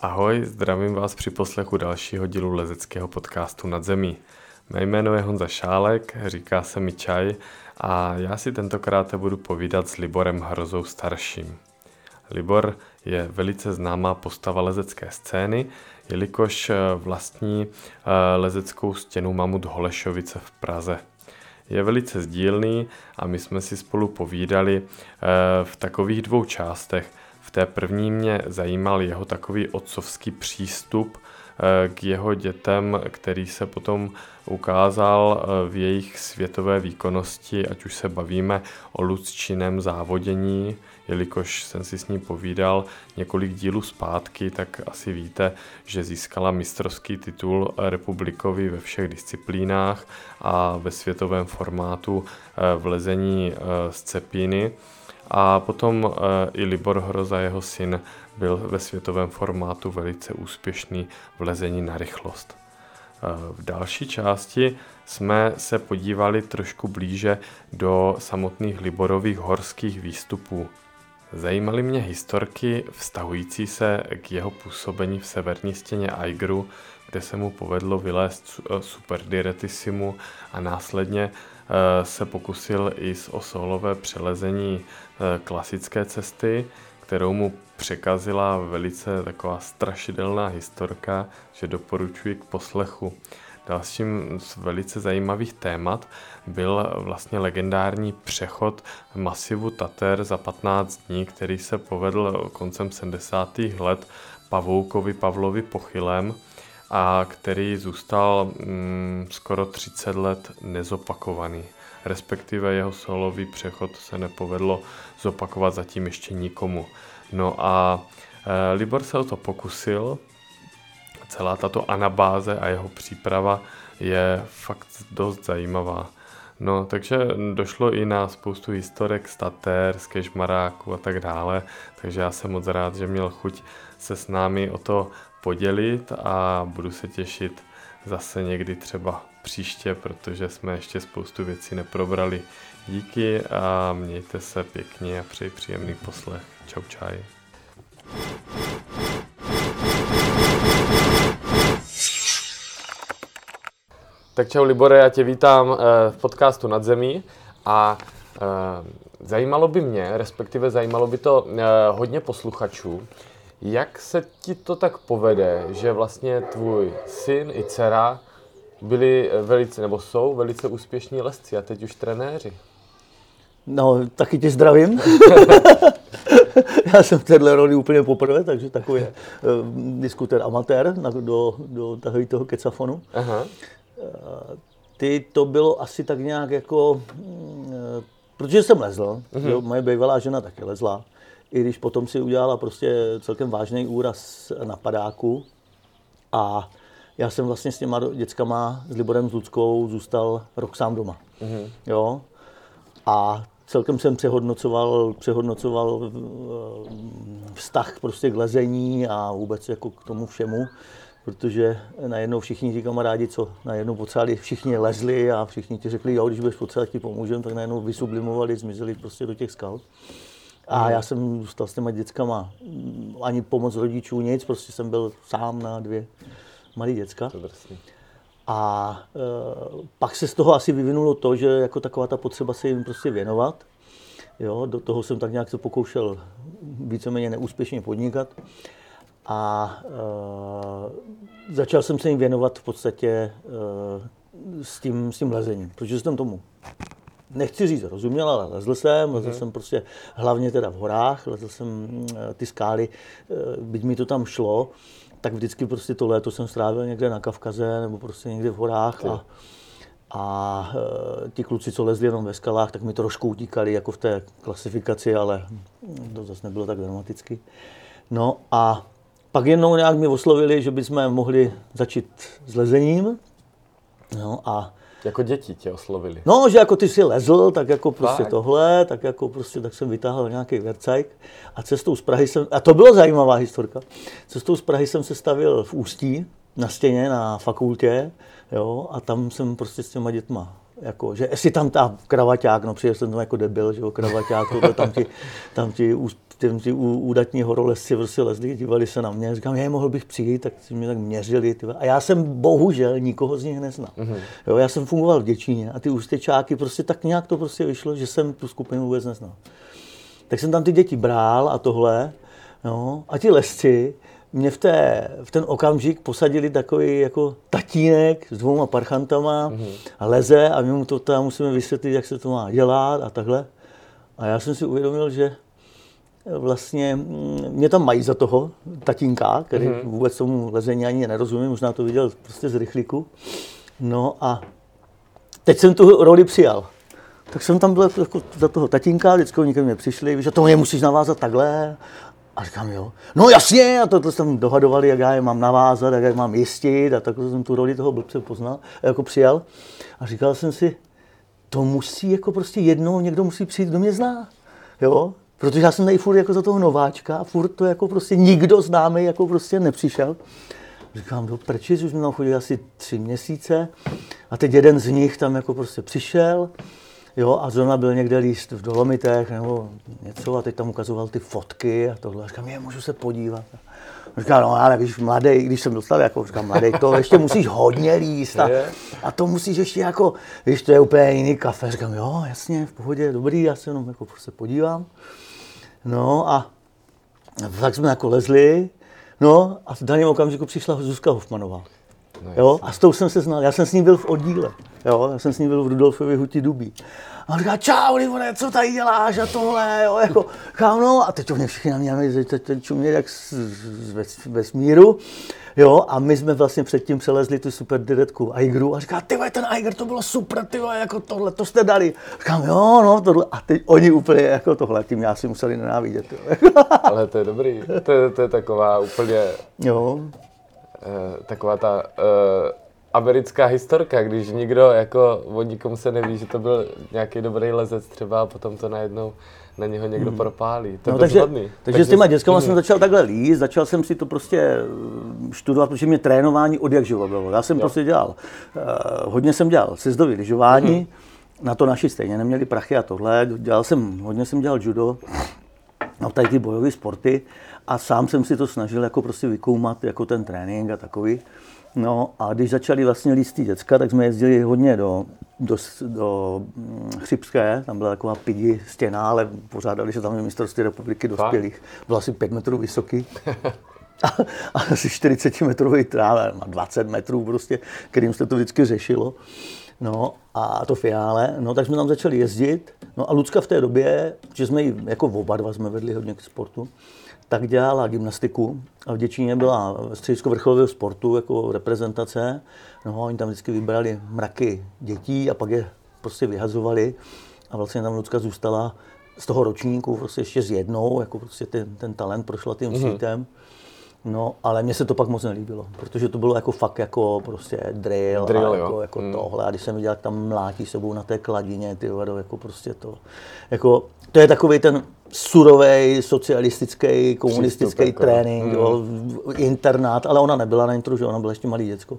Ahoj, zdravím vás při poslechu dalšího dílu lezeckého podcastu Nad zemí. Mé jméno je Honza Šálek, říká se mi Čaj a já si tentokrát budu povídat s Liborem Hrozou starším. Libor je velice známá postava lezecké scény, jelikož vlastní eh, lezeckou stěnu Mamut Holešovice v Praze. Je velice sdílný a my jsme si spolu povídali eh, v takových dvou částech – v té první mě zajímal jeho takový otcovský přístup eh, k jeho dětem, který se potom ukázal eh, v jejich světové výkonnosti, ať už se bavíme o lucčinem závodění, jelikož jsem si s ní povídal několik dílů zpátky, tak asi víte, že získala mistrovský titul republikový ve všech disciplínách a ve světovém formátu eh, v lezení z cepíny. A potom eh, i Libor Hroza, jeho syn, byl ve světovém formátu velice úspěšný v lezení na rychlost. Eh, v další části jsme se podívali trošku blíže do samotných Liborových horských výstupů. Zajímaly mě historky vztahující se k jeho působení v severní stěně Aigru, kde se mu povedlo vylézt eh, super diretisimu a následně se pokusil i o solové přelezení klasické cesty, kterou mu překazila velice taková strašidelná historka, že doporučuji k poslechu. Dalším z velice zajímavých témat byl vlastně legendární přechod masivu Tater za 15 dní, který se povedl koncem 70. let Pavoukovi Pavlovi Pochylem a který zůstal mm, skoro 30 let nezopakovaný respektive jeho solový přechod se nepovedlo zopakovat zatím ještě nikomu. No a e, Libor se o to pokusil, celá tato anabáze a jeho příprava je fakt dost zajímavá. No, takže došlo i na spoustu historek z Tater, z Kešmaráku a tak dále, takže já jsem moc rád, že měl chuť se s námi o to podělit a budu se těšit zase někdy třeba příště, protože jsme ještě spoustu věcí neprobrali. Díky a mějte se pěkně a přeji příjemný poslech. Čau čaj. Tak čau Libore, já tě vítám eh, v podcastu Nad zemí a eh, zajímalo by mě, respektive zajímalo by to eh, hodně posluchačů, jak se ti to tak povede, že vlastně tvůj syn i dcera byli velice, nebo jsou velice úspěšní lesci a teď už trenéři. No, taky tě zdravím. Já jsem v téhle roli úplně poprvé, takže takový uh, diskuter amatér na, do, do toho kecafonu. Aha. Uh, ty to bylo asi tak nějak jako, uh, protože jsem lezl, uh-huh. jo, moje bývalá žena taky lezla, i když potom si udělala prostě celkem vážný úraz na padáku a já jsem vlastně s těma dětskama, s Liborem s Ludskou, zůstal rok sám doma. Mm-hmm. Jo? A celkem jsem přehodnocoval, přehodnocoval eh, vztah prostě k lezení a vůbec jako k tomu všemu, protože najednou všichni ti kamarádi, co najednou potřebovali, všichni lezli a všichni ti řekli, jo, když budeš potřebovat, ti pomůžeme, tak najednou vysublimovali, zmizeli prostě do těch skal. A mhm. já jsem zůstal s těma dětskama, ani pomoc rodičů, nic, prostě jsem byl sám na dvě malý děcka. A e, pak se z toho asi vyvinulo to, že jako taková ta potřeba se jim prostě věnovat. Jo, do toho jsem tak nějak se pokoušel víceméně neúspěšně podnikat. A e, začal jsem se jim věnovat v podstatě e, s, tím, s tím lezením, protože jsem tomu nechci říct rozuměl, ale lezl jsem, lezl mm-hmm. jsem prostě hlavně teda v horách, lezl jsem e, ty skály, e, byť mi to tam šlo, tak vždycky prostě to léto jsem strávil někde na Kavkaze nebo prostě někde v horách a, a e, ti kluci, co lezli jenom ve skalách, tak mi trošku utíkali jako v té klasifikaci, ale to zase nebylo tak dramaticky. No a pak jednou nějak mi oslovili, že bychom mohli začít s lezením. No a jako děti tě oslovili. No, že jako ty si lezl, tak jako prostě tak. tohle, tak jako prostě, tak jsem vytáhl nějaký vercajk a cestou z Prahy jsem, a to byla zajímavá historka, cestou z Prahy jsem se stavil v Ústí, na stěně, na fakultě, jo, a tam jsem prostě s těma dětma jako, že jestli tam ta kravaťák, no přijel jsem tam jako debil, že jo, kravaťák, tohle tam ti, tam ti ty údatní horolezci prostě lezli, dívali se na mě, říkám, já mohl bych přijít, tak si mě tak měřili. Tyva. A já jsem bohužel nikoho z nich neznal. Mm-hmm. Jo, já jsem fungoval v Děčíně a ty ústečáky prostě tak nějak to prostě vyšlo, že jsem tu skupinu vůbec neznal. Tak jsem tam ty děti brál a tohle, no, a ti lesci, mě v, té, v ten okamžik posadili takový jako tatínek s dvouma parchantama mm-hmm. a leze a my mu to tam musíme vysvětlit, jak se to má dělat a takhle. A já jsem si uvědomil, že vlastně mm, mě tam mají za toho tatínka, který mm-hmm. vůbec tomu lezení ani nerozumí, možná to viděl prostě z rychlíku. No a teď jsem tu roli přijal. Tak jsem tam byl jako za toho tatínka, vždycky oni ke mně přišli, že to mě musíš navázat takhle. A říkám, jo, no jasně, a to jsem dohadovali, jak já je mám navázat, jak já je mám jistit, a takhle jsem tu roli toho blbce poznal, jako přijal. A říkal jsem si, to musí jako prostě jednou někdo musí přijít, kdo mě zná. Jo? Protože já jsem tady furt jako za toho nováčka a furt to jako prostě nikdo známý jako prostě nepřišel. Říkám, do prčic, už jsme tam chodili asi tři měsíce a teď jeden z nich tam jako prostě přišel, jo, a zrovna byl někde líst v Dolomitech nebo něco a teď tam ukazoval ty fotky a tohle. A říkám, je, můžu se podívat. Říká, no ale víš, mladý, když jsem dostal, jako říkám, mladý, to ještě musíš hodně líst a, a to musíš ještě jako, víš, to je úplně jiný kafe. Říkám, jo, jasně, v pohodě, dobrý, já se jenom jako se podívám. No a tak jsme jako lezli, no a v daném okamžiku přišla Zuzka Hofmanová. No, jo, a s tou jsem se znal, já jsem s ní byl v oddíle, jo, já jsem s ní byl v Rudolfově Huti Dubí. A on říká, čau, Livore, co tady děláš a tohle, jo, jako, kámo, a teď to mě všichni na mě, teď čumě jak z, vesmíru, jo, a my jsme vlastně předtím přelezli tu super direktku Aigru a říká, ty ten Aiger, to bylo super, ty jako tohle, to jste dali. Říkám, jo, no, tohle, a teď oni úplně jako tohle, tím já si museli nenávidět, jo. Ale to je dobrý, to je, to je taková úplně, jo. Uh, taková ta, uh, americká historka, když nikdo jako o nikom se neví, že to byl nějaký dobrý lezec třeba a potom to najednou na něho někdo hmm. propálí. To no, takže, takže, takže s těma dětskama hmm. jsem začal takhle líst, začal jsem si to prostě eh, studovat, protože mě trénování od jak živo bylo. Já jsem jo. prostě dělal, uh, hodně jsem dělal sjezdový lyžování, hmm. na to naši stejně neměli prachy a tohle, dělal jsem, hodně jsem dělal judo, no tady ty bojové sporty a sám jsem si to snažil jako prostě vykoumat jako ten trénink a takový. No a když začali vlastně líst děcka, tak jsme jezdili hodně do, do, do mm, Chřipské, tam byla taková pidi stěna, ale pořádali se tam mistrovství republiky dospělých. Bylo asi 5 metrů vysoký. A, a asi 40 metrový trávě, 20 metrů prostě, kterým se to vždycky řešilo. No a to fiále, no tak jsme tam začali jezdit. No a Lucka v té době, že jsme ji jako oba dva jsme vedli hodně k sportu, tak dělala gymnastiku a v Děčíně byla středisko vrcholového sportu jako reprezentace. No, oni tam vždycky vybrali mraky dětí a pak je prostě vyhazovali a vlastně tam Lucka zůstala z toho ročníku prostě ještě s jednou, jako prostě ten, ten talent prošla tím mm-hmm. svítem. No, ale mně se to pak moc nelíbilo, protože to bylo jako fakt jako prostě drill, drill a jako, jako hmm. tohle. A když jsem viděl, jak tam mlátí sebou na té kladině, ty vado, jako prostě to. Jako, to je takový ten surový socialistický, komunistický Přístup, jako. trénink, hmm. jo, internát, ale ona nebyla na intru, že ona byla ještě malý děcko.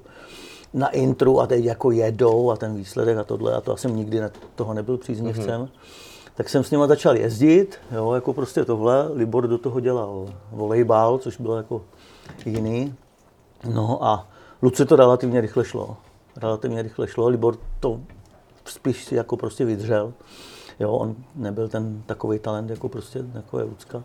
Na intru a teď jako jedou a ten výsledek a tohle, a to jsem nikdy ne, toho nebyl příznivcem. Hmm. Tak jsem s nima začal jezdit, jo, jako prostě tohle. Libor do toho dělal volejbal, což bylo jako jiný. No a Luce to relativně rychle šlo. Relativně rychle šlo. Libor to spíš jako prostě vydřel. Jo, on nebyl ten takový talent, jako prostě jako je Lucka.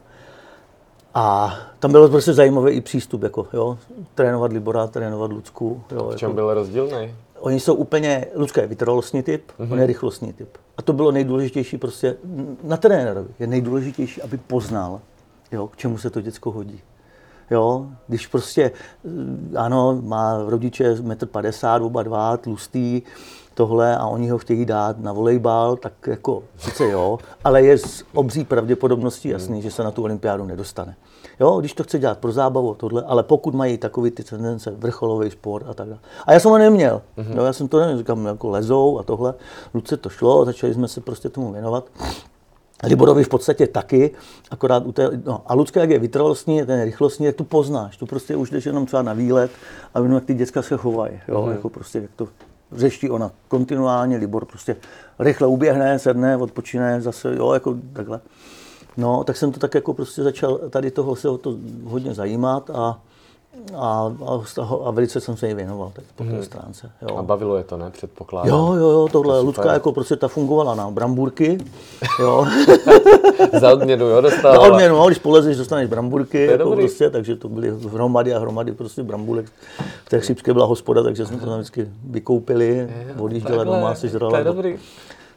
A tam bylo prostě zajímavý i přístup, jako, jo, trénovat Libora, trénovat Lucku. Jo, v čem jako, byl rozdílný? Oni jsou úplně, Lucka je vytrvalostní typ, mm-hmm. on je rychlostní typ. A to bylo nejdůležitější prostě na trenérovi. Je nejdůležitější, aby poznal, jo, k čemu se to děcko hodí. Jo, když prostě, ano, má rodiče 1,50 m, oba dva, tlustý, tohle a oni ho chtějí dát na volejbal, tak jako sice jo, ale je s obří pravděpodobností jasný, že se na tu olympiádu nedostane. Jo, když to chce dělat pro zábavu, tohle, ale pokud mají takový ty tendence, vrcholový sport a tak dále. A já jsem ho neměl. Mm-hmm. Jo, já jsem to neměl, říkám, jako lezou a tohle. Luce to šlo, začali jsme se prostě tomu věnovat. Liborovi v podstatě taky, akorát u té, no, a Lucka, jak je vytrvalostní, ten je rychlostní, jak to poznáš. Tu prostě už jdeš jenom třeba na výlet a jenom jak ty děcka se chovají, jo, mm-hmm. jako prostě, jak to řeší ona kontinuálně, Libor prostě rychle uběhne, sedne, odpočine, zase, jo, jako takhle. No, tak jsem to tak jako prostě začal tady toho se o to hodně zajímat a a, a, a velice jsem se jí věnoval teď po té hmm. stránce. Jo. A bavilo je to, ne? Předpokládám. Jo, jo, jo, tohle. To Lucka jako prostě ta fungovala na bramburky. Jo. Za odměnu, jo, dostala. Za odměnu, no, když polezeš, dostaneš bramburky. jako prostě, takže to byly hromady a hromady prostě brambulek. V té chřipské byla hospoda, takže jsme to tam vždycky vykoupili, odjížděla doma, sežrala. To je dobrý.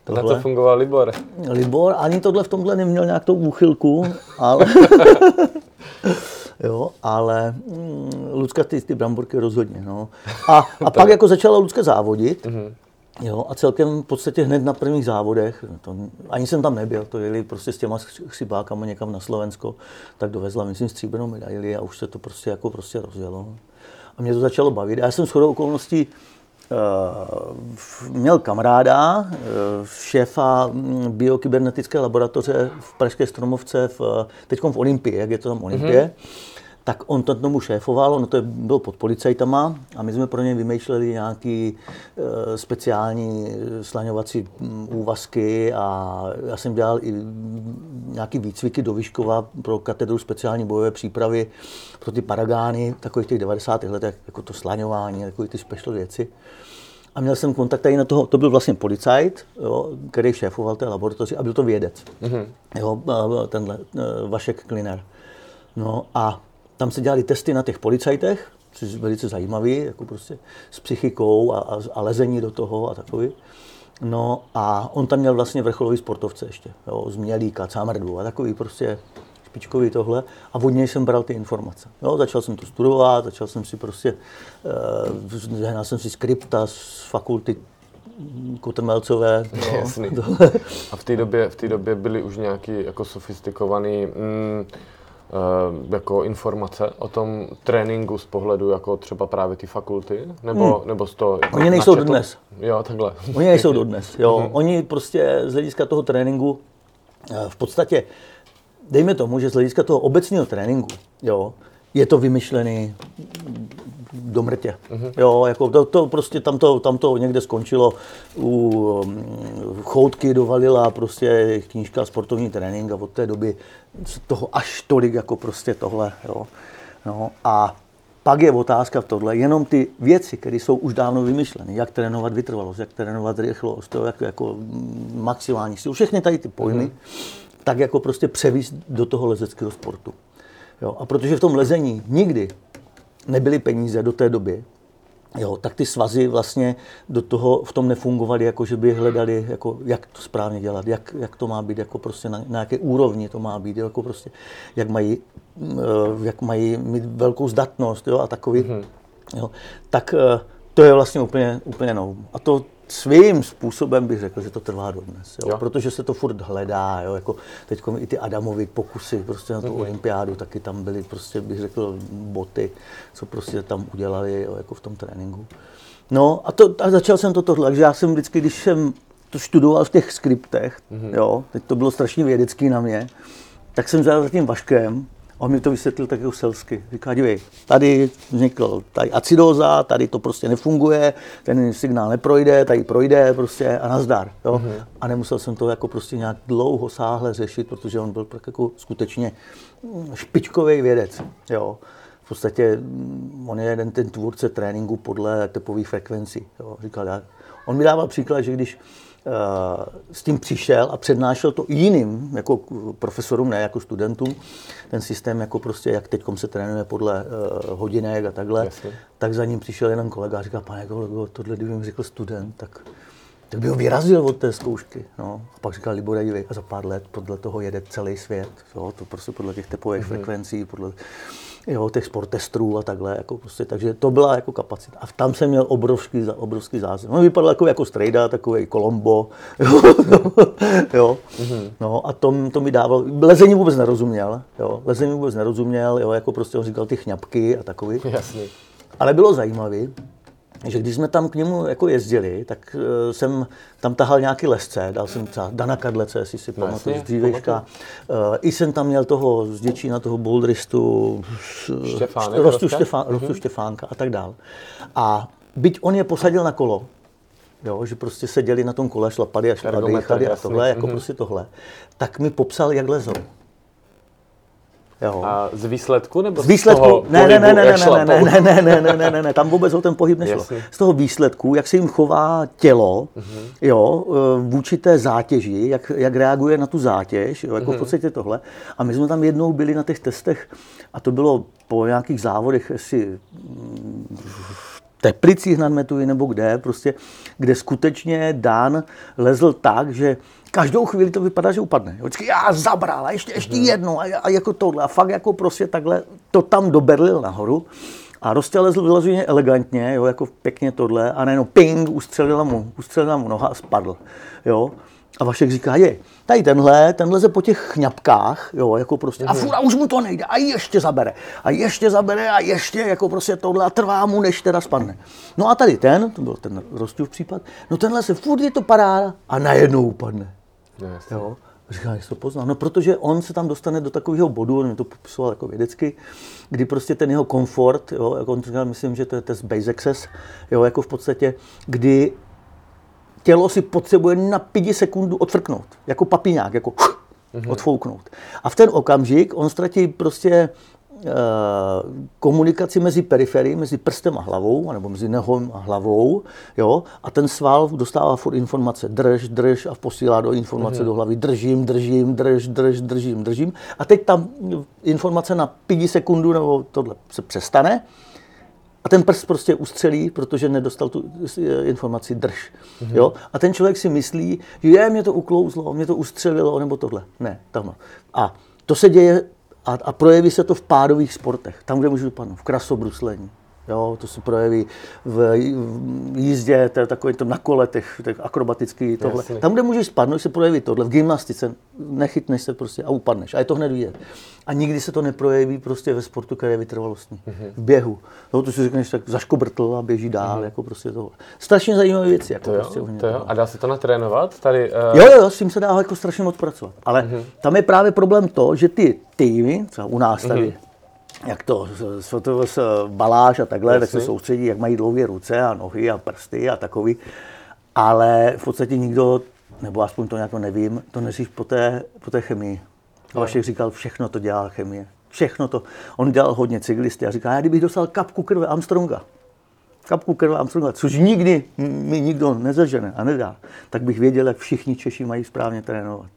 Tohle. Na to fungoval Libor. Libor, ani tohle v tomhle neměl nějak tou úchylku, ale... jo, ale mm, Lucka ty, ty bramborky rozhodně, no. A, a pak jako začala Lucka závodit, mm-hmm. Jo, a celkem v podstatě hned na prvních závodech, to, ani jsem tam nebyl, to jeli prostě s těma chřibákama někam na Slovensko, tak dovezla, myslím, stříbrnou medaili a už se to prostě jako prostě rozjelo. A mě to začalo bavit. A já jsem shodou okolností měl kamaráda, uh, šéfa mm, biokybernetické laboratoře v Pražské Stromovce, v, teď v Olympii, jak je to tam Olympie. Mm-hmm tak on to tomu šéfoval, ono to bylo pod policajtama a my jsme pro ně vymýšleli nějaký e, speciální slaňovací mm, úvazky a já jsem dělal i nějaký výcviky do Vyškova pro katedru speciální bojové přípravy pro ty paragány, takových těch 90. letech, jako to slaňování, takové ty special věci. A měl jsem kontakt tady na toho, to byl vlastně policajt, jo, který šéfoval té laboratoři a byl to vědec. Mm-hmm. Jo, tenhle e, Vašek Kliner. No a tam se dělali testy na těch policajtech, což je velice zajímavý, jako prostě s psychikou a, a, a lezení do toho a takový. No a on tam měl vlastně vrcholový sportovce ještě, jo, z Mělíka, Cámrdu a takový prostě špičkový tohle a od něj jsem bral ty informace. Jo, začal jsem to studovat, začal jsem si prostě, uh, jsem si skripta z fakulty Kotrmelcové. No, Jasný. A v té době, v té době byly už nějaký jako sofistikovaný mm, Eh, jako informace o tom tréninku z pohledu jako třeba právě ty fakulty? Nebo, hmm. nebo z toho jako Oni nejsou dodnes. Jo, takhle. Oni nejsou dodnes, jo. Hmm. Oni prostě z hlediska toho tréninku eh, v podstatě, dejme tomu, že z hlediska toho obecného tréninku, jo, je to vymyšlený do mrtě. Mm-hmm. Jo, jako to, to prostě tam to, tam to někde skončilo u um, choutky dovalila prostě knížka sportovní trénink a od té doby toho až tolik jako prostě tohle. Jo. No, a pak je otázka v tohle, jenom ty věci, které jsou už dávno vymyšleny, jak trénovat vytrvalost, jak trénovat rychlost, to jak jako maximální sílu, všechny tady ty pojmy, mm-hmm. tak jako prostě převíst do toho lezeckého sportu. Jo, a protože v tom lezení nikdy nebyly peníze do té doby, Jo, tak ty svazy vlastně do toho v tom nefungovaly, jako že by hledali, jako, jak to správně dělat, jak, jak to má být, jako prostě na, na jaké úrovni to má být, jako prostě, jak mají, eh, jak mají mít velkou zdatnost jo, a takový. Mm-hmm. Jo, tak eh, to je vlastně úplně, úplně nou. A to, svým způsobem bych řekl, že to trvá dodnes, jo? Jo. protože se to furt hledá, jo? jako teď i ty Adamovy pokusy prostě na tu mm-hmm. olympiádu, taky tam byly prostě, bych řekl, boty, co prostě tam udělali jo? jako v tom tréninku. No a, to, a začal jsem to tohle, takže já jsem vždycky, když jsem to studoval v těch skriptech, mm-hmm. jo, teď to bylo strašně vědecký na mě, tak jsem za tím Vaškem on mi to vysvětlil tak jako selsky. Říká, dívej, tady vznikl tady acidóza, tady to prostě nefunguje, ten signál neprojde, tady projde prostě a nazdar. Jo? Mm-hmm. A nemusel jsem to jako prostě nějak dlouho sáhle řešit, protože on byl tak jako skutečně špičkový vědec. Jo? V podstatě mm, on je jeden ten tvůrce tréninku podle tepových frekvencí. Jo? Říkal, já. On mi dával příklad, že když s tím přišel a přednášel to jiným, jako profesorům, ne jako studentům, ten systém, jako prostě, jak teď se trénuje podle uh, hodinek a takhle, Jasně. tak za ním přišel jeden kolega a říkal, pane kolego, tohle kdyby mi řekl student, tak tak by ho vyrazil od té zkoušky. No. A pak říkal Libor dívej, a za pár let podle toho jede celý svět. Jo. To prostě podle těch tepových mm-hmm. frekvencí, podle jo, těch sportestrů a takhle. Jako prostě, takže to byla jako kapacita. A tam jsem měl obrovský, obrovský zázem. On vypadal jako, jako strejda, takový Kolombo. jo. Mm-hmm. No a to, to mi dávalo, lezení vůbec nerozuměl. Jo. Lezení vůbec nerozuměl, jo, jako prostě on říkal ty chňapky a takový. Jasně. Ale bylo zajímavé, že když jsme tam k němu jako jezdili, tak uh, jsem tam tahal nějaký lesce, dal jsem třeba Dana Kadlece, jestli si no, pamatuješ, dřívejška. Uh, I jsem tam měl toho z Děčína, toho boulderistu, Štěfánek, Rostu, Štěfán, Rostu mm-hmm. Štěfánka a tak dál. A byť on je posadil na kolo, jo, že prostě seděli na tom kole, šlapali a šlapali, a tohle, jako mm-hmm. prostě tohle, tak mi popsal, jak lezou. Jo. A z výsledku nebo z výsledku, z toho ne, ne, ne, pohybu, ne, jak ne, ne, šlapou? ne, ne, ne, ne, ne, ne, ne, tam vůbec o ten pohyb nešlo. Jasně. Z toho výsledku, jak se jim chová tělo, jo, eh, vůči té zátěži, jak, jak reaguje na tu zátěž, jo, jako v podstatě tohle. A my jsme tam jednou byli na těch testech a to bylo po nějakých závodech, jestli Teplicích nad Metuji nebo kde, prostě, kde skutečně Dan lezl tak, že každou chvíli to vypadá, že upadne. Vždycky já zabral a ještě, ještě jednou a, a, jako tohle. A fakt jako prostě takhle to tam doberlil nahoru. A roztělezl vyloženě elegantně, jo, jako pěkně tohle, a najednou ping, ustřelila mu, ustřelila mu noha a spadl. Jo. A Vašek říká, je, tady tenhle, ten leze po těch chňapkách, jo, jako prostě, a furt, a už mu to nejde, a ještě zabere, a ještě zabere, a ještě, jako prostě tohle, a trvá mu, než teda spadne. No a tady ten, to byl ten Rostěv případ, no tenhle se furt je to paráda, a najednou upadne. No, jasně. Jo. Říká, jak to poznal? No, protože on se tam dostane do takového bodu, on mi to popisoval jako vědecky, kdy prostě ten jeho komfort, jo, jako on říkal, myslím, že to je test base access, jo, jako v podstatě, kdy tělo si potřebuje na pěti sekundu odfrknout, jako papiňák, jako mm-hmm. odfouknout. A v ten okamžik on ztratí prostě eh, komunikaci mezi periferií, mezi prstem a hlavou, nebo mezi nohou a hlavou, jo, a ten sval dostává furt informace, drž, drž a posílá do informace mm-hmm. do hlavy, držím, držím, drž, drž, držím, držím. A teď tam informace na pěti sekundu nebo tohle se přestane a ten prst prostě ustřelí, protože nedostal tu informaci drž. Mm-hmm. Jo? A ten člověk si myslí, že je, mě to uklouzlo, mě to ustřelilo, nebo tohle. Ne, tam. A to se děje a, a projeví se to v pádových sportech, tam, kde můžu dopadnout, v krasobruslení. Jo, to se projeví v jízdě, to je takový to na kole, těch, těch akrobatický tohle. Jasně. Tam, kde můžeš spadnout, se projeví tohle. V gymnastice nechytneš se prostě a upadneš. A je to hned vidět. A nikdy se to neprojeví prostě ve sportu, který je vytrvalostní. Mhm. V běhu. No, to si řekneš tak zaškobrtl a běží dál, jako prostě tohle. Strašně zajímavé věci. Jako To jo, prostě to jo. A dá se to natrénovat? Tady, uh, Jo, jo, s tím se dá jako strašně moc pracovat. Ale mm-hmm. tam je právě problém to, že ty týmy, třeba u nás tady, mm-hmm. Jak to, SVTVS baláž a takhle, tak se Jasně. soustředí, jak mají dlouhé ruce a nohy a prsty a takový. Ale v podstatě nikdo, nebo aspoň to nějak nevím, to neříš po té, po té chemii. A Vašek říkal, všechno to dělá chemie. Všechno to. On dělal hodně cyklisty a říká, já kdybych dostal kapku krve Armstronga, kapku krve Armstronga, což nikdy mi nikdo nezažene a nedá, tak bych věděl, jak všichni Češi mají správně trénovat.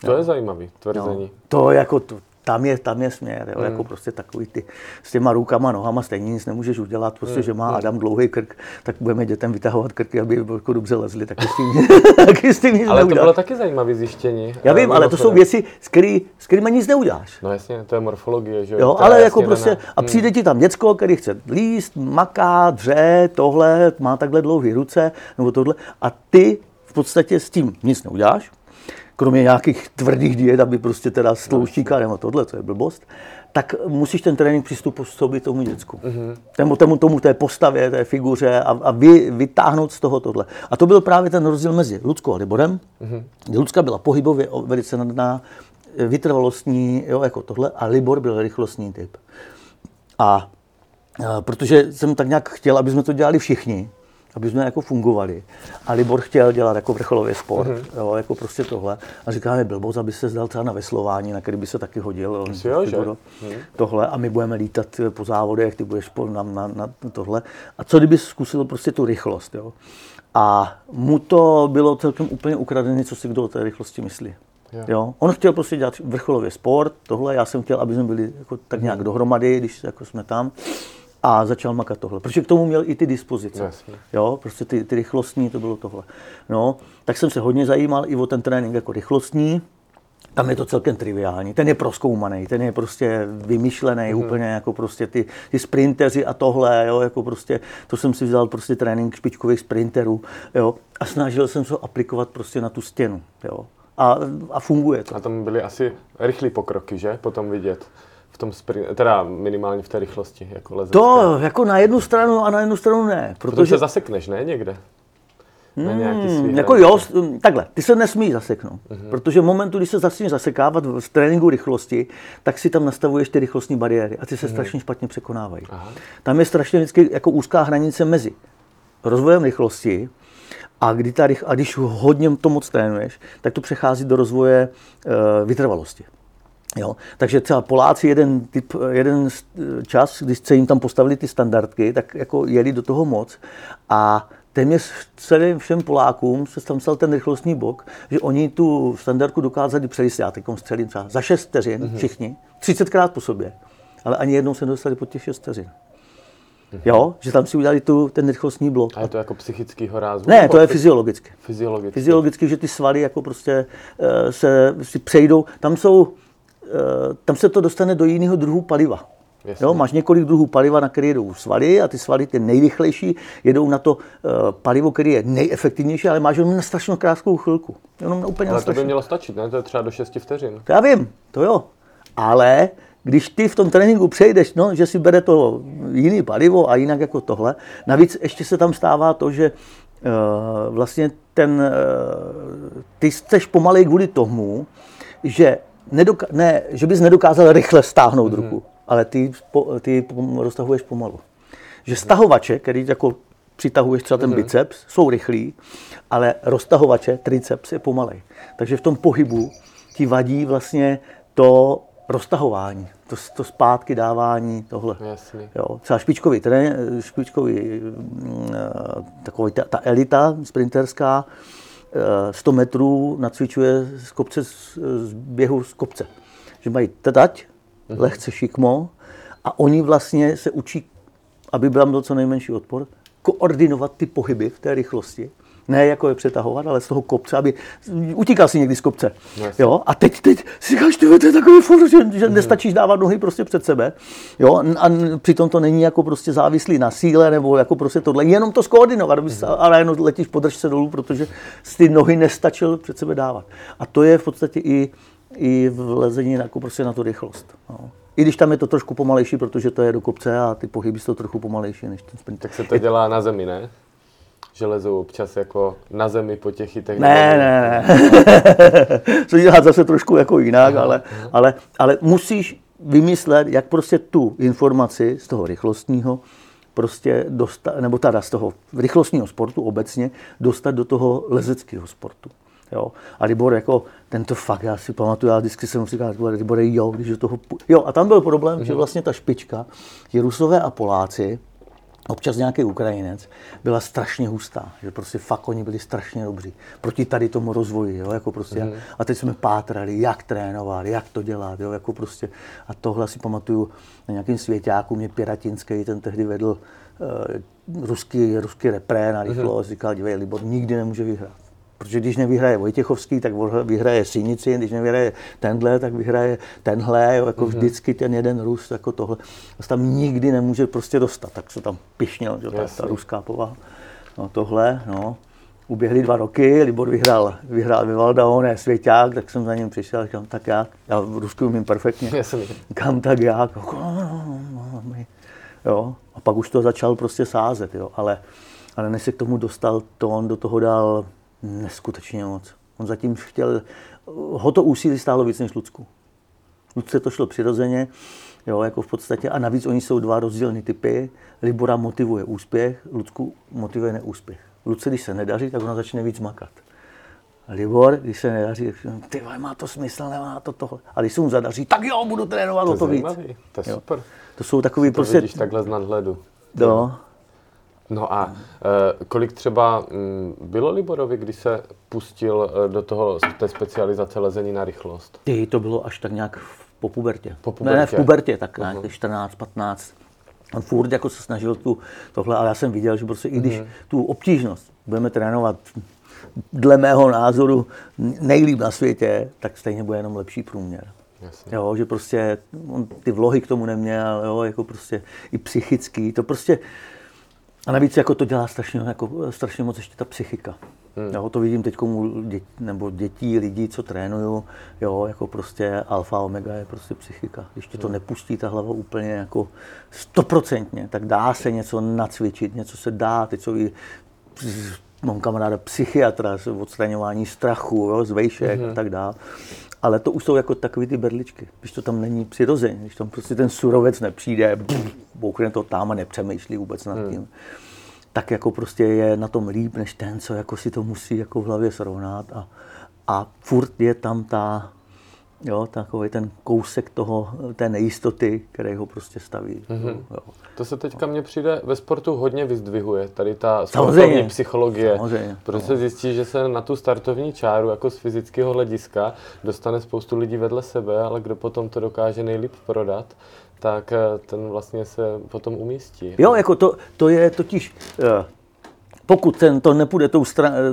to je zajímavý tvrzení. To jako to, tam je, tam je směr, jo, jako prostě takový ty s těma rukama, nohama stejně nic nemůžeš udělat, prostě, že má Adam dlouhý krk, tak budeme dětem vytahovat krky, aby jako dobře lezli, taky s tím, taky s tím nic Ale to neuděláš. bylo taky zajímavé zjištění. Já eh, vím, ale to jsou věci, s, který, s kterými nic neuděláš. No jasně, to je morfologie, že Jo, ale jako prostě, daná. a přijde ti tam děcko, který chce líst, maká, dře, tohle, má takhle dlouhé ruce, nebo tohle, a ty v podstatě s tím nic neuděláš, kromě nějakých tvrdých diet, aby prostě teda z tlouštíka nebo tohle, to je blbost, tak musíš ten trénink přizpůsobit tomu děcku. Mm-hmm. Tomu, tomu, tomu té postavě, té figuře a, a vy, vytáhnout z toho tohle. A to byl právě ten rozdíl mezi Ludskou a Liborem, mm-hmm. Lucka byla pohybově velice nadná, vytrvalostní, jo, jako tohle, a Libor byl rychlostní typ. A, a protože jsem tak nějak chtěl, aby jsme to dělali všichni, aby jsme jako fungovali. A Libor chtěl dělat jako vrcholový sport, mm-hmm. jo, jako prostě tohle. A říkáme, blbost, aby se zdal třeba na veslování, na který by se taky hodil. on Asi jo, že? Libor, Tohle a my budeme lítat po závodech, ty budeš po, na, na, na tohle. A co kdyby zkusil prostě tu rychlost, jo? A mu to bylo celkem úplně ukradené, co si kdo o té rychlosti myslí. Jo. Jo. On chtěl prostě dělat vrcholově sport, tohle, já jsem chtěl, aby jsme byli jako tak nějak dohromady, když jako jsme tam. A začal makat tohle, protože k tomu měl i ty dispozice. Jasně. Jo, prostě ty, ty rychlostní, to bylo tohle. No, tak jsem se hodně zajímal i o ten trénink jako rychlostní. Tam je to celkem triviální. Ten je proskoumaný, ten je prostě vymyšlený mm. úplně jako prostě ty, ty sprinteři a tohle, jo, jako prostě, to jsem si vzal prostě trénink špičkových sprinterů, jo, a snažil jsem se ho aplikovat prostě na tu stěnu, jo. A, a funguje to. A tam byly asi rychlé pokroky, že? Potom vidět v tom sprint, teda minimálně v té rychlosti, jako lezecká. To jako na jednu stranu a na jednu stranu ne, Protože protože se zasekneš, ne? Někde. Na nějaký Hmm, jako jo, takhle, ty se nesmí zaseknout, mm-hmm. protože v momentu, kdy se začneš zasekávat v tréninku rychlosti, tak si tam nastavuješ ty rychlostní bariéry a ty se mm-hmm. strašně špatně překonávají. Aha. Tam je strašně vždycky jako úzká hranice mezi rozvojem rychlosti a, kdy ta, a když hodně to moc trénuješ, tak to přechází do rozvoje e, vytrvalosti. Jo? Takže třeba Poláci jeden, typ, jeden čas, když se jim tam postavili ty standardky, tak jako jeli do toho moc a téměř celým všem Polákům se tam stal ten rychlostní bok, že oni tu standardku dokázali přejít, já teď střelím třeba za 6 vteřin, mm-hmm. všichni, 30krát po sobě, ale ani jednou se nedostali pod těch 6 vteřin. Mm-hmm. Jo, že tam si udělali tu, ten rychlostní blok. A je to jako psychický rázu? Ne, to je fyziologicky. Fyziologicky. Fyziologicky, že ty svaly jako prostě uh, se si přejdou. Tam jsou, tam se to dostane do jiného druhu paliva. Jo, máš několik druhů paliva, na které jedou svaly a ty svaly, ty nejrychlejší, jedou na to uh, palivo, které je nejefektivnější, ale máš jenom na strašně krátkou chvilku. Jenom na úplně ale to by mělo stačit, ne? To je třeba do 6 vteřin. To já vím, to jo. Ale když ty v tom tréninku přejdeš, no, že si bere to jiný palivo a jinak jako tohle, navíc ještě se tam stává to, že uh, vlastně ten, uh, ty jsi pomalej kvůli tomu, že, nedoka- ne, že bys nedokázal rychle stáhnout mm-hmm. ruku ale ty, ty roztahuješ pomalu. Že stahovače, který jako přitahuješ třeba ten mhm. biceps, jsou rychlí, ale roztahovače, triceps je pomalej. Takže v tom pohybu ti vadí vlastně to roztahování, to, to zpátky dávání, tohle. Jasný. Jo, třeba špičkový, trén, špičkový, mm, eh, takový ta, ta elita sprinterská, 100 eh, metrů nacvičuje z kopce, z, běhu z kopce. Že mají tadať, mm-hmm. lehce šikmo a oni vlastně se učí, aby byl byl co nejmenší odpor, koordinovat ty pohyby v té rychlosti. Ne jako je přetahovat, ale z toho kopce, aby utíkal si někdy z kopce. Yes. Jo? A teď, teď si říkáš, to je takový furt, že, že mm-hmm. nestačíš dávat nohy prostě před sebe. Jo? A přitom to není jako prostě závislý na síle nebo jako prostě tohle. Jenom to skoordinovat, mm-hmm. ale jenom letíš podrž se dolů, protože ty nohy nestačil před sebe dávat. A to je v podstatě i i v lezení jako prostě na tu rychlost. No. I když tam je to trošku pomalejší, protože to je do kopce a ty pohyby jsou trochu pomalejší než ten sprint. Tak se to dělá na zemi, ne? Že lezou občas jako na zemi po těch chytech? Ne, ne, ne. to dělá zase trošku jako jinak, aha, ale. Ale, ale musíš vymyslet, jak prostě tu informaci z toho rychlostního prostě dostat, nebo teda z toho rychlostního sportu obecně dostat do toho lezeckého sportu. Jo. A Libor jako, ten to fakt, já si pamatuju, já vždycky jsem říkal, Libor, jo, když do toho... Jo, a tam byl problém, mm-hmm. že mhm. vlastně ta špička, ti Rusové a Poláci, občas nějaký Ukrajinec, byla strašně hustá, že prostě fakt oni byli strašně dobří proti tady tomu rozvoji, jo, jako prostě. Mm. A teď jsme pátrali, jak trénovat, jak to dělat, jo, jako prostě. A tohle si pamatuju na nějakým svěťáku, mě Piratinský, ten tehdy vedl uh, ruský, ruský repré na rychlost, mm. říkal, dívej, Libor nikdy nemůže vyhrát Protože když nevyhraje Vojtěchovský, tak vyhraje Sinici, když nevyhraje tenhle, tak vyhraje tenhle, jo, jako mm-hmm. vždycky ten jeden Rus, jako tohle. To tam nikdy nemůže prostě dostat, tak se tam pišnil, že, ta, ta ruská povaha. No tohle, no. Uběhly dva roky, Libor vyhrál, vyhrál Vivalda, on je svěťák, tak jsem za ním přišel, říkám, tak já, já v Rusku umím perfektně, Jasný. kam tak já, jako, no, no, no, jo. A pak už to začal prostě sázet, jo, ale, ale než se k tomu dostal, to on do toho dal Neskutečně moc. On zatím chtěl, ho to úsilí stálo víc než Lucku. Lucce to šlo přirozeně, jo, jako v podstatě, a navíc oni jsou dva rozdílné typy. Libora motivuje úspěch, Lucku motivuje neúspěch. Lucce, když se nedaří, tak ona začne víc makat. Libor, když se nedaří, ty má to smysl, nemá to tohle. A když se mu zadaří, tak jo, budu trénovat to o to víc. To je super. To jsou takový to prostě... Vidíš takhle z nadhledu. No, No a e, kolik třeba mm, bylo Liborovi, když se pustil e, do toho té specializace lezení na rychlost? Ty, to bylo až tak nějak po pubertě. Po pubertě. Ne, ne, v pubertě, tak uh-huh. nějak 14, 15. On furt jako se snažil tu, tohle, ale já jsem viděl, že prostě i když uh-huh. tu obtížnost budeme trénovat dle mého názoru nejlíp na světě, tak stejně bude jenom lepší průměr. Jasně. Jo, že prostě on ty vlohy k tomu neměl, jo, jako prostě i psychický, to prostě, a navíc jako to dělá strašně, jako, strašně moc ještě ta psychika. Hmm. Jo, to vidím teď u dětí, nebo dětí, lidí, co trénuju, jo, jako prostě alfa, omega je prostě psychika. Když ti to hmm. nepustí ta hlava úplně jako stoprocentně, tak dá se něco nacvičit, něco se dá, teď jsou i mám kamaráda psychiatra, odstraňování strachu, jo, z vejšek hmm. a tak dále ale to už jsou jako takové ty berličky, když to tam není přirozeně, když tam prostě ten surovec nepřijde, bouchne to tam a nepřemýšlí vůbec nad hmm. tím, hmm. tak jako prostě je na tom líp, než ten, co jako si to musí jako v hlavě srovnat a, a furt je tam ta, Jo, takový ten kousek toho, té nejistoty, který ho prostě staví. Mm-hmm. Jo. To se teďka mně přijde, ve sportu hodně vyzdvihuje, tady ta sportovní psychologie. Samozřejmě. Protože se zjistí, že se na tu startovní čáru jako z fyzického hlediska dostane spoustu lidí vedle sebe, ale kdo potom to dokáže nejlíp prodat, tak eh, ten vlastně se potom umístí. Jo, jako to, to je totiž, eh, pokud ten, to nepůjde tou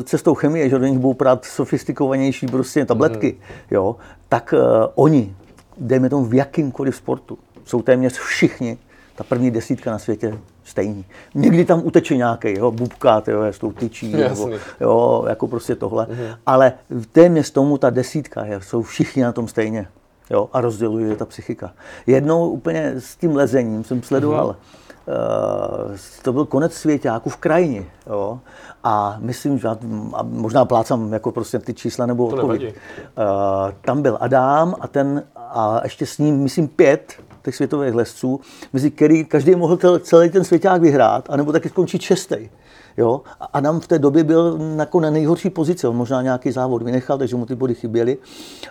cestou chemie, že do nich budou prát sofistikovanější prostě tabletky, mm. jo, tak uh, oni, dejme tomu v jakýmkoliv sportu, jsou téměř všichni, ta první desítka na světě stejný. Někdy tam uteče nějaký, jo, bubka, jo, s tou tyčí, nebo, jo, jako prostě tohle. Mm. Ale téměř tomu ta desítka, je, jsou všichni na tom stejně. Jo, a rozděluje ta psychika. Jednou úplně s tím lezením jsem sledoval mm Eh, to byl konec svěťáku v krajině. Jo? A myslím, že a možná plácám jako prostě ty čísla nebo odpověď. Uh, tam byl Adam a ten a ještě s ním, myslím, pět těch světových lesců, mezi který každý mohl celý ten svěťák vyhrát, anebo taky skončit šestý. Jo? A Adam v té době byl jako na nejhorší pozici, on možná nějaký závod vynechal, takže mu ty body chyběly.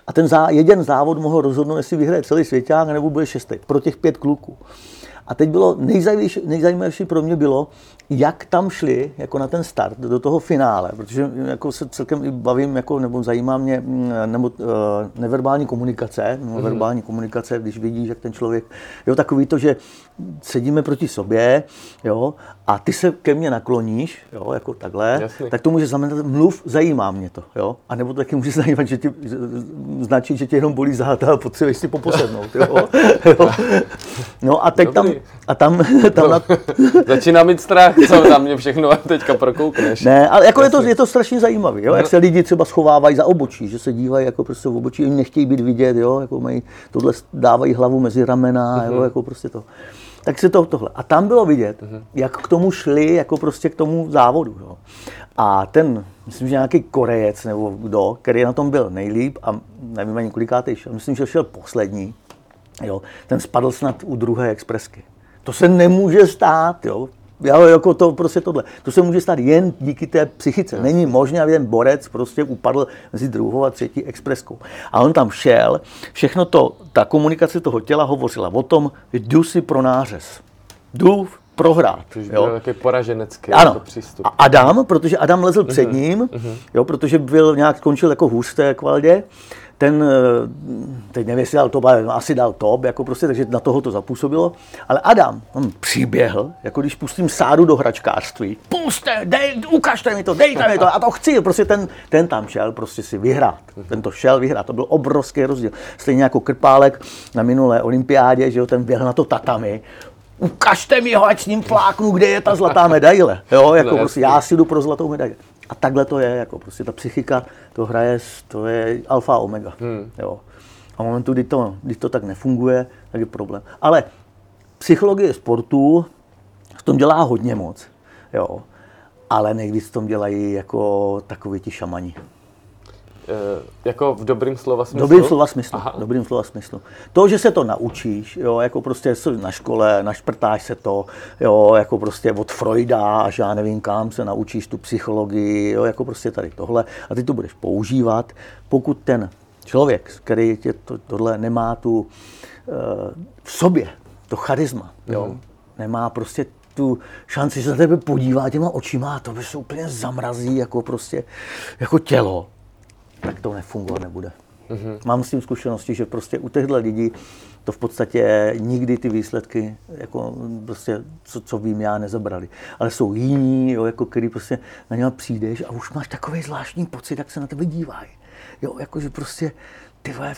A ten zá, jeden závod mohl rozhodnout, jestli vyhraje celý svěťák, nebo bude šestý, pro těch pět kluků. A teď bylo nejzajímavější, nejzajímavější pro mě bylo, jak tam šli jako na ten start do toho finále, protože jako se celkem i bavím, jako, nebo zajímá mě mm, nebo, uh, neverbální komunikace, mm-hmm. verbální komunikace, když vidíš, jak ten člověk, jo, takový to, že sedíme proti sobě, jo, a ty se ke mně nakloníš, jo, jako takhle, Jasný. tak to může znamenat, mluv, zajímá mě to, jo, a nebo to taky může zajímat, že ti, značí, že tě jenom bolí záta a potřebuješ si poposednout, jo. jo. No a teď Dobrý. tam, a tam, tam no, na... Začíná mít strach, co tam mě všechno teďka prokoukneš. Ne, ale jako je to, je to strašně zajímavé, jo, jak se lidi třeba schovávají za obočí, že se dívají jako prostě v obočí, oni nechtějí být vidět, jo, jako mají, tohle dávají hlavu mezi ramena, mm-hmm. jo, mhm. jako prostě to. Tak se to tohle. A tam bylo vidět, mm-hmm. jak k tomu šli, jako prostě k tomu závodu. Jo. A ten, myslím, že nějaký Korejec nebo kdo, který na tom byl nejlíp a nevím ani kolikátý šel, myslím, že šel poslední, jo, ten spadl snad u druhé expresky. To se nemůže stát, jo. Já, jako to prostě tohle. To se může stát jen díky té psychice. Není možné, aby ten borec prostě upadl mezi druhou a třetí expreskou. A on tam šel, všechno to, ta komunikace toho těla hovořila o tom, že jdu si pro nářez. Jdu prohrát. To jo. byl takový poraženecký ano. Jako přístup. A Adam, protože Adam lezl před mhm. ním, uh-huh. jo, protože byl nějak skončil jako hůř v té kvaldě, ten, eh, teď nevím, jestli dal top, ale asi dal top, jako prostě, takže na toho to zapůsobilo. Ale Adam, on přiběhl, jako když pustím sádu do hračkářství. Puste, dej, ukažte mi to, dejte mi to, a to chci. Prostě ten, ten tam šel prostě si vyhrát. Ten to šel vyhrát, to byl obrovský rozdíl. Stejně jako Krpálek na minulé olympiádě, že jo, ten běhl na to tatami, ukažte mi ho, ať s ním fláknu, kde je ta zlatá medaile. Jo, jako no, prostě já si jdu pro zlatou medaili. A takhle to je, jako prostě ta psychika to hraje, to je alfa omega. Hmm. Jo. A v momentu, kdy to, kdy to tak nefunguje, tak je problém. Ale psychologie sportu v tom dělá hodně moc. Jo. Ale nejvíc v tom dělají jako takový ti šamani. E, jako v dobrým slova smyslu? Dobrým slova smyslu. Aha. Dobrým slova smyslu. To, že se to naučíš, jo, jako prostě na škole, našprtáš se to, jo, jako prostě od Freuda až já nevím kam se naučíš tu psychologii, jo, jako prostě tady tohle a ty to budeš používat, pokud ten člověk, který tě to, tohle nemá tu e, v sobě, to charisma, jo, mm. nemá prostě tu šanci se na tebe podívat těma očima a to by se úplně zamrazí jako prostě, jako tělo tak to nefungovat nebude. Mm-hmm. Mám s tím zkušenosti, že prostě u těchto lidí to v podstatě nikdy ty výsledky, jako prostě, co, co vím já, nezabrali. Ale jsou jiní, jo, jako který prostě na něho přijdeš a už máš takový zvláštní pocit, jak se na tebe dívají. Jo, jakože prostě ty vole,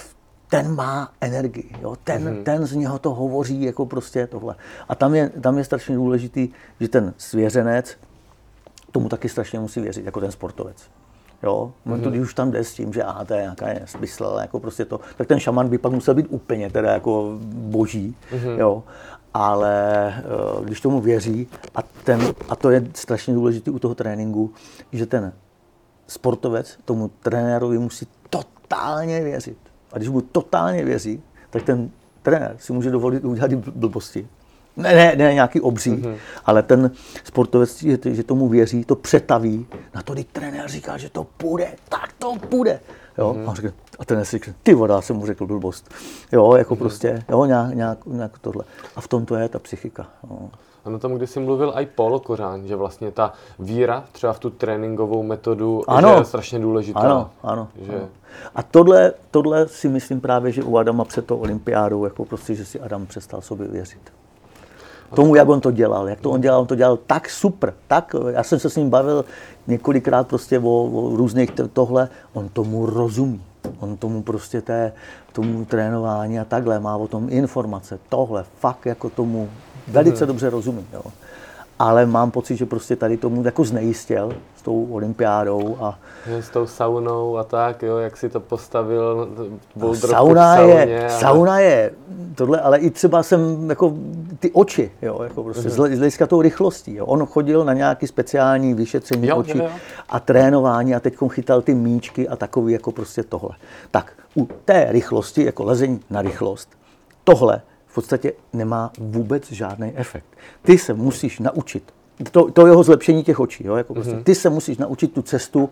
ten má energii, jo, ten, mm-hmm. ten z něho to hovoří, jako prostě tohle. A tam je, tam je strašně důležitý, že ten svěřenec tomu taky strašně musí věřit, jako ten sportovec. Jo, mm-hmm. když už tam jde s tím, že aha, to je nějaká smysl, jako prostě to, tak ten šaman by pak musel být úplně teda jako boží, mm-hmm. jo. Ale uh, když tomu věří, a, ten, a to je strašně důležité u toho tréninku, že ten sportovec tomu trenérovi musí totálně věřit. A když mu totálně věří, tak ten trenér si může dovolit udělat blbosti. Ne, ne, ne nějaký obří, mm-hmm. ale ten sportovec, že, že tomu věří, to přetaví, na to, když trenér říká, že to půjde, tak to půjde. Jo? Mm-hmm. A, řekne, a ten si řekne, ty voda, jsem mu řekl blbost. Jo, jako mm-hmm. prostě, jo, nějak, nějak, nějak tohle. A v tom to je ta psychika. Jo. Ano, tam, když jsi mluvil i Paul Kořán, že vlastně ta víra třeba v tu tréninkovou metodu ano. že je strašně důležitá. Ano, ano. Že... ano. A tohle, tohle si myslím právě, že u Adama před to olympiádou, jako prostě, že si Adam přestal sobě věřit. Tomu, jak on to dělal, jak to on dělal, on to dělal tak super, tak, já jsem se s ním bavil několikrát prostě o, o různých tohle, on tomu rozumí. On tomu prostě té, tomu trénování a takhle má o tom informace, tohle, fakt jako tomu velice dobře rozumím. Jo. Ale mám pocit, že prostě tady tomu jako znejistěl s tou olympiádou. A... S tou saunou a tak, jo, jak si to postavil. Sauna je, a... sauna je tohle, ale i třeba jsem jako ty oči, jo, jako prostě hmm. z hlediska tou rychlostí. Jo. On chodil na nějaký speciální vyšetření jo, očí jo, jo. a trénování a teď chytal ty míčky a takový jako prostě tohle. Tak u té rychlosti, jako lezení na rychlost, tohle v podstatě nemá vůbec žádný efekt. Ty se musíš naučit, to, to jeho zlepšení těch očí, jo, jako prostě, mm-hmm. ty se musíš naučit tu cestu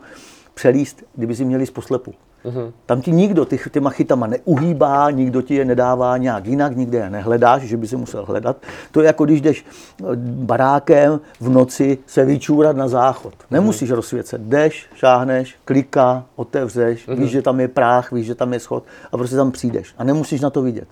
přelíst, kdyby si měli z poslepu. Mm-hmm. Tam ti nikdo ty, těma chytama neuhýbá, nikdo ti je nedává nějak jinak, nikde je nehledáš, že by si musel hledat. To je jako když jdeš eh, barákem v noci se vyčůrat na záchod. Nemusíš mm-hmm. rozsvěcet. Jdeš, šáhneš, kliká, otevřeš, mm-hmm. víš, že tam je práh, víš, že tam je schod a prostě tam přijdeš. A nemusíš na to vidět.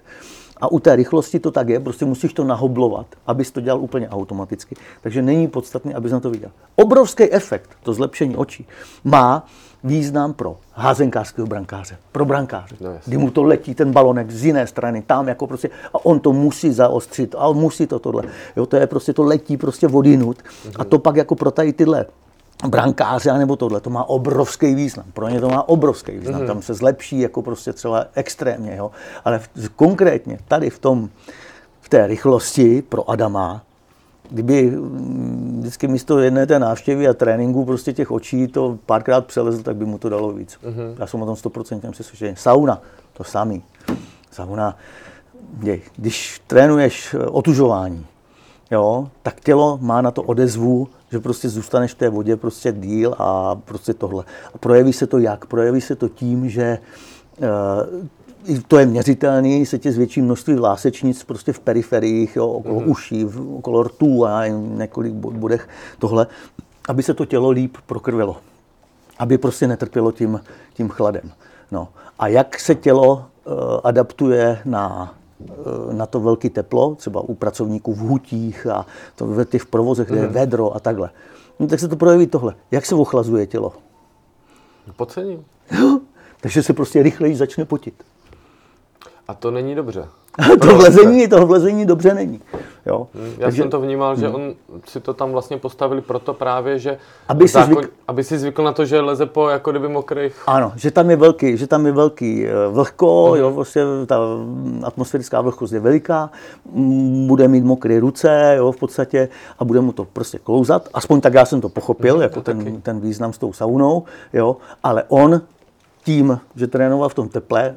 A u té rychlosti to tak je, prostě musíš to nahoblovat, abys to dělal úplně automaticky. Takže není podstatné, abys na to viděl. Obrovský efekt, to zlepšení očí, má význam pro házenkářského brankáře, pro brankáře. No, kdy mu to letí ten balonek z jiné strany, tam jako prostě, a on to musí zaostřit, a musí to tohle. Jo, to je prostě, to letí prostě vodinut a to pak jako pro tady tyhle brankáře nebo tohle, to má obrovský význam. Pro ně to má obrovský význam. Mm-hmm. Tam se zlepší jako prostě třeba extrémně. Jo? Ale v, konkrétně tady v tom, v té rychlosti pro Adama, kdyby mm, vždycky místo jedné té návštěvy a tréninku prostě těch očí to párkrát přelezl, tak by mu to dalo víc. Mm-hmm. Já jsem o tom 100% přesvědčený. Sauna, to samý. Sauna, když trénuješ eh, otužování, jo, tak tělo má na to odezvu, že prostě zůstaneš v té vodě prostě díl a prostě tohle. A projeví se to jak? Projeví se to tím, že uh, to je měřitelný, se tě zvětší množství vlásečnic prostě v periferiích, jo, okolo mm-hmm. uší, okolo rtů a několik bodech tohle, aby se to tělo líp prokrvilo. Aby prostě netrpělo tím, tím chladem. No. A jak se tělo uh, adaptuje na Eh, na to velké teplo, třeba u pracovníků v hutích a to ve těch provozech, kde je mhm. vedro a takhle. No, tak se to projeví tohle. Jak se ochlazuje tělo? Podcením. takže se prostě rychleji začne potit. A to není dobře. to vlezení, to vlezení dobře není. Jo. Hmm, já Takže, jsem to vnímal, že hmm. on si to tam vlastně postavili proto právě, že aby si, zákon, zvyk... aby si zvykl na to, že leze po jako kdyby mokrých. Ano, že tam je velký, že tam je velký eh, vlhko, hmm. jo, vlastně ta atmosférická vlhkost je veliká, bude mít mokré ruce, jo, v podstatě a bude mu to prostě klouzat. Aspoň tak já jsem to pochopil, hmm, jako ten, ten význam s tou saunou, jo, ale on tím, že trénoval v tom teple,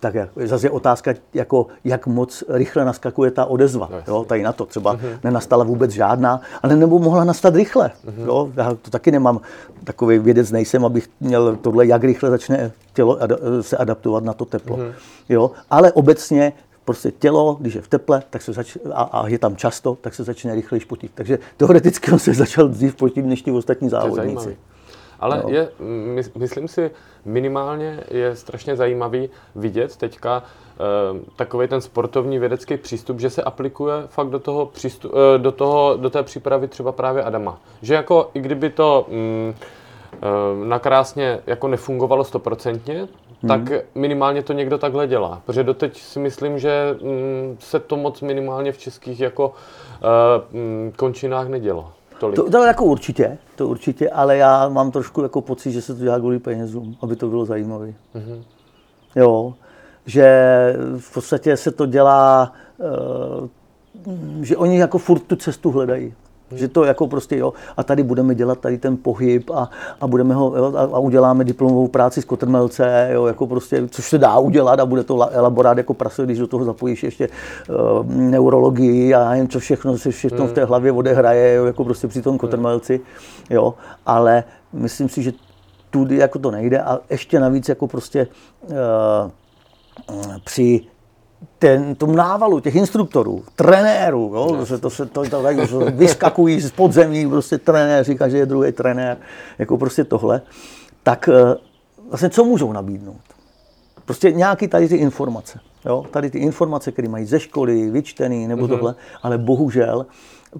tak jak, zase je otázka, jako, jak moc rychle naskakuje ta odezva. No, jo, tady na to třeba uh-huh. nenastala vůbec žádná, ale nebo mohla nastat rychle. Uh-huh. Jo, já to taky nemám takový vědec nejsem, abych měl tohle, jak rychle začne tělo se adaptovat na to teplo. Uh-huh. Jo, ale obecně prostě tělo, když je v teple tak se zač- a, a, je tam často, tak se začne rychleji potit. Takže teoreticky on se začal dřív potit než ti ostatní závodníci. Ale no. je, my, myslím si, minimálně je strašně zajímavý vidět teďka e, takový ten sportovní vědecký přístup, že se aplikuje fakt do toho, přístup, e, do toho, do té přípravy třeba právě Adama. Že jako i kdyby to mm, e, nakrásně jako nefungovalo stoprocentně, hmm. tak minimálně to někdo takhle dělá. Protože doteď si myslím, že mm, se to moc minimálně v českých jako mm, končinách nedělo tolik. To, to jako určitě, to určitě, ale já mám trošku jako pocit, že se to dělá kvůli penězům, aby to bylo zajímavé. Mm-hmm. Jo, že v podstatě se to dělá, uh, že oni jako furt tu cestu hledají. Že to jako prostě jo, a tady budeme dělat tady ten pohyb a, a budeme ho, jo, a, a, uděláme diplomovou práci z kotrmelce, jo, jako prostě, což se dá udělat a bude to elaborát jako prase, když do toho zapojíš ještě uh, neurologii a jen co všechno se všechno hmm. v té hlavě odehraje, jo, jako prostě při tom kotrmelci, jo, ale myslím si, že tudy jako to nejde a ještě navíc jako prostě uh, při ten, tom návalu těch instruktorů, trenérů, jo, to se, to se to, to, to, vyskakují z podzemí, prostě trenéři, každý je druhý trenér, jako prostě tohle, tak eh, vlastně co můžou nabídnout? Prostě nějaký tady ty informace, jo, tady ty informace, které mají ze školy, vyčtený nebo mm-hmm. tohle, ale bohužel,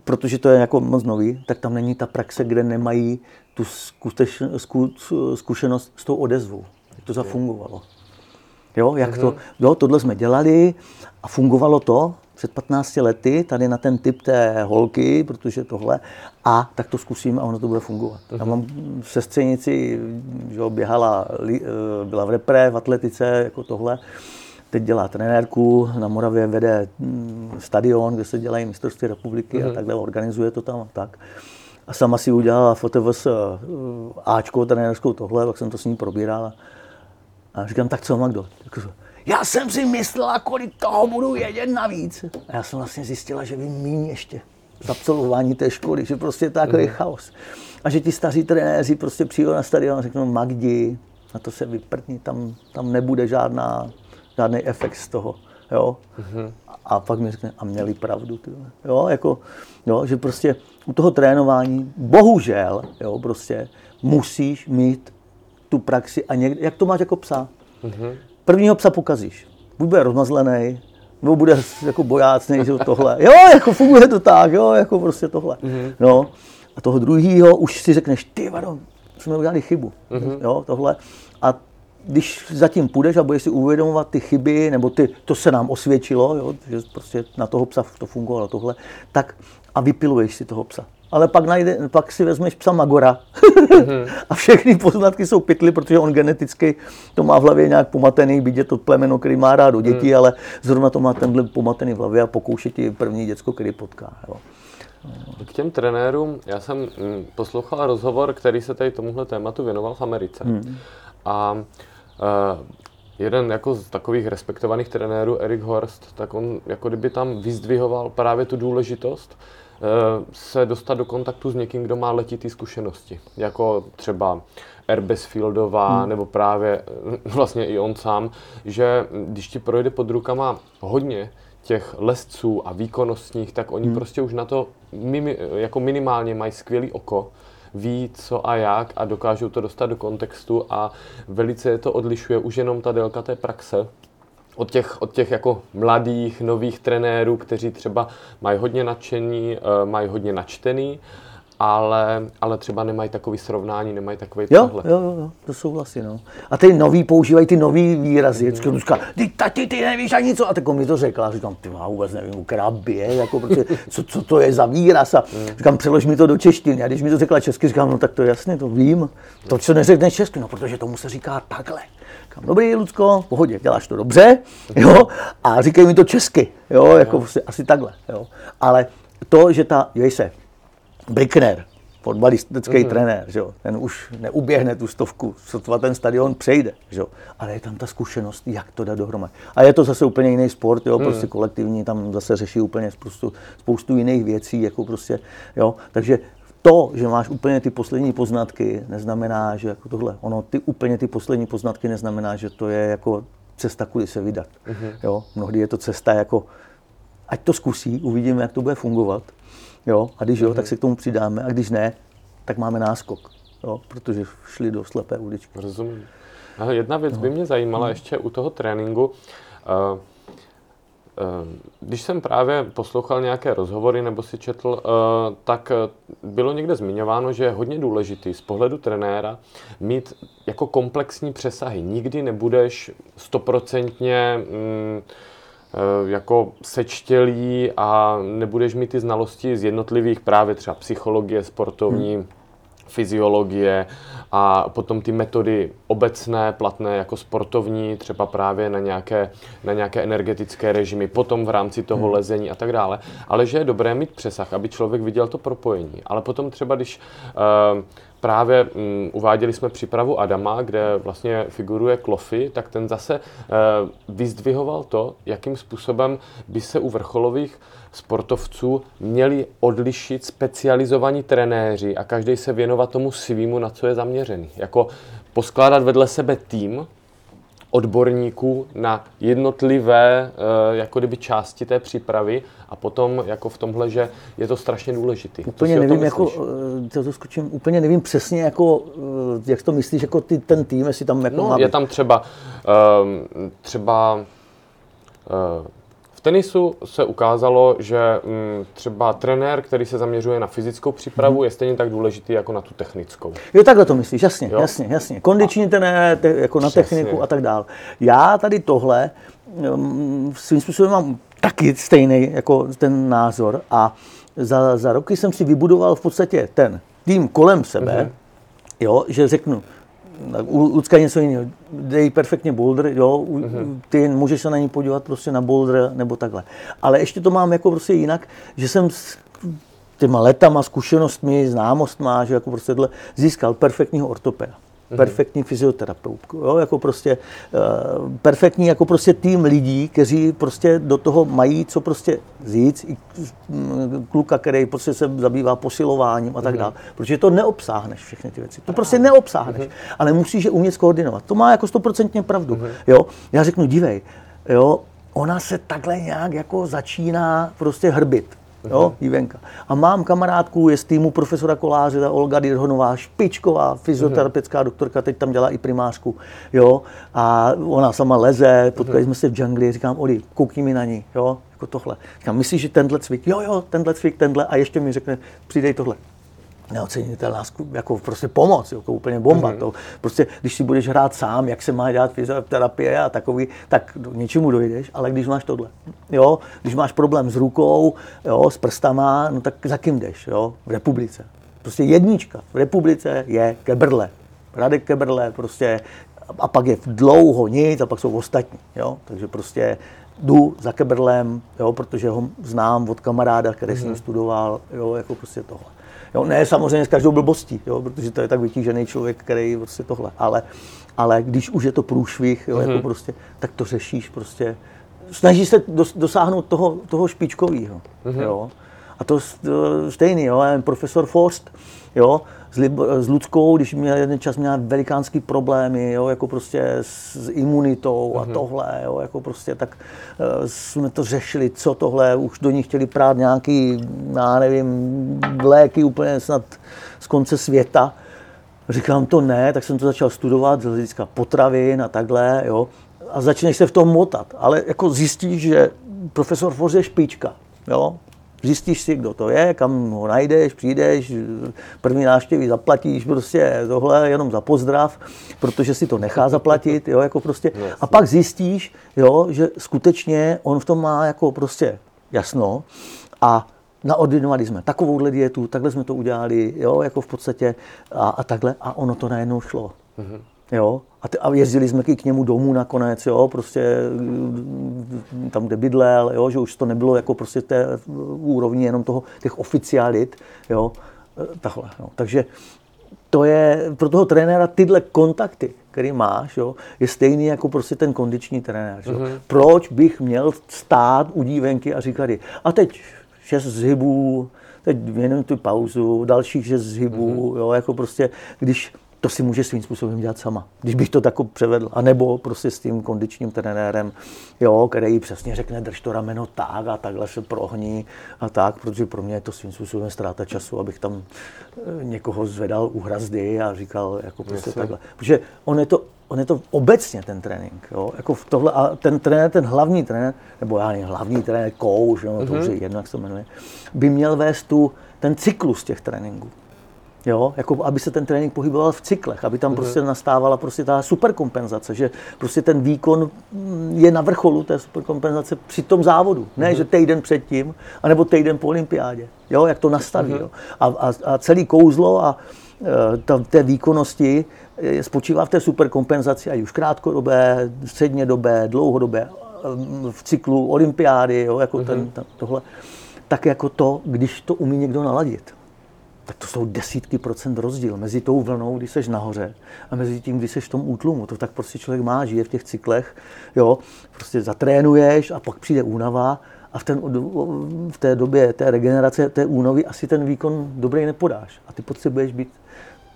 protože to je jako moc nový, tak tam není ta praxe, kde nemají tu zkušenost s tou odezvou, jak to zafungovalo. Jo, jak mm-hmm. to, jo, tohle jsme dělali a fungovalo to před 15 lety tady na ten typ té holky, protože tohle, a tak to zkusím a ono to bude fungovat. Mm-hmm. Já mám sestřenici, že jo, běhala, eh, byla v repre, v atletice, jako tohle, teď dělá trenérku, na Moravě vede hm, stadion, kde se dělají mistrovství republiky mm-hmm. a mhm. takhle organizuje to tam a tak. A sama si udělala fotovos eh, Ačko, trenérskou tohle, pak jsem to s ní probíral. A říkám, tak co, Magdo? Já jsem si myslela, kolik toho budu vědět navíc. A já jsem vlastně zjistila, že vím méně ještě z absolvování té školy, že prostě je to takový mm. chaos. A že ti staří trenéři prostě přijdou na stadion a řeknou, Magdi, na to se vyprtni, tam, tam nebude žádná, žádný efekt z toho. Jo? Mm-hmm. A pak mi řekne, a měli pravdu. Tyhle. Jo, jako, jo, že prostě u toho trénování, bohužel, jo, prostě musíš mít tu praxi a někde, jak to máš jako psa. Mm-hmm. Prvního psa pokazíš. Buď bude rozmazlený, nebo bude jako bojácný, že tohle. Jo, jako funguje to tak, jo, jako prostě tohle. Mm-hmm. No. A toho druhého už si řekneš, ty vado, jsme udělali chybu, mm-hmm. jo, tohle. A když zatím půjdeš a budeš si uvědomovat ty chyby, nebo ty, to se nám osvědčilo, jo, že prostě na toho psa to fungovalo tohle, tak a vypiluješ si toho psa ale pak, najde, pak si vezmeš psa Magora mm-hmm. a všechny poznatky jsou pytly, protože on geneticky to má v hlavě nějak pomatený, byť je to plemeno, který má rádo děti, mm. ale zrovna to má tenhle pomatený v hlavě a pokouší ti první děcko, který potká. Jo. K těm trenérům, já jsem mm, poslouchal rozhovor, který se tady tomuhle tématu věnoval v Americe. Hmm. A uh, jeden jako z takových respektovaných trenérů, Erik Horst, tak on jako kdyby tam vyzdvihoval právě tu důležitost se dostat do kontaktu s někým, kdo má letitý zkušenosti, jako třeba Airbus Fieldová, hmm. nebo právě eh, vlastně i on sám, že když ti projde pod rukama hodně těch lesců a výkonnostních, tak oni hmm. prostě už na to mimi, jako minimálně mají skvělý oko, ví co a jak a dokážou to dostat do kontextu a velice je to odlišuje už jenom ta délka té praxe, od těch, od těch jako mladých, nových trenérů, kteří třeba mají hodně nadšení, eh, mají hodně načtený, ale, ale třeba nemají takový srovnání, nemají takový jo, pohled. Jo, jo, jo, to souhlasí, no. A ty noví používají ty nový výrazy. Vždycky mm. říká, ty tati, ty nevíš ani co. A tak mi to řekla. A říkám, ty já vůbec nevím, bije, jako, protože, co, co, to je za výraz. A mm. říkám, přelož mi to do češtiny. A když mi to řekla česky, říkám, no tak to jasně, to vím. To, co neřekne česky, no protože tomu se říká takhle. Říkám, dobrý, Lucko, v pohodě, děláš to dobře, jo, a říkej mi to česky, jo, jako prostě asi takhle, jo. Ale to, že ta, dívej se, Brickner, fotbalistický mm-hmm. trenér, že jo, ten už neuběhne tu stovku, sotva ten stadion přejde, že jo, ale je tam ta zkušenost, jak to dát dohromady. A je to zase úplně jiný sport, jo, mm. prostě kolektivní, tam zase řeší úplně spoustu, spoustu jiných věcí, jako prostě, jo, takže to, že máš úplně ty poslední poznatky, neznamená, že jako tohle, ono ty úplně ty poslední poznatky neznamená, že to je jako cesta, kudy se vydat. Mm-hmm. Jo, mnohdy je to cesta jako, ať to zkusí, uvidíme, jak to bude fungovat. Jo, a když jo, mm-hmm. tak se k tomu přidáme, a když ne, tak máme náskok, jo, protože šli do slepé uličky. Rozumím. A jedna věc no. by mě zajímala mm. ještě u toho tréninku. Uh, když jsem právě poslouchal nějaké rozhovory nebo si četl, eh, tak eh, bylo někde zmiňováno, že je hodně důležitý z pohledu trenéra mít jako komplexní přesahy. Nikdy nebudeš stoprocentně mm, eh, jako sečtělý a nebudeš mít ty znalosti z jednotlivých právě třeba psychologie, sportovní, hmm fyziologie a potom ty metody obecné, platné jako sportovní, třeba právě na nějaké, na nějaké energetické režimy, potom v rámci toho hmm. lezení a tak dále. Ale že je dobré mít přesah, aby člověk viděl to propojení. Ale potom třeba, když uh, právě um, uváděli jsme přípravu Adama, kde vlastně figuruje Klofy, tak ten zase uh, vyzdvihoval to, jakým způsobem by se u vrcholových sportovců měli odlišit specializovaní trenéři a každý se věnovat tomu svýmu, na co je zaměřený. Jako poskládat vedle sebe tým odborníků na jednotlivé uh, jako kdyby části té přípravy a potom jako v tomhle, že je to strašně důležitý. Úplně nevím, jako, eh, to, to skočím, úplně nevím přesně, jako, eh, jak to myslíš, jako ty, ten tým, jestli tam jako no, má být. je tam třeba, uh, třeba tenisu se ukázalo, že mm, třeba trenér, který se zaměřuje na fyzickou přípravu, mm. je stejně tak důležitý jako na tu technickou. Jo, takhle to myslíš, jasně, jo? jasně, jasně. Kondiční trenér, te, jako na Přesně. techniku a tak dále. Já tady tohle um, svým způsobem mám taky stejný jako ten názor a za, za roky jsem si vybudoval v podstatě ten tým kolem sebe, mm-hmm. jo, že řeknu, u Lucka něco jiného. Dej perfektně boulder, jo, mm-hmm. ty můžeš se na ní podívat prostě na boulder nebo takhle. Ale ještě to mám jako prostě jinak, že jsem s těma letama, zkušenostmi, známostmi, že jako prostě získal perfektního ortopeda. Perfektní fyzioterapeutku, jo, jako prostě uh, perfektní jako prostě tým lidí, kteří prostě do toho mají co prostě říct, i mm, kluka, který prostě se zabývá posilováním a tak mm-hmm. dále, protože to neobsáhneš všechny ty věci, to prostě neobsáhneš, mm-hmm. ale musíš je umět skoordinovat. To má jako stoprocentně pravdu, jo. Já řeknu, dívej, jo, ona se takhle nějak jako začíná prostě hrbit jo, Jívenka. A mám kamarádku, je z týmu profesora Koláře, ta Olga Dirhonová, špičková fyzioterapeutická doktorka, teď tam dělá i primářku, jo, a ona sama leze, potkali jsme se v džungli, říkám, Oli, koukni mi na ní, jo, jako tohle. Říkám, myslíš, že tenhle cvik, jo, jo, tenhle cvik, tenhle, a ještě mi řekne, přidej tohle neocenitelná jako prostě pomoc, jako úplně bomba. Mm-hmm. To prostě, když si budeš hrát sám, jak se má dělat fyzioterapie a takový, tak do něčemu dojdeš, ale když máš tohle, jo, když máš problém s rukou, jo, s prstama, no tak za kým jdeš, jo, v republice. Prostě jednička v republice je Kebrle. Radek Kebrle, prostě, a pak je dlouho nic a pak jsou ostatní, jo, takže prostě jdu za Kebrlem, jo, protože ho znám od kamaráda, který mm-hmm. ním mhm. studoval, jo, jako prostě tohle. Jo, ne samozřejmě s každou blbostí, jo, protože to je tak vytížený člověk, který prostě tohle. Ale, ale když už je to průšvih, jo, mm-hmm. jako mhm. prostě, tak to řešíš prostě. Snažíš se dos, dosáhnout toho, toho špičkového. Mm-hmm. Jo. A to stejný, jo, profesor Forst, jo, s, Lib, s Ludskou, když měl jeden čas měl velikánský problémy, jo, jako prostě s, s imunitou mm-hmm. a mhm. tohle, jo, jako prostě tak uh, jsme to řešili, co tohle, už do nich chtěli prát nějaký, já nevím, léky úplně snad z konce světa. Říkám to ne, tak jsem to začal studovat z hlediska potravin a takhle, jo, a začneš se v tom motat, ale jako zjistíš, že profesor Forz je špička, jo, zjistíš si, kdo to je, kam ho najdeš, přijdeš, první návštěvy zaplatíš, prostě tohle jenom za pozdrav, protože si to nechá zaplatit, jo, jako prostě. A pak zjistíš, jo, že skutečně on v tom má jako prostě jasno a naordinovali jsme takovouhle dietu, takhle jsme to udělali, jo, jako v podstatě a, a takhle a ono to najednou šlo. Mm-hmm. Jo, a, t- a jezdili jsme k němu domů nakonec, jo, prostě mm, tam, kde bydlel, jo, že už to nebylo jako prostě té úrovni jenom toho, těch oficialit, jo, e, takhle, jo. Takže to je pro toho trenéra tyhle kontakty, který máš, jo, je stejný jako prostě ten kondiční trenér. Mm-hmm. Proč bych měl stát u dívenky a říkat a teď šest zhybů, teď věnuju tu pauzu, dalších šest zhybů, mm-hmm. jo, jako prostě, když to si může svým způsobem dělat sama, když bych to tak převedl. A nebo prostě s tím kondičním trenérem, jo, který přesně řekne, drž to rameno tak a takhle se prohní a tak, protože pro mě je to svým způsobem ztráta času, abych tam eh, někoho zvedal u hrazdy a říkal jako prostě Jasně. takhle. Protože on je to, on je to obecně ten trénink, jo, jako v tohle, a ten trenér, ten hlavní trenér, nebo já nevím, hlavní trenér, coach, jo, to mm-hmm. už je jedno, jak se to jmenuje, by měl vést tu, ten cyklus těch tréninků. Jo, jako aby se ten trénink pohyboval v cyklech, aby tam mm-hmm. prostě nastávala prostě ta superkompenzace, že prostě ten výkon je na vrcholu té superkompenzace při tom závodu. Ne, mm-hmm. že týden předtím, anebo týden po olympiádě. Jo, jak to nastaví. Mm-hmm. Jo. A, a, a celý kouzlo a, ta, té výkonnosti spočívá v té superkompenzaci, ať už krátkodobé, střednědobé, dlouhodobé, v cyklu olympiády, jo, jako mm-hmm. ten, ten, tohle, tak jako to, když to umí někdo naladit tak to jsou desítky procent rozdíl mezi tou vlnou, když seš nahoře a mezi tím, když seš v tom útlumu. To tak prostě člověk má, žije v těch cyklech, jo, prostě zatrénuješ a pak přijde únava a v, ten, v té době té regenerace, té únovy asi ten výkon dobrý nepodáš a ty potřebuješ být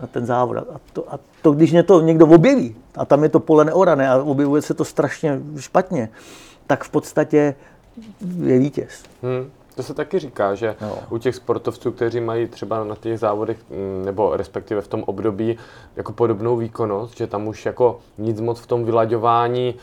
na ten závod. A to, a to když mě to někdo objeví, a tam je to pole neorané a objevuje se to strašně špatně, tak v podstatě je vítěz. Hmm. To se taky říká, že no. u těch sportovců, kteří mají třeba na těch závodech, mm, nebo respektive v tom období jako podobnou výkonnost, že tam už jako nic moc v tom vylaďování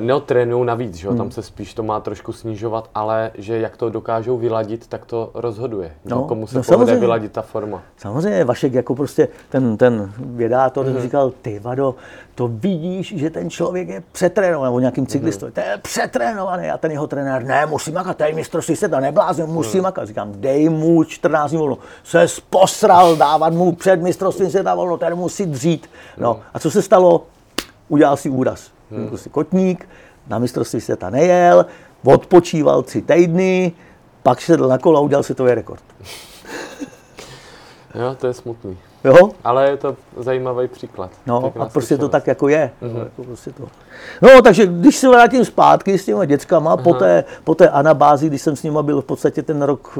neotrénují navíc, že jo? Hmm. tam se spíš to má trošku snižovat, ale že jak to dokážou vyladit, tak to rozhoduje. No, komu se no, povede vyladit ta forma. Samozřejmě, Vašek jako prostě ten, ten vědátor hmm. říkal, ty vado, to vidíš, že ten člověk je přetrénovaný, nebo nějakým cyklistou, hmm. to je přetrénovaný a ten jeho trenér, ne, musí makat, tady mistrovství se to neblázně, musí hmm. makat. Říkám, dej mu 14 dní volno. Se posral dávat mu před mistrovstvím se volno, ten musí dřít. No, hmm. a co se stalo? Udělal si úraz hmm. prostě kotník, na mistrovství světa nejel, odpočíval tři týdny, pak šel na kola a udělal světový rekord. jo, to je smutný. Jo? Ale je to zajímavý příklad. No a prostě to tak jako je. Mm-hmm. Jako prostě to. No takže když se vrátím zpátky s těma dětskama, po té, po té anabázi, když jsem s nima byl v podstatě ten rok,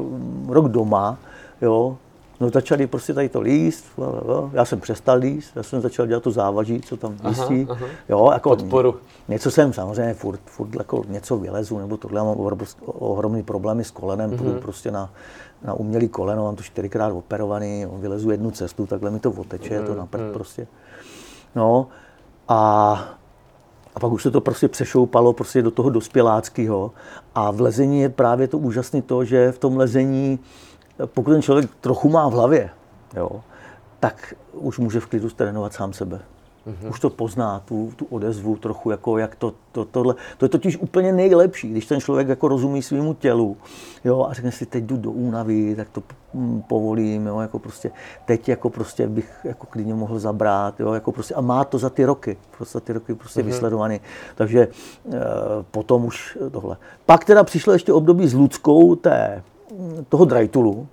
rok doma, jo, No začali prostě tady to líst, já jsem přestal líst, já jsem začal dělat to závaží, co tam lístí. Aha, aha. Jo, jako Podporu. Něco jsem samozřejmě furt, furt jako něco vylezu, nebo tohle mám ohromný problémy s kolenem, mm-hmm. prostě na, na umělý koleno, mám to čtyřikrát operovaný, vylezu jednu cestu, takhle mi to oteče, mm-hmm. to napřed mhm. prostě. No a, a pak už se to prostě přešoupalo prostě do toho dospěláckého a v lezení je právě to úžasné to, že v tom lezení pokud ten člověk trochu má v hlavě, jo, tak už může v klidu trénovat sám sebe. Mm-hmm. Už to pozná, tu, tu odezvu trochu, jako jak to, to, tohle. To je totiž úplně nejlepší, když ten člověk jako rozumí svýmu tělu, jo, a řekne si, teď jdu do únavy, tak to mm, povolím, jo, jako prostě, teď jako prostě bych jako klidně mohl zabrát, jo, jako prostě, a má to za ty roky, prostě za ty roky prostě mm-hmm. vysledovaný. Takže e, potom už tohle. Pak teda přišlo ještě období s Ludskou té toho drajtulu,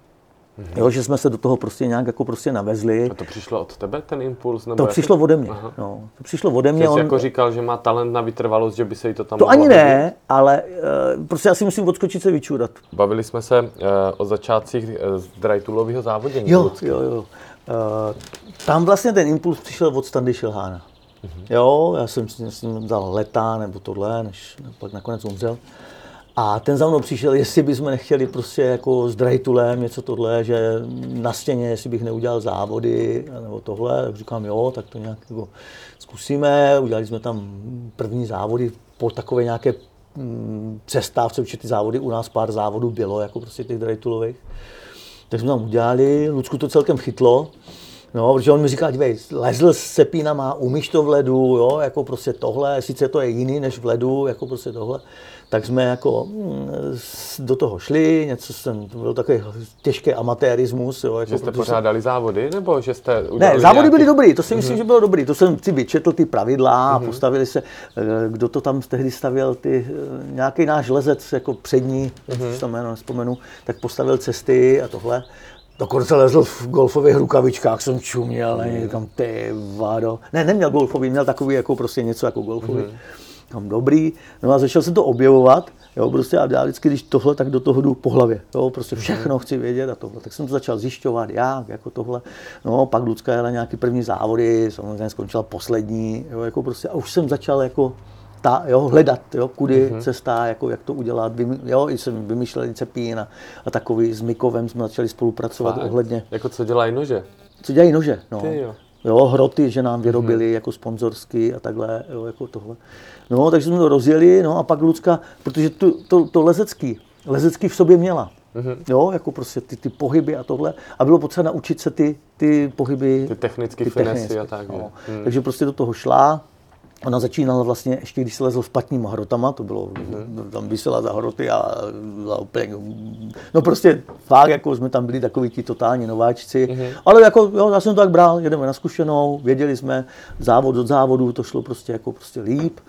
Mm-hmm. Jo, že jsme se do toho prostě nějak jako prostě navezli. A to přišlo od tebe, ten impuls? Nebo to jako... přišlo ode mě. No, to přišlo ode mě. Jsi on... jako říkal, že má talent na vytrvalost, že by se jí to tam To ani ne, ale uh, prostě já si musím odskočit se vyčurat. Bavili jsme se uh, o začátcích uh, drajtulového závodění. Jo, jo, jo. Uh, tam vlastně ten impuls přišel od Standy Šilhána. Mm-hmm. Jo, já jsem s ním dal leta nebo tohle, než pak nakonec umřel. A ten za mnou přišel, jestli bychom nechtěli prostě jako s drajtulem něco tohle, že na stěně, jestli bych neudělal závody nebo tohle, tak říkám jo, tak to nějak jako zkusíme. Udělali jsme tam první závody po takové nějaké mm, přestávce, určitě ty závody, u nás pár závodů bylo, jako prostě těch drajtulových. Tak jsme tam udělali, Lucku to celkem chytlo. No, protože on mi říká, dívej, lezl s sepínama, umíš to v ledu, jo, jako prostě tohle, sice to je jiný než v ledu, jako prostě tohle tak jsme jako mm, do toho šli, něco jsem, to byl takový těžký amatérismus. Jo, jako že jste pořádali závody, nebo že jste Ne, závody nějaký... byly dobrý, to si myslím, mm-hmm. že bylo dobrý. To jsem si vyčetl ty pravidla a mm-hmm. postavili se, eh, kdo to tam tehdy stavěl, ty, eh, nějaký náš lezec jako přední, mm-hmm. tam jméno nespomenu, tak postavil cesty a tohle. Dokonce lezl v golfových rukavičkách, jsem čuměl, mm. říkám, ty vado. Ne, neměl golfový, měl takový jako prostě něco jako golfový. Mm tam dobrý, no a začal jsem to objevovat, jo, prostě a já vždycky, když tohle, tak do toho jdu po hlavě, jo, prostě všechno chci vědět a tohle, tak jsem to začal zjišťovat, jak, jako tohle, no, pak Lucka jela nějaký první závody, samozřejmě skončila poslední, jo, jako prostě, a už jsem začal jako ta, jo, hledat, jo, kudy mm-hmm. cesta, jako jak to udělat, vym, jo, i jsem vymýšlel cepín a, a takový s Mikovem jsme začali spolupracovat Fakt? ohledně. Jako co dělají nože? Co dělají nože, no. Ty jo. Jo. hroty, že nám vyrobili mm-hmm. jako sponzorsky a takhle, jo, jako tohle. No, takže jsme to rozjeli, no a pak Lucka, protože to, to, to lezecký, lezecký v sobě měla. Mm-hmm. Jo, jako prostě ty, ty pohyby a tohle. A bylo potřeba naučit se ty, ty pohyby. Ty technické finesy a tak. No. Mm. Takže prostě do toho šla. Ona začínala vlastně, ještě když se lezl špatnýma hrotama, to bylo, mm-hmm. tam vysela za hroty a byla úplně, no prostě fakt, jako jsme tam byli takový ti totální nováčci, mm-hmm. ale jako, jo, já jsem to tak bral, jedeme na zkušenou, věděli jsme, závod od závodu, to šlo prostě jako prostě líp.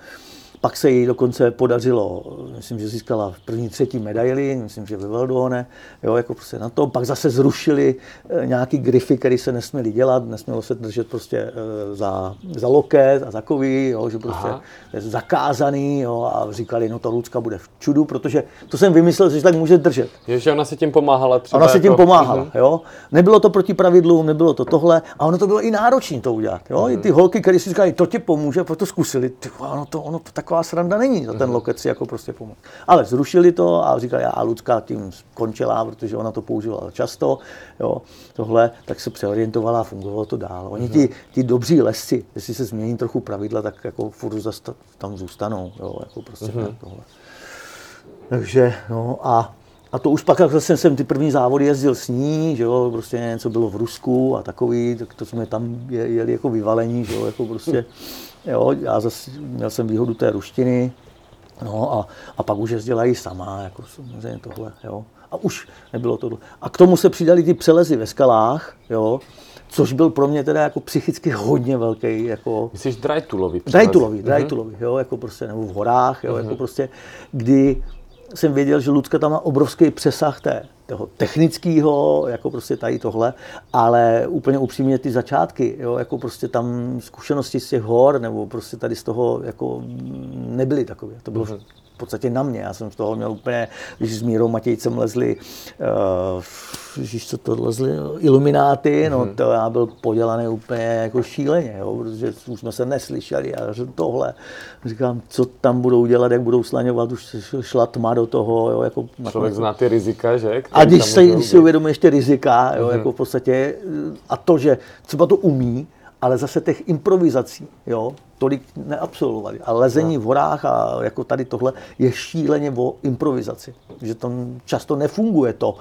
Pak se jí dokonce podařilo, myslím, že získala v první, třetí medaili, myslím, že ve Veldone, jo, jako prostě na to. Pak zase zrušili eh, nějaký grify, které se nesměly dělat, nesmělo se držet prostě eh, za, za loket a takový, jo, že prostě Aha. je zakázaný jo, a říkali, no to Lucka bude v čudu, protože to jsem vymyslel, že tak může držet. Je, že ona se tím pomáhala třeba Ona se tím jako... pomáhala, uh-huh. jo. Nebylo to proti pravidlům, nebylo to tohle a ono to bylo i náročné to udělat, jo. Uh-huh. I ty holky, které si říkali, to ti pomůže, proto zkusili, ty, ono to, ono to tak taková sranda není za ten mhm. loket si jako prostě pomoct. Ale zrušili to a říkali, já Lucka tím skončila, protože ona to používala často, jo, tohle, tak se přeorientovala a fungovalo to dál. Oni ti, ti dobří lesci, jestli se změní trochu pravidla, tak jako furt tam zůstanou, jo, jako prostě mm-hmm. tohle. Takže, no a a to už pak, jak jsem, jsem ty první závody jezdil s ní, že jo, prostě něco bylo v Rusku a takový, tak to jsme tam jeli jako vyvalení, že jo, jako prostě Jo, já zase měl jsem výhodu té ruštiny, no a, a pak už jezdila i sama, jako samozřejmě tohle, jo. A už nebylo to. A k tomu se přidali ty přelezy ve skalách, jo, což byl pro mě teda jako psychicky hodně velký. Jako... Myslíš drajtulový? Drajtulový, drajtulový, mm-hmm. jo, jako prostě, nebo v horách, jo, mm-hmm. jako prostě, kdy jsem věděl, že Lucka tam má obrovský přesah té, toho technického, jako prostě tady tohle, ale úplně upřímně ty začátky, jo, jako prostě tam zkušenosti z těch hor, nebo prostě tady z toho jako nebyly takové. To bylo mm-hmm podstatě na mě. Já jsem z toho měl úplně, když s Mírou Matějcem lezli, uh, co to lezli, ilumináty, mm-hmm. no mhm. to já byl podělaný úplně jako šíleně, jo, protože už jsme se neslyšeli a tohle. Říkám, co tam budou dělat, jak budou slaňovat, už šla tma do toho. Jo, jako, Člověk zná ty rizika, že? A když, se, když si uvědomí ještě rizika, jo, mm-hmm. jako v podstatě, a to, že třeba to umí, ale zase těch improvizací, jo, tolik neabsolvovali. A lezení no. v horách a jako tady tohle je šíleně o improvizaci. Že to často nefunguje to.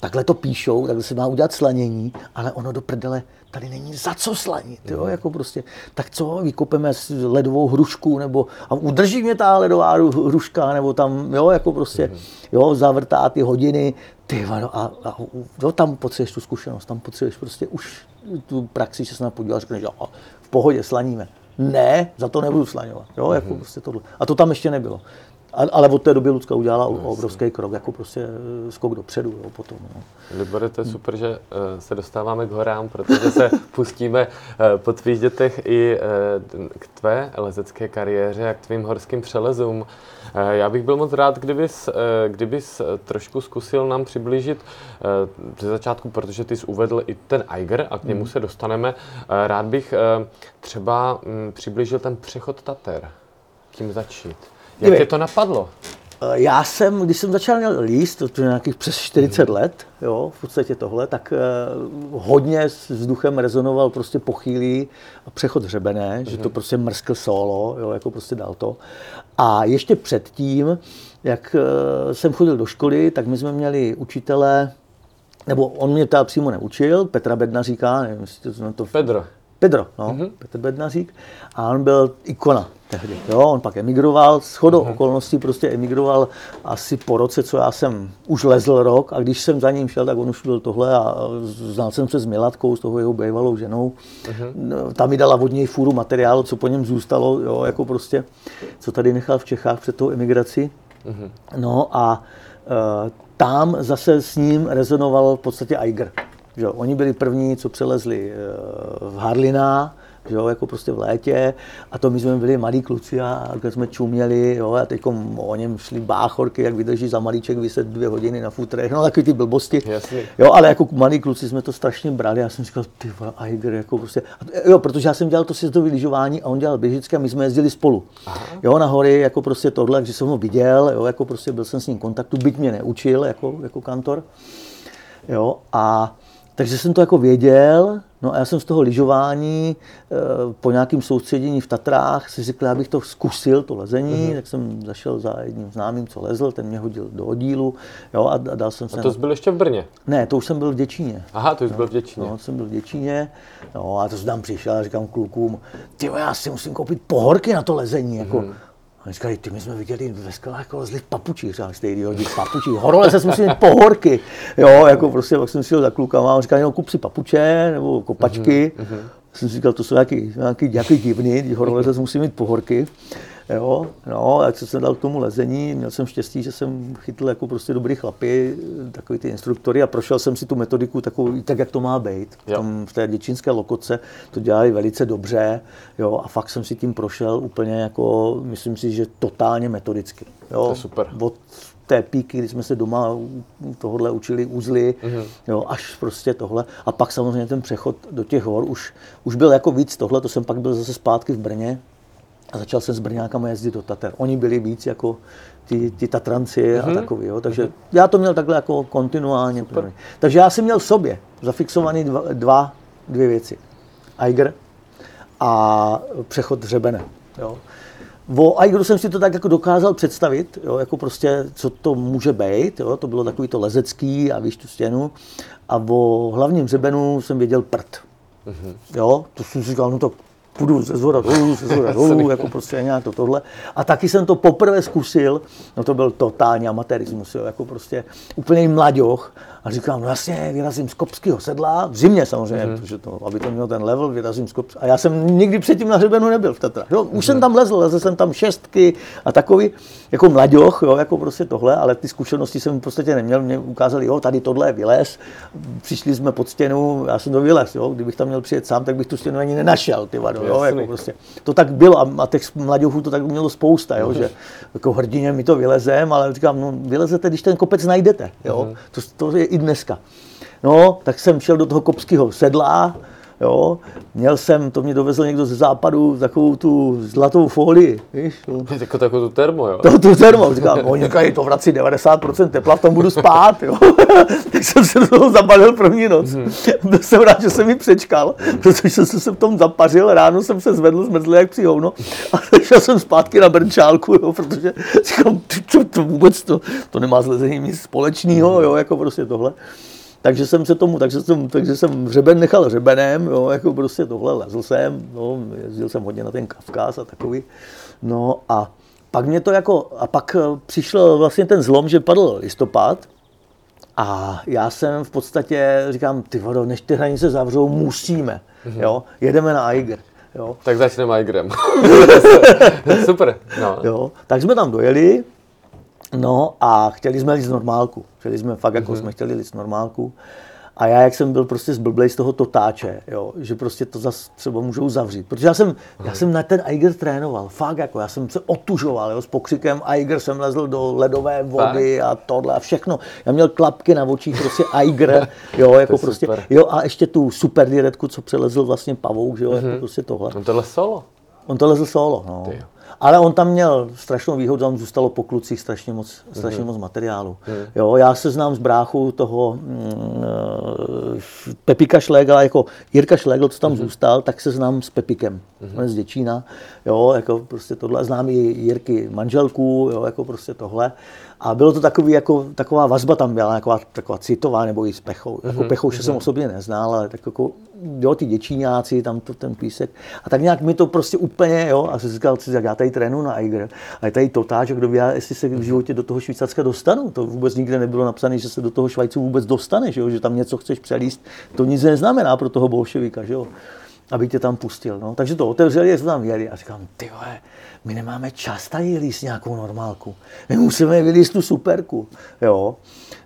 Takhle to píšou, takhle se má udělat slanění, ale ono do prdele tady není za co slanit, jo, mhm. jako prostě, tak co, vykopeme ledovou hrušku, nebo a udrží mě ta ledová hruška, nebo tam, jo, jako prostě, mhm. jo, zavrtá ty hodiny, ty no a, a jo, tam potřebuješ tu zkušenost, tam potřebuješ prostě už tu praxi, že se na podíval, řekneš, jo, v pohodě slaníme. Ne, za to nebudu slaňovat, jo, jako mhm. prostě tohle. A to tam ještě nebylo. Ale od té doby Lucka udělala no, obrovský krok, jako prostě eh, skok dopředu jo, potom. No. Libore, to je super, že eh, se dostáváme k horám, protože se pustíme eh, po tvých dětech i k tvé lezecké kariéře a k tvým horským přelezům. Já bych byl moc rád, kdybys, kdybys trošku zkusil nám přiblížit ze začátku, protože ty jsi uvedl i ten Eiger a k němu hmm. se dostaneme. Rád bych třeba mm, přiblížil ten přechod Tater. Tím začít. Jak tě to napadlo? Eh, já jsem, když jsem začal líst, to je nějakých přes 40 hmm. let, jo, v podstatě tohle, tak uh, hodně s vzduchem rezonoval prostě pochýlý přechod hřebené, hmm. že to mhm. prostě mrskl solo, jo, jako prostě dal to. A ještě předtím, jak uh, jsem chodil do školy, tak my jsme měli učitele, nebo on mě teda přímo neučil, Petra Bedna říká, nevím, jestli to, to... Pedro. Pedro, no, mm-hmm. Petr Bednařík. A on byl ikona tehdy. Jo, on pak emigroval, s chodou mm-hmm. okolností prostě emigroval asi po roce, co já jsem už lezl rok a když jsem za ním šel, tak on už byl tohle a znal jsem se s Milatkou, s toho jeho bývalou ženou. Mm-hmm. Ta mi dala od něj fůru materiálu, co po něm zůstalo, jo, jako prostě, co tady nechal v Čechách před tou emigrací. Mm-hmm. No a uh, tam zase s ním rezonoval v podstatě Eiger. Že oni byli první, co přelezli eh, v Harlina, že jo, jako prostě v létě a to my jsme byli malí kluci a když jsme čuměli, jo, a teď o něm šli báchorky, jak vydrží za malíček vyset dvě hodiny na futrech, no takový ty blbosti. Jasně. Jo, ale jako malí kluci jsme to strašně brali, já jsem říkal, ty Eiger, jako prostě, jo, protože já jsem dělal to sjezdové lyžování a on dělal běžické a my jsme jezdili spolu. Aha. Jo, na hory, jako prostě tohle, když jsem ho viděl, jo, jako prostě byl jsem s ním v kontaktu, byť mě neučil, jako, jako kantor. Jo, a takže jsem to jako věděl, no a já jsem z toho lyžování eh, po nějakém soustředění v Tatrách si řekl, abych to zkusil, to lezení, mm-hmm. tak jsem zašel za jedním známým, co lezl, ten mě hodil do oddílu, jo, a dal jsem se... A to jsi byl ještě v Brně? Ne, to už jsem byl v Děčíně. Aha, to už no, byl v Děčíně. No, jsem byl v Děčíně, no a to jsem tam přišel a říkám klukům, ty já si musím koupit pohorky na to lezení, jako, a říkali, ty my jsme viděli ve skalách jako v papučích, říkám, stejný hodí v papučích, horoleze musí mít pohorky, jo, jako prostě, pak jsem šel za klukama, on říkal, no kup si papuče, nebo kopačky, mm-hmm. Jsem si říkal, to jsou nějaký, nějaký, nějaký divný, když horoleze musí mít pohorky. Jo, no, jak jsem dal k tomu lezení, měl jsem štěstí, že jsem chytl jako prostě dobrý chlapy, takový ty instruktory a prošel jsem si tu metodiku takovou, tak, jak to má být. V, tom, v té děčínské lokoce to dělali velice dobře, jo, a fakt jsem si tím prošel úplně jako, myslím si, že totálně metodicky. Jo, to je super. Od té píky, kdy jsme se doma tohle učili uzly, mm-hmm. jo, až prostě tohle. A pak samozřejmě ten přechod do těch hor už, už byl jako víc tohle, to jsem pak byl zase zpátky v Brně, a začal jsem s Brňákama jezdit do Tater. Oni byli víc jako ty, ty Tatranci mm-hmm. a mhm. takový. Jo. Takže mm-hmm. já to měl takhle jako kontinuálně. Super. Takže já jsem měl v sobě zafixovaný dva, dva dvě věci. Eiger a přechod řebene. Jo. O Aigeru jsem si to tak jako dokázal představit, jo, jako prostě, co to může být, jo, to bylo takový to lezecký a víš tu stěnu. A o hlavním řebenu jsem věděl prd. Mm-hmm. Jo, to jsem si říkal, no to půjdu ze zhora dolů, ze zhora dolů, jako prostě nějak to tohle. A taky jsem to poprvé zkusil, no to byl totální amatérismus, jo, jako prostě úplný mladěch. A říkám, no jasně, vyrazím z Kopského sedla, v zimě samozřejmě, mm-hmm. protože to, aby to mělo ten level, vyrazím z Kopského. A já jsem nikdy předtím na hřebenu nebyl v Tatrách. Jo, už mm-hmm. jsem tam lezl, lezl jsem tam šestky a takový, jako mladěch, jo, jako prostě tohle, ale ty zkušenosti jsem v podstatě neměl. Mě ukázali, jo, tady tohle je vylez, přišli jsme pod stěnu, já jsem to vylez, jo, kdybych tam měl přijet sám, tak bych tu stěnu ani nenašel, ty vado, jo, jako prostě. To tak bylo a, a těch mladěchů to tak mělo spousta, jo, mm-hmm. že jako hrdině mi to vylezem, ale říkám, no vylezete, když ten kopec najdete, jo, mm-hmm. to, to je i dneska. No, tak jsem šel do toho kopského sedla, Jo, měl jsem, to mě dovezl někdo ze západu, takovou tu zlatou folii, víš? Jako takovou tu termo, jo? To, tu termo, říkám, oni říkají, to vrací 90% tepla, v tom budu spát, jo. tak jsem se do toho zabalil první noc. Hmm. Byl jsem rád, že jsem mi přečkal, protože jsem se v tom zapařil, ráno jsem se zvedl, zmrzl jak při hovno a šel jsem zpátky na brnčálku, jo, protože říkám, to, to, vůbec to, to nemá s lezením nic společného, jo, jako prostě tohle. Takže jsem se tomu, takže jsem, takže jsem hřeben nechal hřebenem, jo, jako prostě tohle lezl jsem, no, jezdil jsem hodně na ten Kavkaz a takový. No a pak mě to jako, a pak eh, přišel vlastně ten zlom, že padl listopad, a já jsem v podstatě říkám, ty vodo, než ty hranice zavřou, musíme, mm-hmm. jo, jedeme na Eiger. Jo. Tak začneme Eigerem. Super. No. Jo, tak jsme tam dojeli, No a chtěli jsme jít z normálku. Chtěli jsme fakt, jako mm-hmm. jsme chtěli jít z normálku. A já, jak jsem byl prostě zblblej z toho totáče, jo, že prostě to zase třeba můžou zavřít. Protože já jsem, já jsem na ten Eiger trénoval, fakt jako, já jsem se otužoval, jo, s pokřikem Eiger jsem lezl do ledové vody fakt? a tohle a všechno. Já měl klapky na očích, prostě Eiger, jo, jako prostě, super. jo, a ještě tu super diretku, co přelezl vlastně pavouk, že jo, mm-hmm. jako prostě tohle. On tohle solo? On to lezl solo, no. Ty. Ale on tam měl strašnou výhodu, tam zůstalo po klucích strašně moc, strašně mm-hmm. moc materiálu. Mm. Jo, já se znám z bráchu toho mm, Pepika Šlegla, jako Jirka Šlegl, co tam mm-hmm. zůstal, tak se znám s Pepikem, mm-hmm. z Děčína. Jo, jako prostě tohle, znám i Jirky manželku, jo, jako prostě tohle. A bylo to takový, jako, taková vazba tam byla, taková, taková citová, nebo i s Pechou. Mm-hmm. Jako mhm, Pechouše mm-hmm. jsem osobně neznal, ale tak jako, jo, ty děčíňáci, tam to, ten písek. A tak nějak mi to prostě úplně, jo, a jsem říkal, si, já tady trénu na Eiger, a je tady totáč, kdo ví, jestli se v životě do toho Švýcarska dostanu. To vůbec nikde nebylo napsané, že se do toho Švajcu vůbec dostaneš, jo, že tam něco chceš přelíst. To nic neznamená pro toho bolševika, že jo aby tě tam pustil. No. Takže to otevřeli, jsme tam jeli a říkám, ty vole, my nemáme čas tady líst nějakou normálku. My musíme vylíst tu superku. Jo.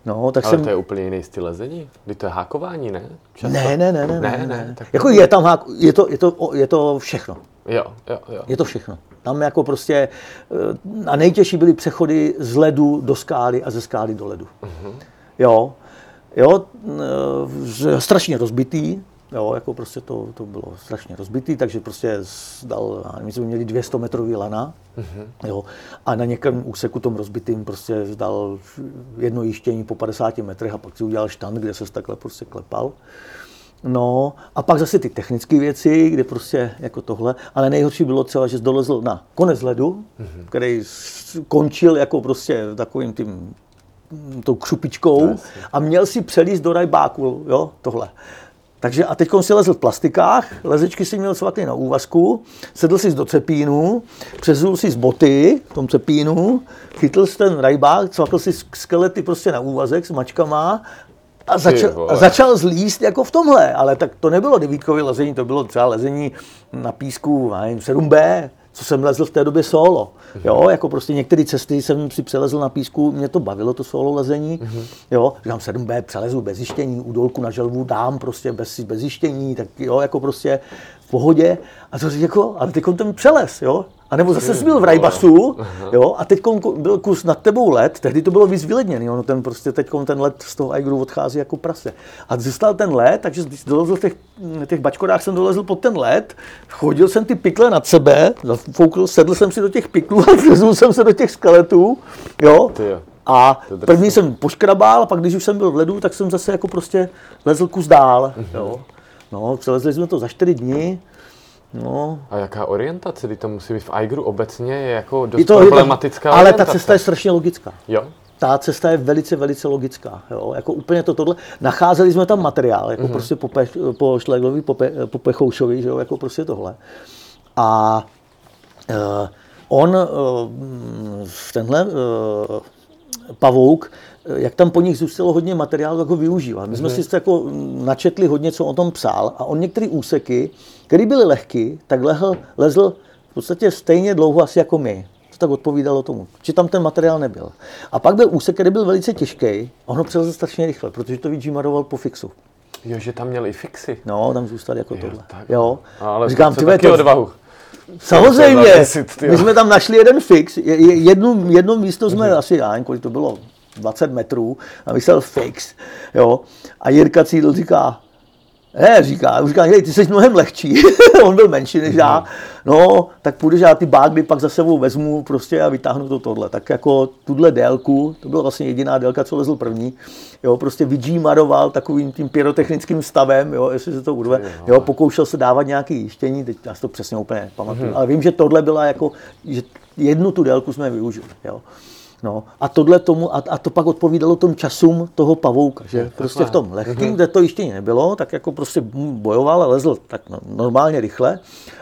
No, tak Ale jsem... to je úplně jiný styl lezení. Kdy to je hákování, ne? Často... Ne, ne, ne, ne, ne, ne, ne. Tak... Jako je tam hák... je to, je, to, je to všechno. Jo, jo, jo. Je to všechno. Tam jako prostě, eh, a nejtěžší byly přechody z ledu do skály a ze skály do ledu. Uh-huh. Jo, jo, eh, strašně rozbitý, jo, jako prostě to, to bylo strašně rozbitý, takže prostě dal, my jsme měli 200 metrový lana, mm-hmm. jo, a na někém úseku tom rozbitým prostě dal jedno jištění po 50 metrech a pak si udělal štand, kde se takhle prostě klepal. No a pak zase ty technické věci, kde prostě jako tohle, ale nejhorší bylo třeba, že dolezl na konec ledu, mm-hmm. který končil jako prostě takovým tím tou křupičkou a měl si přelíst do rajbáku, jo, tohle. Takže a teď si lezl v plastikách, lezečky si měl svatý na úvazku, sedl si do cepínu, přezul si z boty v tom cepínu, chytl si ten rajbák, cvakl si skelety prostě na úvazek s mačkama a začal, a začal zlíst jako v tomhle, ale tak to nebylo devítkové lezení, to bylo třeba lezení na písku, nevím, 7B, co jsem lezl v té době solo. Jo, jako prostě některé cesty jsem si přelezl na písku, mě to bavilo, to solo lezení. Jo, říkám 7B, přelezu bez zjištění, u dolku na želvu dám prostě bez, bez zjištění, tak jo, jako prostě pohodě. A to jako, ale teď ten přelez, jo. A nebo zase jsi byl v Rajbasu, jo, a teď byl kus nad tebou let, tehdy to bylo víc vyledněný, ono ten prostě teď ten let z toho Aigru odchází jako prase. A zůstal ten let, takže když dolezl v těch, těch bačkodách, jsem dolezl pod ten let, chodil jsem ty pikle nad sebe, zafoukl, sedl jsem si do těch piklů a vlezl jsem se do těch skeletů, jo. A první jsem poškrabal, pak když už jsem byl v ledu, tak jsem zase jako prostě lezl kus dál, jo. No, přelezli jsme to za čtyři dny, No. A jaká orientace? Kdy to musí být v Aigru obecně je jako dost je to, problematická Ale orientace. ta cesta je strašně logická. Jo? Ta cesta je velice, velice logická. Jo? Jako úplně to tohle. Nacházeli jsme tam materiál, jako mm-hmm. prostě po, pech, po Šleglovi, po, pe, po Pechoušovi, že jo? jako prostě tohle. A uh, on, uh, tenhle uh, pavouk, jak tam po nich zůstalo hodně materiálu, tak ho využíval. My jsme mm-hmm. si jako načetli hodně, co o tom psal a on některé úseky, které byly lehký, tak lehl, lezl v podstatě stejně dlouho asi jako my. To tak odpovídalo tomu, že tam ten materiál nebyl. A pak byl úsek, který byl velice těžký, on ho přelezl strašně rychle, protože to vyžímaroval po fixu. Jo, že tam měl i fixy. No, tam zůstal jako jo, tohle. Tak. Jo. Ale Říkám, ty to... odvahu. Samozřejmě, my jsme tam našli jeden fix, jednu, jedno místo jsme mm-hmm. asi, já kolik to bylo, 20 metrů a myslel fix, jo. A Jirka Cídl říká, ne, říká, už říká, hej, ty jsi mnohem lehčí, on byl menší než já, no, tak půjdeš, já ty bágly pak za sebou vezmu prostě a vytáhnu to tohle. Tak jako tuhle délku, to byla vlastně jediná délka, co lezl první, jo, prostě vydžímaroval takovým tím pyrotechnickým stavem, jo, jestli se to urve, jo, pokoušel se dávat nějaké jištění, teď já si to přesně úplně pamatuju, hmm. ale vím, že tohle byla jako, že jednu tu délku jsme využili, jo. No, a tohle tomu, a, a to pak odpovídalo tom časům toho pavouka, že je, prostě v tom lehkým, mm-hmm. kde to ještě nebylo, tak jako prostě bojoval a lezl tak normálně rychle.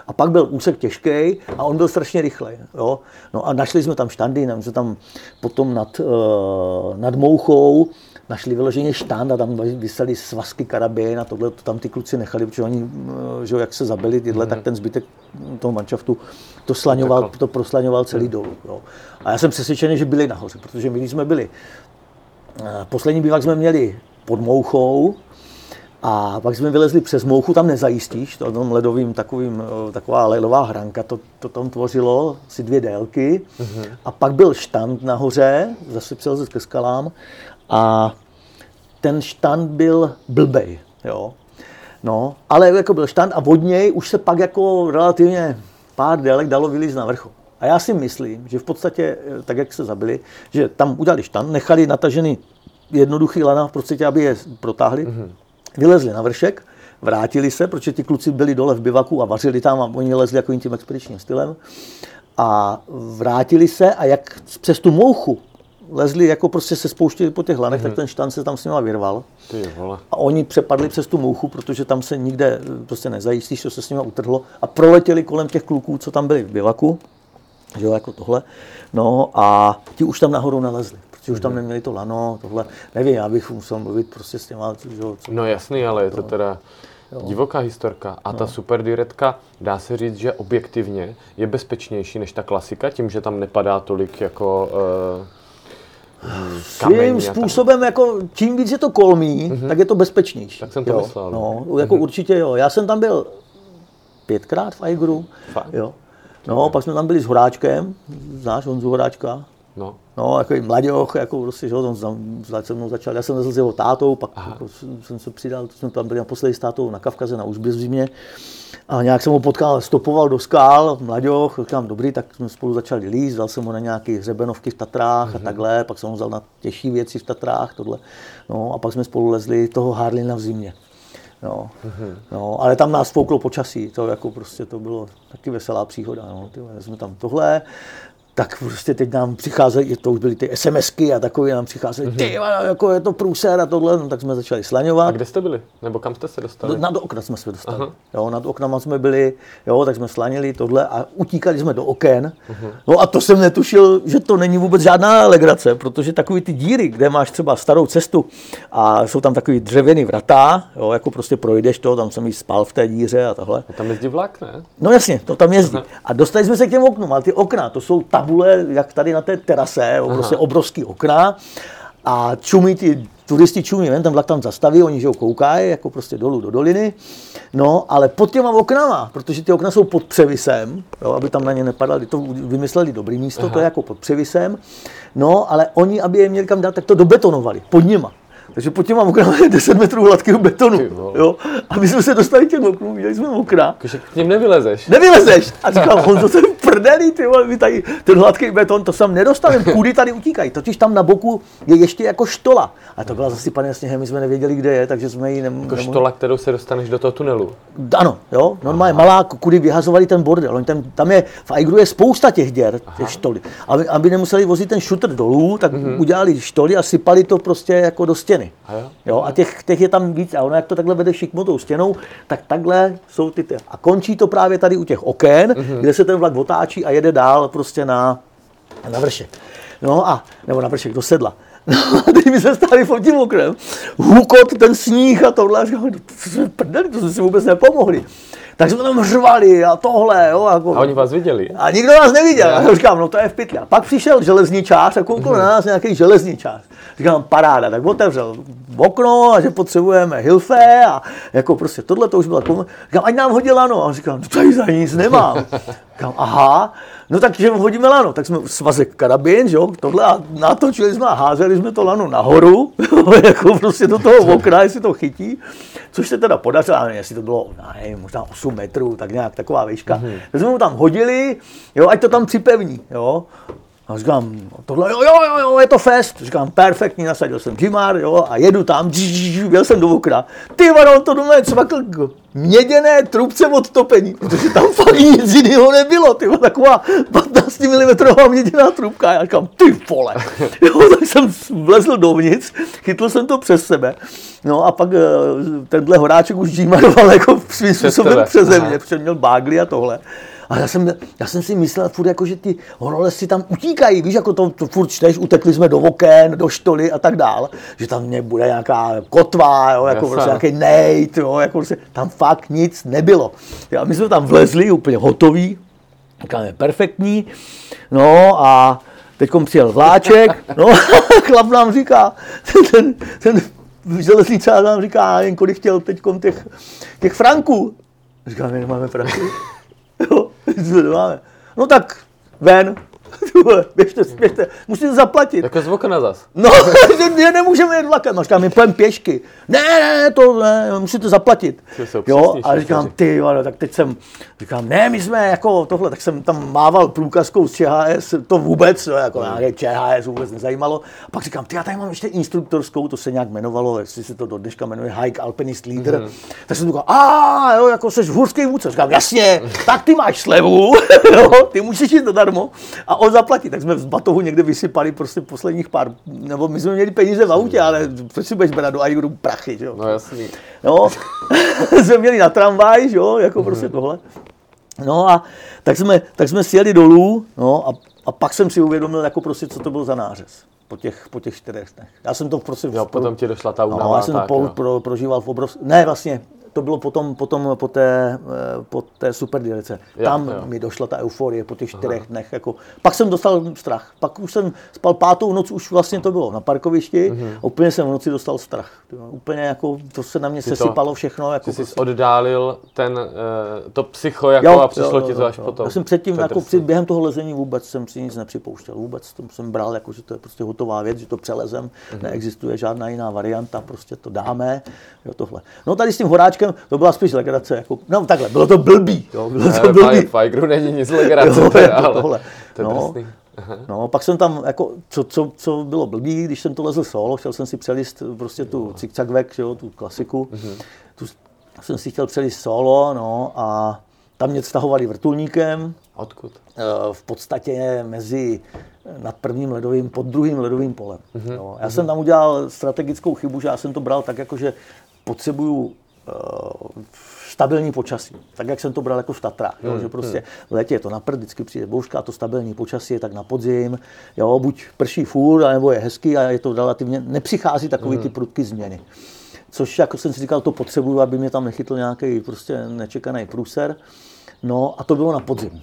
A pak byl úsek těžký a on byl strašně rychlej. Jo? No a našli jsme tam štandy, jsme tam potom nad, uh, nad Mouchou, našli vyloženě štand a tam vysely svazky karabin a tohle to tam ty kluci nechali, protože oni, eh, že jak se zabili tyhle, mm-hmm. tak ten zbytek toho manšaftu to slaňoval, to proslaňoval celý dolů. Jo. A já jsem přesvědčený, že byli nahoře, protože my, když jsme byli, eh, poslední bývak jsme měli pod Mouchou, a pak jsme vylezli přes mouchu, tam nezajistíš, to tam ledovým takovým, eh, taková ledová hranka, to, to tam tvořilo asi dvě délky. Mm-hmm. A pak byl štand nahoře, zase přelezl ke skalám a ten štand byl blbej, jo. No, ale jako byl štand a od něj už se pak jako relativně pár délek dalo vylízt na vrchol. A já si myslím, že v podstatě, eh, tak jak se zabili, že tam udělali štand, nechali natažený jednoduchý lana v podstatě, aby je protáhli, mm-hmm. vylezli na vršek, vrátili se, protože ti kluci byli dole v bivaku a vařili tam a oni lezli jako tím expedičním stylem. A vrátili se a jak přes tu mouchu lezli, jako prostě se spouštěli po těch lanech, mm-hmm. tak mhm. ten štan se tam s nima vyrval. Ty vole. A oni přepadli přes tu mouchu, protože tam se nikde prostě nezajistíš, co se s nima utrhlo. A proletěli kolem těch kluků, co tam byli v bivaku. Že jo, jako tohle. No a ti už tam nahoru nalezli protože už tam mhm. neměli to lano, tohle, nevím, já bych musel mluvit prostě s těma, že, co, No jasný, ale je to teda jo. divoká historka. A no. ta super diretka, dá se říct, že objektivně je bezpečnější než ta klasika, tím, že tam nepadá tolik jako... Uh Svým způsobem, jako, čím víc je to kolmý, mm-hmm. tak je to bezpečnější. Tak jsem to jo. myslel. No, no jako mm-hmm. určitě jo. Já jsem tam byl pětkrát v Aigru. Jo. No, pak jsme tam byli s Horáčkem, znáš Honzu Horáčka? No. No, jako mladěch, jako prostě, že on se mnou začal, já jsem lezl s jeho tátou, pak jako, jsem se přidal, jsme tam byli naposledy s tátou na Kavkaze, na Užbě v zimě. A nějak jsem ho potkal, stopoval do skál, mladěch, říkám, dobrý, tak jsme spolu začali líst, dal jsem ho na nějaké hřebenovky v Tatrách mm-hmm. a mhm. takhle, pak jsem ho vzal na těžší věci v Tatrách, tohle. No a pak jsme spolu lezli toho Harlina v zimě. No, mm-hmm. no, ale tam nás fouklo počasí, to jako prostě to bylo taky veselá příhoda. No. Tyhle, jsme tam tohle, tak prostě teď nám přicházejí, to už byly ty SMSky a takové nám přicházely, mm-hmm. ty, jako je to průser a tohle, no, tak jsme začali slaňovat. A kde jste byli? Nebo kam jste se dostali? Na do okna jsme se dostali. Aha. Jo, nad oknama jsme byli, jo, tak jsme slanili tohle a utíkali jsme do oken. Uh-huh. No a to jsem netušil, že to není vůbec žádná legrace, protože takový ty díry, kde máš třeba starou cestu a jsou tam takový dřevěný vrata, jo, jako prostě projdeš to, tam jsem jí spal v té díře a tohle. A tam jezdí vlak, ne? No jasně, to tam jezdí. Aha. A dostali jsme se k těm oknům, ale ty okna, to jsou ta tabule, jak tady na té terase, prostě obrovský okna a čumí ti turisti čumí ven, ten vlak tam zastaví, oni že ho koukají, jako prostě dolů do doliny. No, ale pod těma oknama, protože ty okna jsou pod převisem, jo, aby tam na ně nepadaly, to vymysleli dobrý místo, Aha. to je jako pod převisem. No, ale oni, aby je měli kam dát, tak to dobetonovali pod nima. Takže pod těma oknama je 10 metrů hladkého betonu. Jo? A my jsme se dostali těm oknům, viděli jsme okna. Takže k něm nevylezeš. Nevylezeš. A říkám, on to jsem prdelí, ty vole, my tady ten hladký beton, to jsem nedostavím, kudy tady utíkají. Totiž tam na boku je ještě jako štola. A to byla zasypaná sněhem, my jsme nevěděli, kde je, takže jsme ji nem, Jako štola, kterou se dostaneš do toho tunelu. Ano, jo, normálně Aha. malá, kudy vyhazovali ten bordel. Oni tam, tam je, v Aigru je spousta těch děr, těch štoly. Aby, aby nemuseli vozit ten šutr dolů, tak mm-hmm. udělali štoly a sypali to prostě jako do stěny. A jo? jo a těch, těch, je tam víc. A ono, jak to takhle vede šikmotou stěnou, tak takhle jsou ty. A končí to právě tady u těch oken, mm-hmm. kde se ten vlak otáčí a jede dál prostě na, na vršek. No a, nebo na vršek, do sedla. No a teď my se stali pod tím okrem, hukot, ten sníh a tohle, a říkám, to jsme prdeli, to jsme si vůbec nepomohli. Tak jsme tam řvali a tohle. Jo, jako. A oni vás viděli? A nikdo nás neviděl. Ne. Já říkám, no to je v pytli. A pak přišel železničář a koukal na nás nějaký železničář. Říkám, paráda, tak otevřel okno a že potřebujeme hilfe a jako prostě tohle to už bylo. Říkám, ať nám hodí lano. A on říkám, no tady za nic nemám. Říkám, aha, no tak že hodíme lano. Tak jsme svazek karabin, že jo, tohle a natočili jsme a házeli jsme to lano nahoru, jako prostě do toho okna, jestli to chytí. Což se teda podařilo, nevím, jestli to bylo, nevím, možná 8 metrů, tak nějak taková výška. Mm-hmm. Tak jsme mu tam hodili, jo, ať to tam připevní, jo. A říkám, tohle, jo, jo, jo, jo, je to fest. Říkám, perfektní, nasadil jsem Jimar, jo, a jedu tam, jel jsem do okna. Ty vado, to do mě cvakl měděné trubce od topení, protože tam fakt nic jiného nebylo, ty taková 15 mm měděná trubka. Já říkám, ty vole. Jo, tak jsem vlezl dovnitř, chytl jsem to přes sebe. No a pak eh, tenhle horáček už Jimaroval jako svým způsobem přeze mě, protože měl bágly a tohle. A já jsem, já jsem si myslel furt, jako, že ty horolezci tam utíkají, víš, jako to, to furt čteš, utekli jsme do oken, do štoly a tak dál, že tam bude nějaká kotva, jo, jako prostě nějaký nejt, jo, jako prostě, tam fakt nic nebylo. A my jsme tam vlezli úplně hotový, říkáme, perfektní, no a teď přijel vláček, no chlap nám říká, ten, ten, ten železničář nám říká, jen kolik chtěl teď těch, těch franků. Říkáme, nemáme franky. Jo. No tak ven, běžte, běžte, musíte zaplatit. Jako z okna zas. No, že nemůžeme jít vlakem. A říkám, my půjdeme pěšky. Ne, ne, to ne, musíte zaplatit. Jo, a říkám, ty, ale tak teď jsem, říkám, ne, my jsme jako tohle, tak jsem tam mával průkazkou z ČHS, to vůbec, no, jako hmm. nějaké ČHS vůbec nezajímalo. A pak říkám, ty, já tady mám ještě instruktorskou, to se nějak jmenovalo, jestli se to do dneška jmenuje Hike Alpinist Leader. Hmm. Tak jsem říkal, a jo, jako jsi hůrský vůdce. Říkám, jasně, tak ty máš slevu, jo, ty můžeš jít zadarmo. A on zaplatí. Tak jsme z batohu někde vysypali prostě posledních pár, nebo my jsme měli peníze v autě, ale proč si budeš brát do Aiguru prachy, jo? No jasný. No, jsme měli na tramvaj, jo, jako mm-hmm. prostě tohle. No a tak jsme, tak jsme sjeli dolů, no a, a pak jsem si uvědomil, jako prostě, co to byl za nářez po těch, po těch čtyřech dnech. Já jsem to prostě... Jo, potom ti došla ta únava. No, já jsem to po, pro, prožíval v obrovském... Ne, vlastně, to bylo potom, potom po té, eh, po té super délce. Tam jo. mi došla ta euforie po těch čtyřech Aha. dnech. Jako. Pak jsem dostal strach. Pak už jsem spal pátou noc, už vlastně to bylo na parkovišti. Uh-huh. A úplně jsem v noci dostal strach. Úplně jako, to se na mě sesypalo to, všechno. Jako jsi prostě. oddálil ten, uh, to psycho jako jo, a přišlo jo, ti to až jo. potom. Já jsem předtím, jako při, během toho lezení vůbec jsem si nic nepřipouštěl. Vůbec to jsem bral, jako, že to je prostě hotová věc, že to přelezem, uh-huh. neexistuje žádná jiná varianta, prostě to dáme. Jo, tohle. No tady s tím horáčkem, to byla spíš legrace. Jako, no takhle, bylo to blbý. Jo, bylo to blbý. Fajgru není nic legrace, jo, to, ale tohle. to je no, No, pak jsem tam, jako, co, co, co bylo blbý, když jsem to lezl solo, chtěl jsem si přelist prostě tu cik jo, tu klasiku. Uh-huh. Tu jsem si chtěl přelist solo, no, a tam mě stahovali vrtulníkem. Odkud? Eh, v podstatě mezi nad prvním ledovým, pod druhým ledovým polem. Uh-huh. No, já uh-huh. jsem tam udělal strategickou chybu, že já jsem to bral tak, jako že potřebuju stabilní počasí. Tak, jak jsem to bral jako v Tatrách. Hmm, jo, že prostě hmm. v létě je to na prd, vždycky přijde bouřka a to stabilní počasí je tak na podzim. Jo, buď prší fůr, nebo je hezký a je to relativně, nepřichází takový hmm. ty prudky změny. Což, jako jsem si říkal, to potřebuju, aby mě tam nechytl nějaký prostě nečekaný průser. No a to bylo na podzim.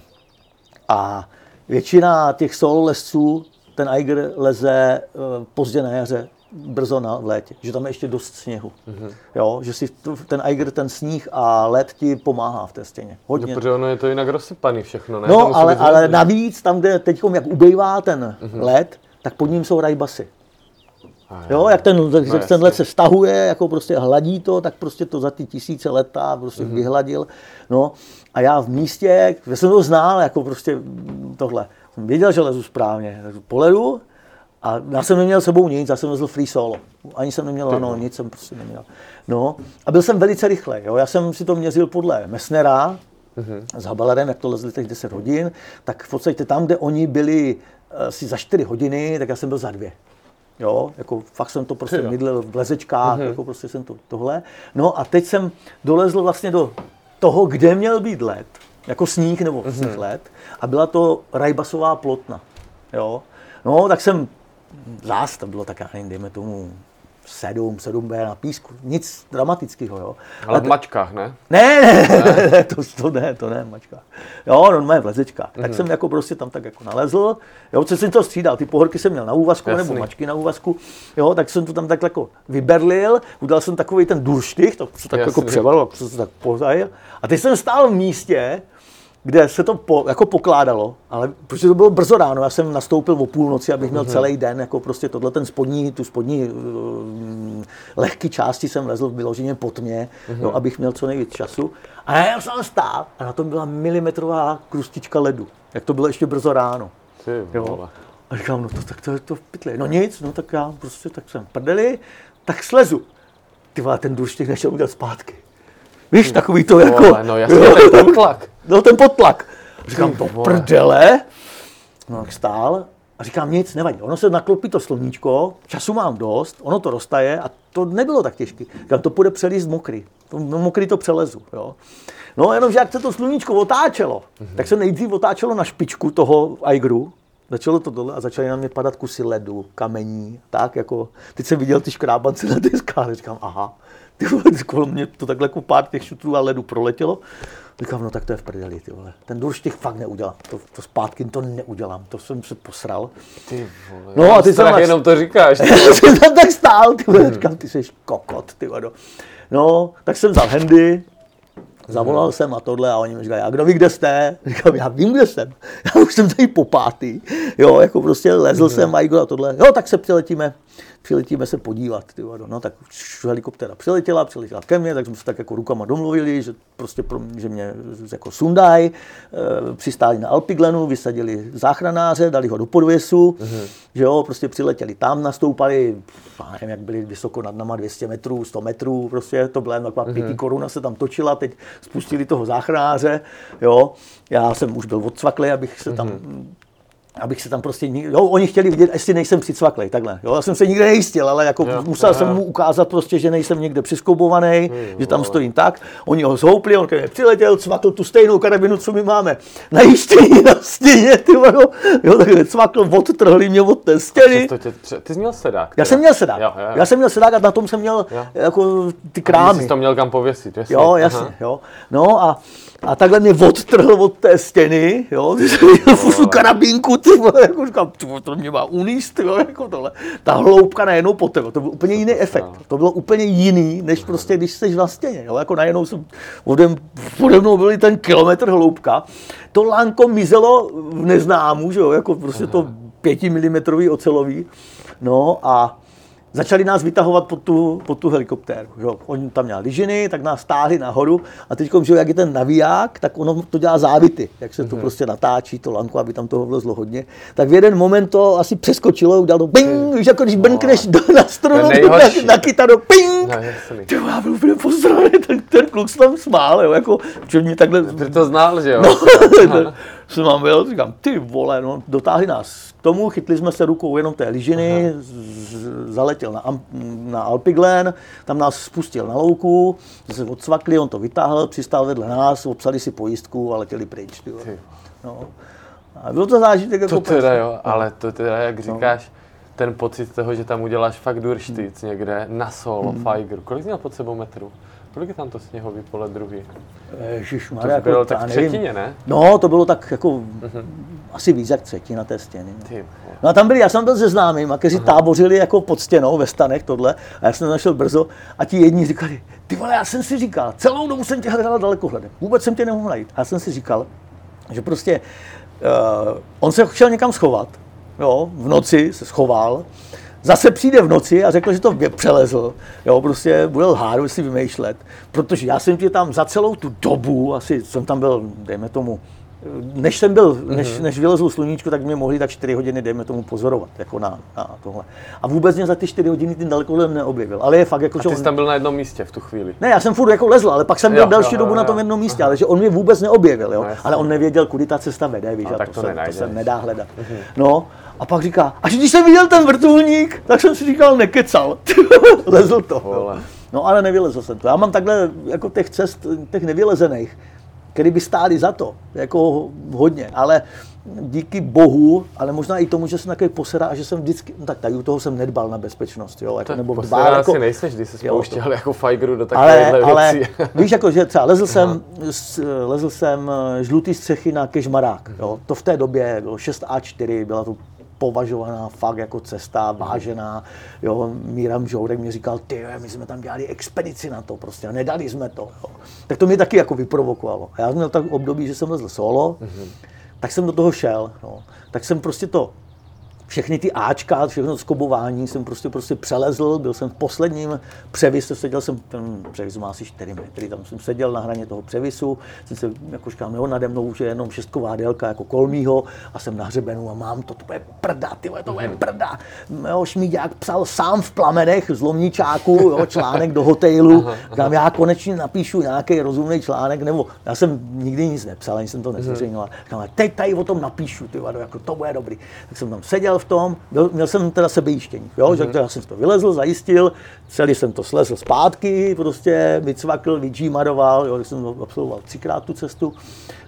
A většina těch solo lesců, ten Eiger leze uh, pozdě na jaře, brzo na v létě, že tam je ještě dost sněhu. Mm-hmm. Jo, že si ten Eiger, ten sníh a led ti pomáhá v té stěně. Hodně. No, protože ono je to jinak rozsypaný všechno, ne? No, ale, ale navíc tam, kde teď jak ubejvá ten mm-hmm. led, tak pod ním jsou rajbasy. Jo, jak ten, no, jak ten led se stahuje, jako prostě hladí to, tak prostě to za ty tisíce leta prostě mm-hmm. vyhladil. No, a já v místě, já jsem to znal, jako prostě tohle. Jsem věděl, že lezu správně. Poledu a já jsem neměl sebou nic, já jsem vezl free solo. Ani jsem neměl ano, nic jsem prostě neměl. No, a byl jsem velice rychle. Jo. Já jsem si to měřil podle Messnera, uh-huh. s Habalerem, jak to lezli těch 10 hodin, tak v podstatě tam, kde oni byli asi za 4 hodiny, tak já jsem byl za dvě. Jo, jako fakt jsem to prostě mydlil v lezečkách, uh-huh. jako prostě jsem to tohle. No a teď jsem dolezl vlastně do toho, kde měl být led, jako sníh nebo uh-huh. sníh led, a byla to rajbasová plotna. Jo. No, tak jsem zás to bylo tak, já nevím, dejme tomu 7, 7B na písku, nic dramatického, jo. Ale v mačkách, ne? Ne, ne, ne, to, to ne, to ne, v mačkách. Jo, normálně v lezečkách. Mm-hmm. Tak mhm. jsem jako prostě tam tak jako nalezl, jo, co jsem to střídal, ty pohorky jsem měl na úvazku, Jasný. nebo mačky na úvazku, jo, tak jsem to tam tak jako vyberlil, udělal jsem takový ten durštych, to se tak jako Jasný. jako převalil, se tak pozajil. A teď jsem stál v místě, kde se to po, jako pokládalo, ale protože to bylo brzo ráno, já jsem nastoupil o půlnoci, abych měl mm-hmm. celý den, jako prostě tohle ten spodní, tu spodní uh, lehký části jsem lezl vyloženě po tmě, mm-hmm. jo, abych měl co nejvíc času. A já jsem stál a na tom byla milimetrová krustička ledu, jak to bylo ještě brzo ráno. Ty jo. A říkám, no to, tak to je to v pytli. No nic, no tak já prostě tak jsem prdeli, tak slezu. Ty vole, ten důž těch nešel udělat zpátky. Víš, takový to jako... Vole, no jasně, ten potlak. No ten potlak. Říkám, to prdele. No jak stál a říkám, nic, nevadí. Ono se naklopí to sluníčko, času mám dost, ono to roztaje a to nebylo tak těžké. Říkám, to půjde přelíst mokrý. To, mokrý to přelezu. Jo. No jenom, že jak se to sluníčko otáčelo, mm-hmm. tak se nejdřív otáčelo na špičku toho Aigru, Začalo to dole a začaly na mě padat kusy ledu, kamení, tak jako, teď jsem viděl ty škrábance na té skále, říkám, aha, ty vole, kolem mě to takhle jako pár těch šutrů a ledu proletělo. Říkám, no tak to je v prdeli, ty vole. Ten durštych fakt neudělám. To, to zpátky to neudělám. To jsem se posral. Ty vole, no a ty jsem jenom to říkáš. Já jsem tam tak stál, ty vole. Hmm. Říkám, ty jsi kokot, ty vole. No, tak jsem vzal handy, Zavolal hmm. jsem a tohle a oni mi říkají, a kdo ví, kde jste? Říkám, já vím, kde jsem. Já už jsem tady po pátý. Jo, jako prostě lezl hmm. jsem a tohle. Jo, tak se přiletíme přiletíme se podívat. Ty vado. no tak helikoptéra přiletěla, přiletěla ke mně, tak jsme se tak jako rukama domluvili, že prostě pro mě, že mě jako sundaj, e, přistáli na Alpiglenu, vysadili záchranáře, dali ho do podvěsu, mm-hmm. že jo, prostě přiletěli tam, nastoupali, nevím, jak byli vysoko nad náma 200 metrů, 100 metrů, prostě to byla taková mm-hmm. pěti koruna se tam točila, teď spustili toho záchranáře, jo, já jsem už byl odsvaklý, abych se tam mm-hmm abych se tam prostě, jo, oni chtěli vidět, jestli nejsem přicvaklej, takhle, jo, já jsem se nikde nejistil, ale jako jo, musel jo. jsem mu ukázat prostě, že nejsem někde přiskoubovaný, že tam stojím tak, oni ho zhoupli, on ke přiletěl, cvakl tu stejnou karabinu, co my máme na jištění na stěně, ty jo, jo, takhle cvakl, odtrhli mě od té stěny. Tě, ty jsi měl sedák? Já jsem měl sedák, jo, jo, jo. já jsem měl sedák a na tom jsem měl jo. jako ty krámy. A jsi to měl kam pověsit, jasně. Jo, jasně, Aha. jo. No a a takhle mě odtrhl od té stěny, jo, tu karabínku, ty vole, jako říkám, ty vole, to mě má uníst, jo, jako tohle. Ta hloubka najednou po tebe, to byl úplně jiný efekt, to bylo úplně jiný, než prostě, když jsi na stěně, jo, jako najednou jsem, ode, ode mnou byl ten kilometr hloubka, to lánko mizelo v neznámu, že jo, jako prostě to pětimilimetrový ocelový, no a začali nás vytahovat pod tu, pod tu helikoptéru. Jo. Oni tam měli lyžiny, tak nás stáhli nahoru a teď, že jak je ten naviják, tak ono to dělá závity, jak se to mm-hmm. prostě natáčí, to lanko, aby tam toho vlezlo hodně. Tak v jeden moment to asi přeskočilo, udělal to bing, víš, jako když no. brnkneš do, na strunu, na, na kytaru, ping. No, Ty, já byl úplně pozdravý, ten, ten kluk se tam smál, jo, jako, že mě takhle... Ty to znal, že jo? No, jsem vám byl, říkám, ty vole, no, dotáhli nás k tomu, chytli jsme se rukou jenom té lyžiny, zaletěl na, na Alpiglen, tam nás spustil na louku, se odsvakli, on to vytáhl, přistál vedle nás, obsali si pojistku a letěli pryč. Ty. No. A bylo to zážitek jako To teda jo, ale to teda, jak no. říkáš, no. ten pocit toho, že tam uděláš fakt durštyc hmm. někde na solo, hmm. Fajgru. Kolik jsi měl pod sebou metrů? Kolik je tam to sněhový pole druhý? Ježišmarja, to jako, bylo tak v třetině, ne? No, to bylo tak jako uh-huh. asi víc jak třetina té stěny. No. no a tam byli, já jsem byl se známým, a kteří uh-huh. tábořili jako pod stěnou ve stanech tohle a já jsem našel brzo a ti jedni říkali, ty vole, já jsem si říkal, celou dobu jsem tě hledal daleko hledem, vůbec jsem tě nemohl najít. A já jsem si říkal, že prostě uh, on se chtěl někam schovat, jo, v noci se schoval, zase přijde v noci a řekl, že to přelezl. Jo, prostě bude lhát, bude si vymýšlet. Protože já jsem tě tam za celou tu dobu, asi jsem tam byl, dejme tomu, než jsem byl, mm-hmm. než, než vylezl sluníčko, tak mě mohli tak 4 hodiny, dejme tomu, pozorovat, jako na, na tohle. A vůbec mě za ty 4 hodiny ten daleko neobjevil. Ale je fakt jako, a ty jsi tam byl na jednom místě v tu chvíli? Ne, já jsem furt jako lezl, ale pak jsem byl jo, delší jo, dobu jo, na tom jednom místě, Aha. ale že on mě vůbec neobjevil, jo. No, ale on nevěděl, kudy ta cesta vede, víš, a, a to, to, se, to se nedá hledat. Mm-hmm. No, a pak říká, až když jsem viděl ten vrtulník, tak jsem si říkal, nekecal. Lezl to. No ale nevylezl jsem to. Já mám takhle jako těch cest, těch nevylezených, které by stály za to, jako hodně, ale díky bohu, ale možná i tomu, že jsem takový posera a že jsem vždycky, no tak tady u toho jsem nedbal na bezpečnost, jo, jako, nebo dbal, jako, asi nejseš, když se spouštěl jo, jako fajgru do takovéhle ale, věcí. Ale víš, jako, že třeba lezl jsem, lezl jsem eh, žlutý střechy na kežmarák, jo, to v té době bylo 6A4, byla to považovaná fakt jako cesta, vážená. Jo, Míram Žourek mě říkal, ty, my jsme tam dělali expedici na to, prostě a nedali jsme to. Jo. Tak to mě taky jako vyprovokovalo. A já jsem měl tak období, že jsem lezl solo, mm-hmm. tak jsem do toho šel. No. Tak jsem prostě to všechny ty Ačka, všechno skobování jsem prostě, prostě přelezl, byl jsem v posledním převisu, seděl jsem, ten převis má asi 4 metry, tam jsem seděl na hraně toho převisu, jsem se, jako říkám, jo, nade mnou už je jenom šestková délka jako kolmího a jsem na hřebenu a mám to, to je prda, ty to je mhm. prda. Jo, Šmíďák psal sám v plamenech z Lomničáku, jo, článek do hotelu, říkám, já konečně napíšu nějaký rozumný článek, nebo já jsem nikdy nic nepsal, ani jsem to nezveřejnil, říkám, teď tady o tom napíšu, ty jako to bude dobrý. Tak jsem tam seděl v tom, byl, měl jsem teda sebejištění, jo, mm-hmm. že já jsem to vylezl, zajistil, celý jsem to slezl zpátky, prostě vycvakl, vydžímaroval, jo, jsem absolvoval třikrát tu cestu.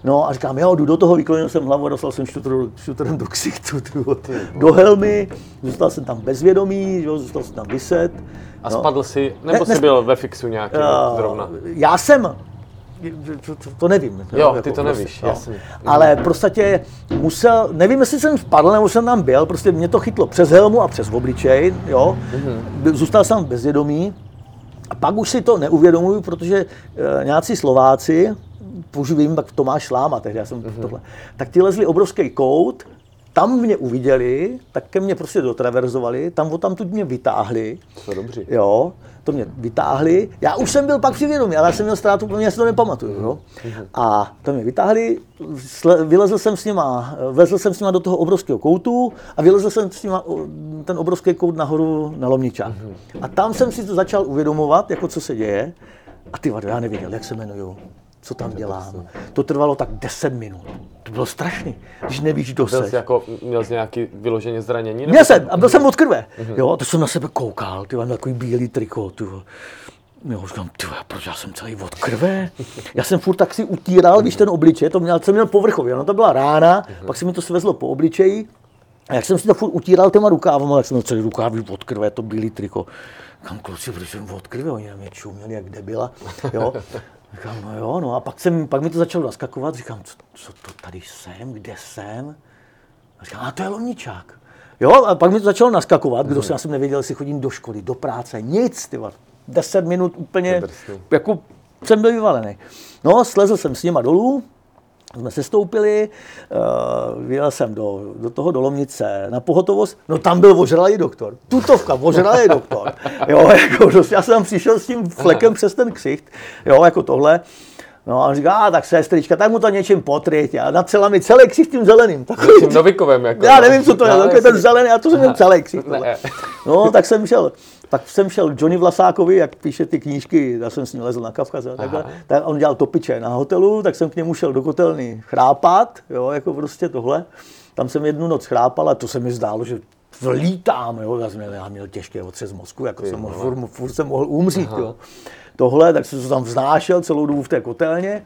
No a říkám, jo, jdu do toho, vyklonil jsem hlavu a dostal jsem šutrem do ksichtu, do helmy, zůstal jsem tam bezvědomý, jo, zůstal jsem tam vyset. A no. spadl si, nebo ne, jsi byl ve fixu nějaký uh, zrovna? Já jsem, to, to, to nevím. Jo, jako, ty to prostě, nevíš, prostě, jasně. Ale prostě musel, nevím, jestli jsem spadl, nebo jsem tam byl, prostě mě to chytlo přes helmu a přes obličej, jo. Mm-hmm. Zůstal jsem bezvědomý. A pak už si to neuvědomuju, protože e, nějací Slováci, už vím, pak Tomáš Šláma, tehdy já jsem mm-hmm. tohle, tak ti lezli obrovský kout, tam mě uviděli, tak ke mně prostě dotraverzovali, tam tu mě vytáhli. To dobře. Jo, to mě vytáhli. Já už jsem byl pak přivědomý, ale já jsem měl ztrátu, mě si to nepamatuju. Jo? A to mě vytáhli, vylezl jsem s nima, vezl jsem s nima do toho obrovského koutu a vylezl jsem s nima ten obrovský kout nahoru na Lomničák. Mhm. A tam jsem si to začal uvědomovat, jako co se děje. A ty vado, já nevěděl, jak se jmenuju co tam dělám. To trvalo tak 10 minut. To bylo strašný, když nevíš, kdo Byl jsi. jako, měl jsi nějaký vyloženě zranění? Měl jsem, a byl jsem od krve. Jo, to jsem na sebe koukal, ty mám takový bílý triko, ty. Jo, říkám, ty proč já jsem celý od krve? Já jsem furt tak si utíral, víš, ten obličej, to měl, jsem měl povrchově, no to byla rána, pak se mi to svezlo po obličeji, a jak jsem si to furt utíral těma rukávama, tak jsem měl celý rukávy od krve, to bílý triko. Kam kluci, protože jsem od krve, oni na mě čuměli jak debila, jo. Říkám, no jo, no a pak, jsem, pak mi to začalo naskakovat, říkám, co, co to tady jsem, kde jsem? A říkám, a to je lomničák. Jo, a pak mi to začalo naskakovat, kdo jsem, já jsem nevěděl, jestli chodím do školy, do práce, nic, ty vole. Deset minut úplně, jako jsem byl vyvalený. No, slezl jsem s nima dolů, jsme se stoupili, uh, vyjel jsem do, do toho dolomnice na pohotovost, no tam byl ožralý doktor, tutovka, ožralý doktor, jo, jako, já jsem přišel s tím flekem přes ten ksicht, jo, jako tohle, No a on říká, a tak sestrička, tak mu to něčím potryť. A nacela mi celý ksicht tím zeleným. Takový, Tím Novikovem, jako. já no. nevím, co to je, Já takový ten zelený, a to jsem měl celý ksicht. No, tak jsem šel, tak jsem šel Johnny Vlasákovi, jak píše ty knížky, já jsem s ním lezl na Kavkaz, a takhle, tak on dělal topiče na hotelu, tak jsem k němu šel do kotelny chrápat, jo, jako prostě tohle. Tam jsem jednu noc chrápal a to se mi zdálo, že vlítám, jo, já jsem měl, já měl těžké otřes mozku, jako jsem mohl, furt, furt, jsem mohl umřít, jo. Tohle, tak jsem se tam vznášel celou dobu v té kotelně,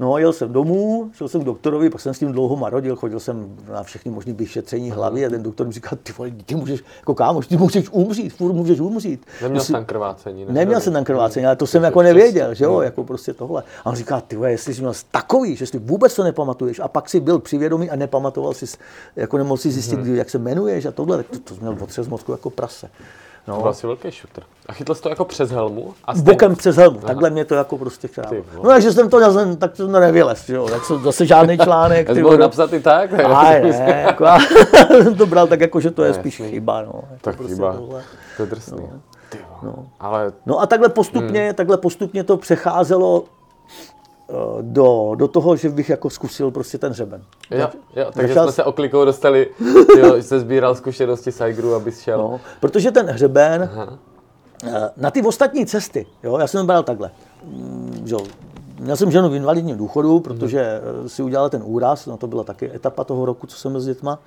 No, jel jsem domů, šel jsem k doktorovi, pak jsem s tím dlouho marodil, chodil jsem na všechny možné vyšetření hlavy a ten doktor mi říkal, ty vole, ty můžeš, jako kámoš, ty můžeš umřít, furt můžeš umřít. Neměl jsi tam krvácení. ne? Neměl jsem tam krvácení, ale to jsem jako nevěděl, že jo, jako prostě tohle. A on říká, ty vole, jestli jsi měl takový, že si vůbec to nepamatuješ a pak si byl přivědomý a nepamatoval si, jako nemohl si zjistit, jak se jmenuješ a tohle, tak to, to jsi měl otřes mozku jako prase. To No. byl asi velký šutr. A chytl jsi to jako přes helmu? A stejně- Bokem přes helmu, takhle mě to jako prostě vole. No takže jsem to, já tak jsem to nevylez, že jo, tak jsem zase žádný článek. Ty mohl napsat i tak? ne? Aj, ne, jako já jsem to bral tak jako, že to je spíš chyba, no. Jako Tak prostě chyba. tohle. To je drsný. Ty vole. Ale No a takhle postupně, hmm. takhle postupně to přecházelo do, do toho, že bych jako zkusil prostě ten hřeben. jo, jo, takže Začal jsme se oklikou dostali, jo, že jsi sbíral zkušenosti z Igru, abys šel. No, protože ten hřeben, eh, na ty ostatní cesty, jo, já jsem bral takhle, Mm, že jo, Měl jsem ženu v invalidním důchodu, protože eh, si udělala ten úraz, no to byla taky etapa toho roku, co jsem s dětma.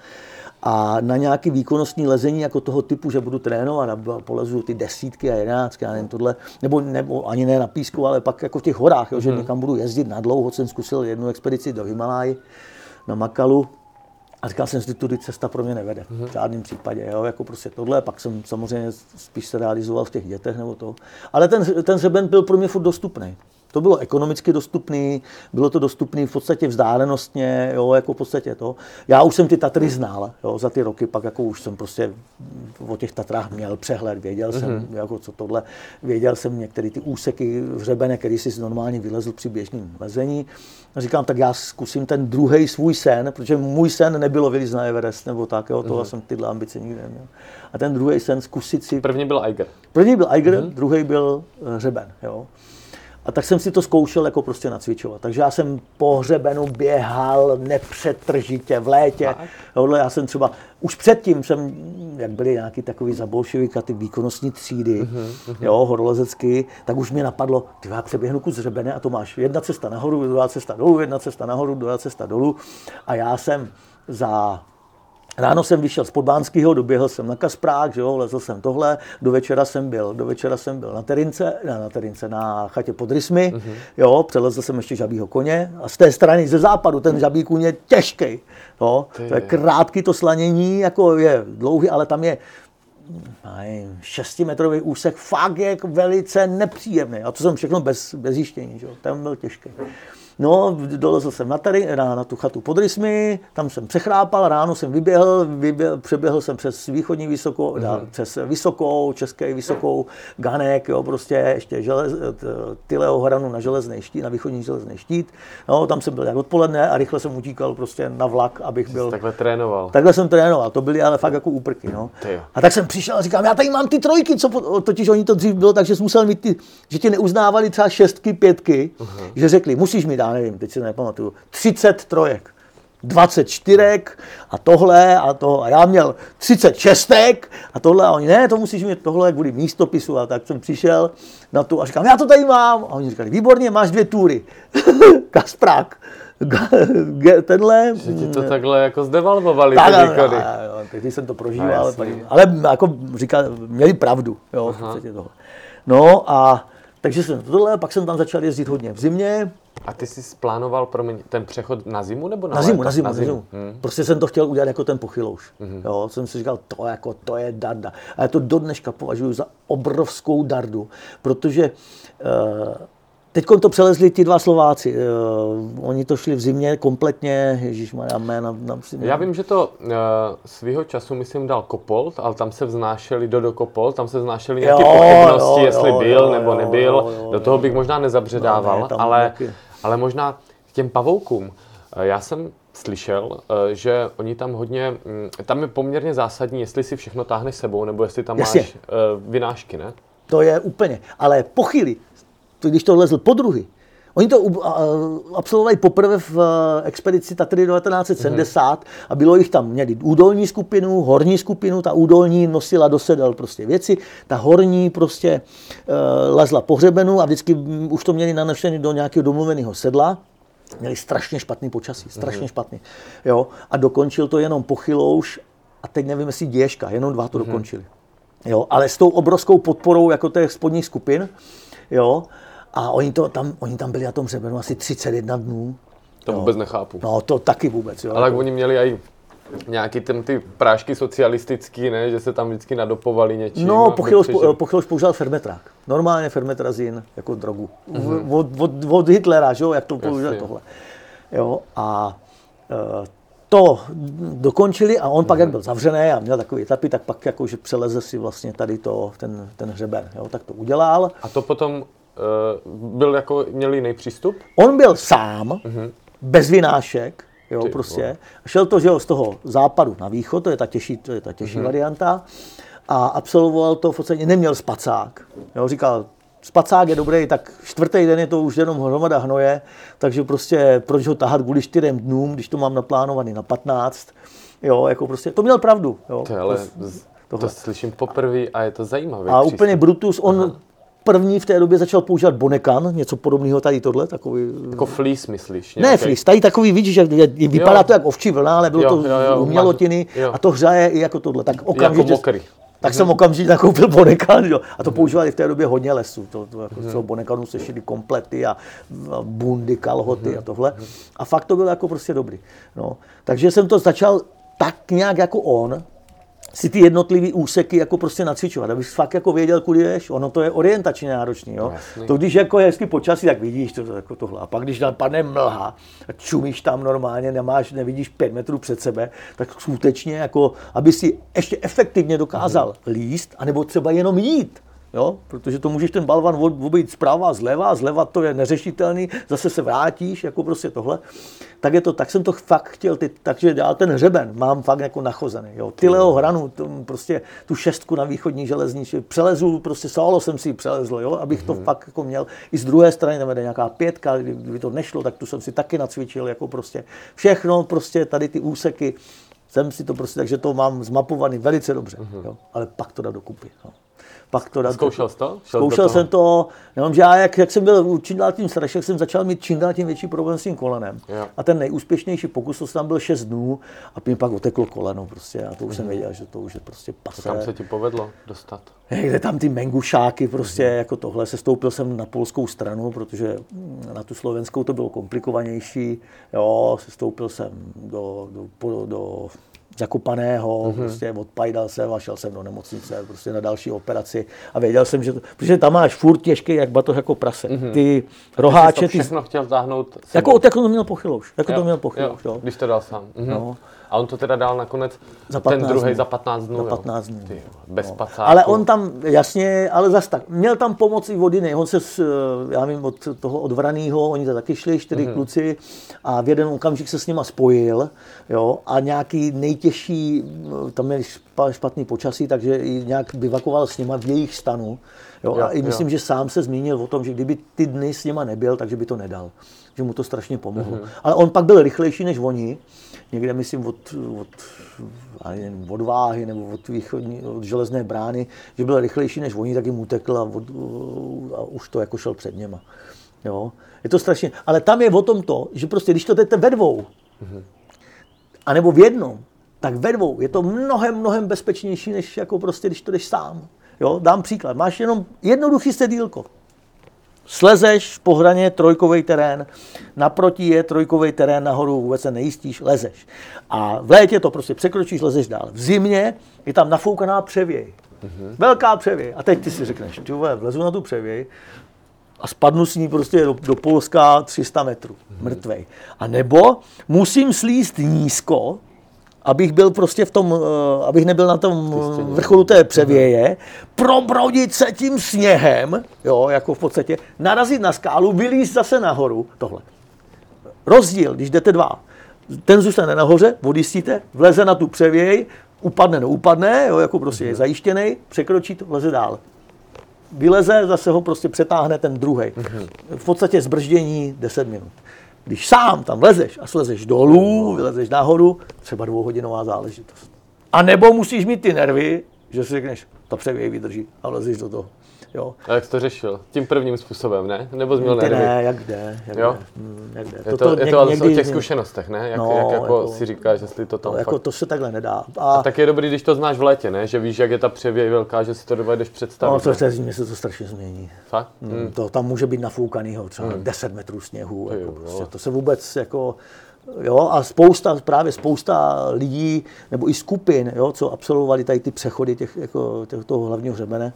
A na nějaký výkonnostní lezení jako toho typu, že budu trénovat a polezu ty desítky a jedenáctky, já nevím, tohle, nebo, nebo ani ne na písku, ale pak jako v těch horách, jo, že někam budu jezdit na dlouho, jsem zkusil jednu expedici do Himaláji na Makalu, a říkal jsem si, tudy cesta pro mě nevede. V žádném případě. Jo? Jako prostě tohle. Pak jsem samozřejmě spíš se realizoval v těch dětech nebo to. Ale ten, ten hřeben byl pro mě furt dostupný. To bylo ekonomicky dostupný, bylo to dostupné v podstatě vzdálenostně, jo, jako v podstatě to. Já už jsem ty Tatry znal, jo, za ty roky, pak jako už jsem prostě o těch Tatrách měl přehled, věděl mm-hmm. jsem, jako co tohle, věděl jsem některé ty úseky hřebene, který si normálně vylezl při běžném lezení. A říkám, tak já zkusím ten druhý svůj sen, protože můj sen nebylo vylít na Everest nebo tak, jo, tohle mm-hmm. jsem tyhle ambice nikdy neměl. A ten druhý sen zkusit si První byl Iger. První byl Eiger, mm-hmm. druhý byl eh, hřeben. Jo. A tak jsem si to zkoušel jako prostě nacvičovat. Takže já jsem po hřebenu běhal nepřetržitě v létě. Tohle já jsem třeba, už předtím jsem, jak byly nějaký takový za bolševika, ty výkonnostní třídy, mm-hmm. jo, horolezecky, tak už mě napadlo, ty já přeběhnu kus hřebene a to máš jedna cesta nahoru, druhá cesta dolů, jedna cesta nahoru, druhá cesta dolů. A já jsem za Ráno jsem vyšel z Podbánského, doběhl jsem na Kasprák, že jo, lezl jsem tohle, do večera jsem byl, do večera jsem byl na Terince, ne, na Terince, na chatě pod Rysmi, mm-hmm. jo, přelezl jsem ještě žabího koně a z té strany ze západu ten žabí kůň je těžký, jo, to je krátký to slanění, jako je dlouhý, ale tam je nevím, šestimetrový úsek, fakt je jako velice nepříjemný. A to jsem všechno bez, bez zjištění, že jo? ten byl těžký. No, dolezl jsem na, tady, na, na tu chatu pod Rysmi, tam jsem přechrápal, ráno jsem vyběhl, vyběhl přeběhl jsem přes východní vysokou, mm-hmm. přes vysokou, české vysokou, Ganek, jo, prostě ještě želez, Tyleo hranu na železný štít, na východní železný štít. No, tam jsem byl jak odpoledne a rychle jsem utíkal prostě na vlak, abych byl... Takhle trénoval. Takhle jsem trénoval, to byly ale fakt jako úprky. No. A tak jsem přišel a říkám, já tady mám ty trojky, co po, totiž oni to dřív bylo, takže jsi musel mít ty, že tě neuznávali třeba šestky, pětky, uh-huh. že řekli, musíš mít, já nevím, teď si nepamatuju, 30 trojek. 24 a tohle a to. A já měl 36 a tohle. A oni, ne, to musíš mít tohle kvůli místopisu. A tak jsem přišel na tu a říkám, já to tady mám. A oni říkali, výborně, máš dvě tury. Kasprák. tenhle... Že ti to takhle jako zdevalvovali tak, ty výkony. Tehdy jsem to prožíval, ale jako říkal, měli pravdu. Jo, v toho. No a takže jsem tohle, pak jsem tam začal jezdit hodně v zimě. A ty jsi plánoval promiň, ten přechod na zimu nebo na, na zimu? Na zimu, na zimu. Zimu. Hmm. Prostě jsem to chtěl udělat jako ten pochylouš. Hmm. Jo, jsem si říkal, to, jako, to je darda. A já to do dneška považuji za obrovskou dardu, protože uh, Teď to přelezli ti dva Slováci. Uh, oni to šli v zimě kompletně, Ježíš má jména. Na, na, Já vím, že to uh, svýho času, myslím, dal Kopold, ale tam se vznášeli do Kopold, tam se vznášeli nějaké pochybnosti, jo, jestli jo, byl jo, nebo nebyl. Jo, jo, do toho bych možná nezabředával, no, ne, ale, ale možná k těm pavoukům. Uh, já jsem slyšel, uh, že oni tam hodně, um, tam je poměrně zásadní, jestli si všechno táhneš sebou, nebo jestli tam Jasně. máš uh, vynášky, ne? To je úplně, ale pochyli to, když to lezl po druhý, Oni to absolvovali poprvé v eh, expedici Tatry 1970 mm. a bylo jich tam, měli údolní skupinu, horní skupinu, ta údolní nosila do sedel prostě věci, ta horní prostě uh, lezla po hřebenu a vždycky už to měli nanešený do nějakého domluveného sedla. Měli strašně špatný počasí, strašně mm. špatný. Jo? A dokončil to jenom pochylouš a teď nevím, jestli děžka, jenom dva to mm. dokončili. Jo? Ale s tou obrovskou podporou jako těch spodních skupin, jo? A oni, to tam, oni tam byli na tom hřebenu asi 31 dnů. To jo. vůbec nechápu. No, to taky vůbec. Jo. Ale jako... oni měli i nějaký ten, ty prášky socialistický, ne? že se tam vždycky nadopovali něčím. No, Pochyloš, Pochyloš používal fermetrák. Normálně fermetrazin jako drogu. Mm-hmm. Od, od, od, Hitlera, že jo, jak to používal tohle. Jo, a e, to dokončili a on mm-hmm. pak, jak mhm. byl zavřený a měl takový etapy, tak pak jakože přeleze si vlastně tady to, ten, ten hřeben. Jo, tak to udělal. A to potom byl jako, měl jiný přístup? On byl sám, uh-huh. bez vynášek, jo, Ty, prostě. A šel to, že jo, z toho západu na východ, to je ta těžší, to je ta těžší uh-huh. varianta. A absolvoval to v podstatě, neměl spacák. Jo, říkal, spacák je dobrý, tak čtvrtý den je to už jenom hromada hnoje, takže prostě proč ho tahat kvůli čtyřem dnům, když to mám naplánovaný na 15. Jo, jako prostě, to měl pravdu. Jo, to, ale to, to slyším poprvé a je to zajímavé. A přístup. úplně Brutus, on Aha první v té době začal používat Bonekan, něco podobného tady tohle, takový... Jako fleece, myslíš? Nějaký? Ne fleece, tady takový, vidíš, že vypadá jo. to jako ovčí vlna, ale bylo jo, to jo, jo, umělotiny jo. a to hřeje i jako tohle. Tak okamžitě, jako mokrý. Tak jsem okamžitě nakoupil Bonekan, jo. A to mhm. používali v té době hodně lesů. To, to jako mm. Bonekanu se šily komplety a, a bundy, kalhoty mm. a tohle. A fakt to bylo jako prostě dobrý. No. Takže jsem to začal tak nějak jako on, si ty jednotlivé úseky jako prostě nacvičovat, abys fakt jako věděl, kudy jdeš. Ono to je orientačně náročný. Jo? To když jako je hezky počasí, tak vidíš to, jako tohle. A pak když padne mlha a čumíš tam normálně, nemáš, nevidíš pět metrů před sebe, tak skutečně jako, aby si ještě efektivně dokázal mm-hmm. líst, anebo třeba jenom jít Jo? Protože to můžeš ten balvan obejít zprava, zleva, zleva to je neřešitelný, zase se vrátíš, jako prostě tohle. Tak je to, tak jsem to fakt chtěl, ty, takže já ten hřeben mám fakt jako nachozený. Jo? Tyleo hranu, to, prostě tu šestku na východní železnici, přelezu, prostě solo jsem si přelezl, jo? abych to mm-hmm. fakt jako měl. I z druhé strany tam jde nějaká pětka, kdyby to nešlo, tak tu jsem si taky nacvičil, jako prostě všechno, prostě tady ty úseky, jsem si to prostě, takže to mám zmapovaný velice dobře, mm-hmm. jo? ale pak to dá dokupy. Jo? Pak to dát. Zkoušel jsi to? Šel Zkoušel jsem to, jenom že já, jak, jak jsem byl čím dál tím starší, jak jsem začal mít čím dál tím větší problém s tím kolenem. Jo. A ten nejúspěšnější pokus, to tam byl 6 dnů a mě pak oteklo koleno prostě. A to už mm-hmm. jsem mhm. věděl, že to už je prostě pase. Kam se ti povedlo dostat? Kde tam ty mengušáky prostě, mm-hmm. jako tohle. Se stoupil jsem na polskou stranu, protože na tu slovenskou to bylo komplikovanější. Jo, se stoupil jsem do, do, do, do zakopaného, mm-hmm. prostě odpajdal jsem a šel jsem do nemocnice prostě na další operaci a věděl jsem, že to, protože tam máš furt těžký jak batoh jako prase. Mm-hmm. Ty roháče... Ty všechno chtěl vtáhnout Jako, jako to měl pochylouš, jako jo, to měl pochylouš, jo. jo. Když to dal sám. Mm-hmm. No. A on to teda dal nakonec, Za ten 15 druhý dnů. za 15 dnů. Za jo. 15 dnů. Ty, bez No. pacáku. Ale on tam, jasně, ale zas tak, měl tam pomoc i jiných. On se, s, eh, já vím, od toho odvraného, oni to taky šli, čtyři Mhm. kluci a v jeden okamžik se s nima spojil, jo, a nějaký nejtěžší, eh, tam měli špa- špatný počasí, takže nějak bivakoval s nima v jejich stanu, jo, Jo, a i myslím, jo. že sám se zmínil o tom, že kdyby ty dny s nima nebyl, takže by to nedal. Že mu to strašně pomohlo. Mhm. Ale on pak byl rychlejší než oni, někde myslím od, od, nevím, od váhy nebo od, východní, od železné brány, že byl rychlejší než oni, tak jim utekl a, od, a už to jako šel před něma. Jo? Je to strašně. Ale tam je o tom to, že prostě když to jdete ve dvou, anebo v jednom, tak ve dvou je to mnohem, mnohem bezpečnější, než jako prostě, když to jdeš sám. Jo? Dám příklad. Máš jenom jednoduchý sedílko. Slezeš po hraně trojkový terén, naproti je trojkový terén, nahoru vůbec se nejistíš, lezeš. A v létě to prostě překročíš, lezeš dál. V zimě je tam nafoukaná převěj. Velká převěj. A teď ty si řekneš, ty vole, vlezu na tu převěj a spadnu s ní prostě do, do Polska 300 metrů, mrtvej. A nebo musím slíst nízko, abych byl prostě v tom, eh, abych nebyl na tom vrcholu té převěje, probrodit se tím sněhem, jo, jako v podstatě, narazit na skálu, vylízt zase nahoru, tohle. Rozdíl, když jdete dva, ten zůstane nahoře, odjistíte, vleze na tu převěj, upadne, no upadne, jo, jako prostě je zajištěný, překročí to, vleze dál. Vyleze, zase ho prostě přetáhne ten druhý. V podstatě zbrždění 10 minut. Když sám tam lezeš a slezeš dolů, vylezeš nahoru, třeba dvouhodinová záležitost. A nebo musíš mít ty nervy, že si řekneš, ta převěj vydrží a lezeš do toho. Jo. A jak jsi to řešil? Tím prvním způsobem, ne? Nebo Ty nervy? ne, jak jde, jak Jo? jde. Hm, jak jde. Je to, je to ale o těch někdy- zkušenostech, ne? Jak, No, jak jako, jako- si říkáš, jestli to tam No, fakt... jako to se takhle nedá. A, Tak je dobrý, když to znáš v létě, ne? Že víš, jak je ta převěj velká, že si to dovedeš představit. no, to té zimě se to strašně změní. Fakt? Hmm. To tam může být nafoukanýho třeba 10 metrů sněhu. Ty Jako jo, prostě, to se vůbec jako... Jo, a spousta, právě spousta lidí, nebo i skupin, jo, co absolvovali tady ty přechody těch, jako, těch, toho hlavního hřebene,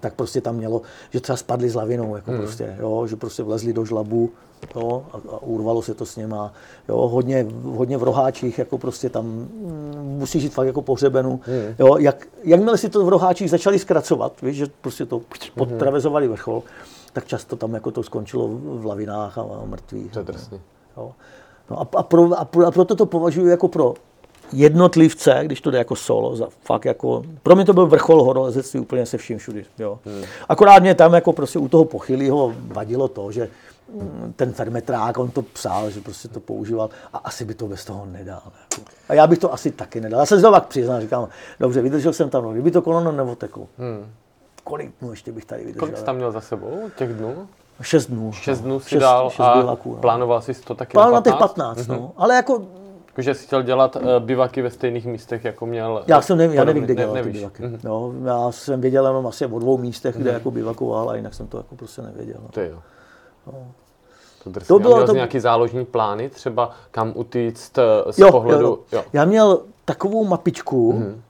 tak prostě tam mělo, že třeba spadli s lavinou, jako Hmm. prostě, jo, že prostě vlezli do žlabu, jo, a, a urvalo se to s něma, jo, hodně, hodně v roháčích, jako prostě tam mm, musí žít fakt jako po hřebenu, Hmm. jo, jak, jakmile si to v roháčích začali zkracovat, víš, že prostě to podtravezovali vrchol, tak často tam jako to skončilo v lavinách a, a mrtvých. To je drsný. Jo. No a, a, pro, a, pro, a proto to považuji jako pro jednotlivce, když to jde jako solo, za fakt jako, pro mě to byl vrchol horolezectví úplně se vším všudy, jo. Hmm. Akorát mě tam jako prostě u toho pochylého vadilo to, že mm, ten fermetrák, on to psal, že prostě to používal a asi by to bez toho nedal. Jako. A já bych to asi taky nedal. Já se znovu přiznal, říkám, dobře, vydržel jsem tam, no, kdyby to kolono neoteklo. Hmm. Kolik dnů ještě bych tady vydržel? Kolik jsi tam měl za sebou těch dnů? Šest dnů. Šest dnů si šest, dal šest a bivaků, no. plánoval jsi to taky Plán na těch 15? 15, no. Ale jako Takže jsi chtěl dělat uh, bivaky ve stejných místech, jako měl... Já jsem nevím, já nevím, kde dělal ty nevíš. bivaky. Mhm. No, já jsem věděl jenom asi o dvou místech, kde jako bivakoval, a jinak jsem to jako prostě nevěděl. No. Ty jo. To, drsný. To To bylo měl to- nějaký záložní plány, třeba kam utíct eh, z pohledu... jo, jo. Já měl takovou mapičku, Mhm.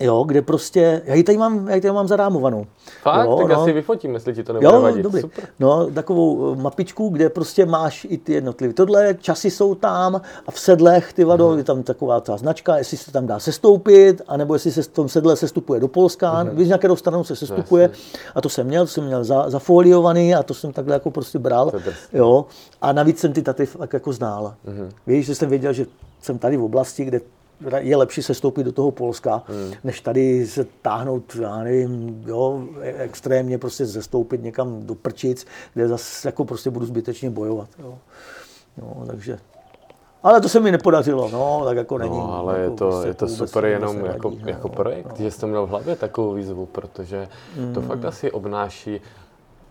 Jo, kde prostě, já ji tady mám, já ji tady mám zarámovanou. Fakt? jo, tak no. já si vyfotím, jestli ti to nebude Jo, vadit. dobrý. Super. No, takovou eh, mapičku, kde prostě máš i ty jednotlivé. Tohle časy jsou tam a v sedlech, ty vado, Mhm. je tam taková ta značka, jestli se tam dá sestoupit, anebo jestli se v tom sedle sestupuje do Polska, Mhm. víš, na kterou stranu se sestupuje. A to jsem měl, to jsem měl za, zafoliovaný a to jsem takhle jako prostě bral. Jo. A navíc jsem ty taty jako znal. Mhm. Víš, že jsem věděl, že jsem tady v oblasti, kde je lepší se stoupit do toho Polska, Mhm. než tady se táhnout, já nevím, jo, extrémně prostě zestoupit někam do prčic, kde zase jako prostě budu zbytečně bojovat. Jo. No, takže ale to se mi nepodařilo, no, tak jako není. No, ale jako je to, prostě je to super jenom nevadí, jako, no, jako no, projekt, no. že jsi to měl v hlavě takovou výzvu, protože to fakt asi obnáší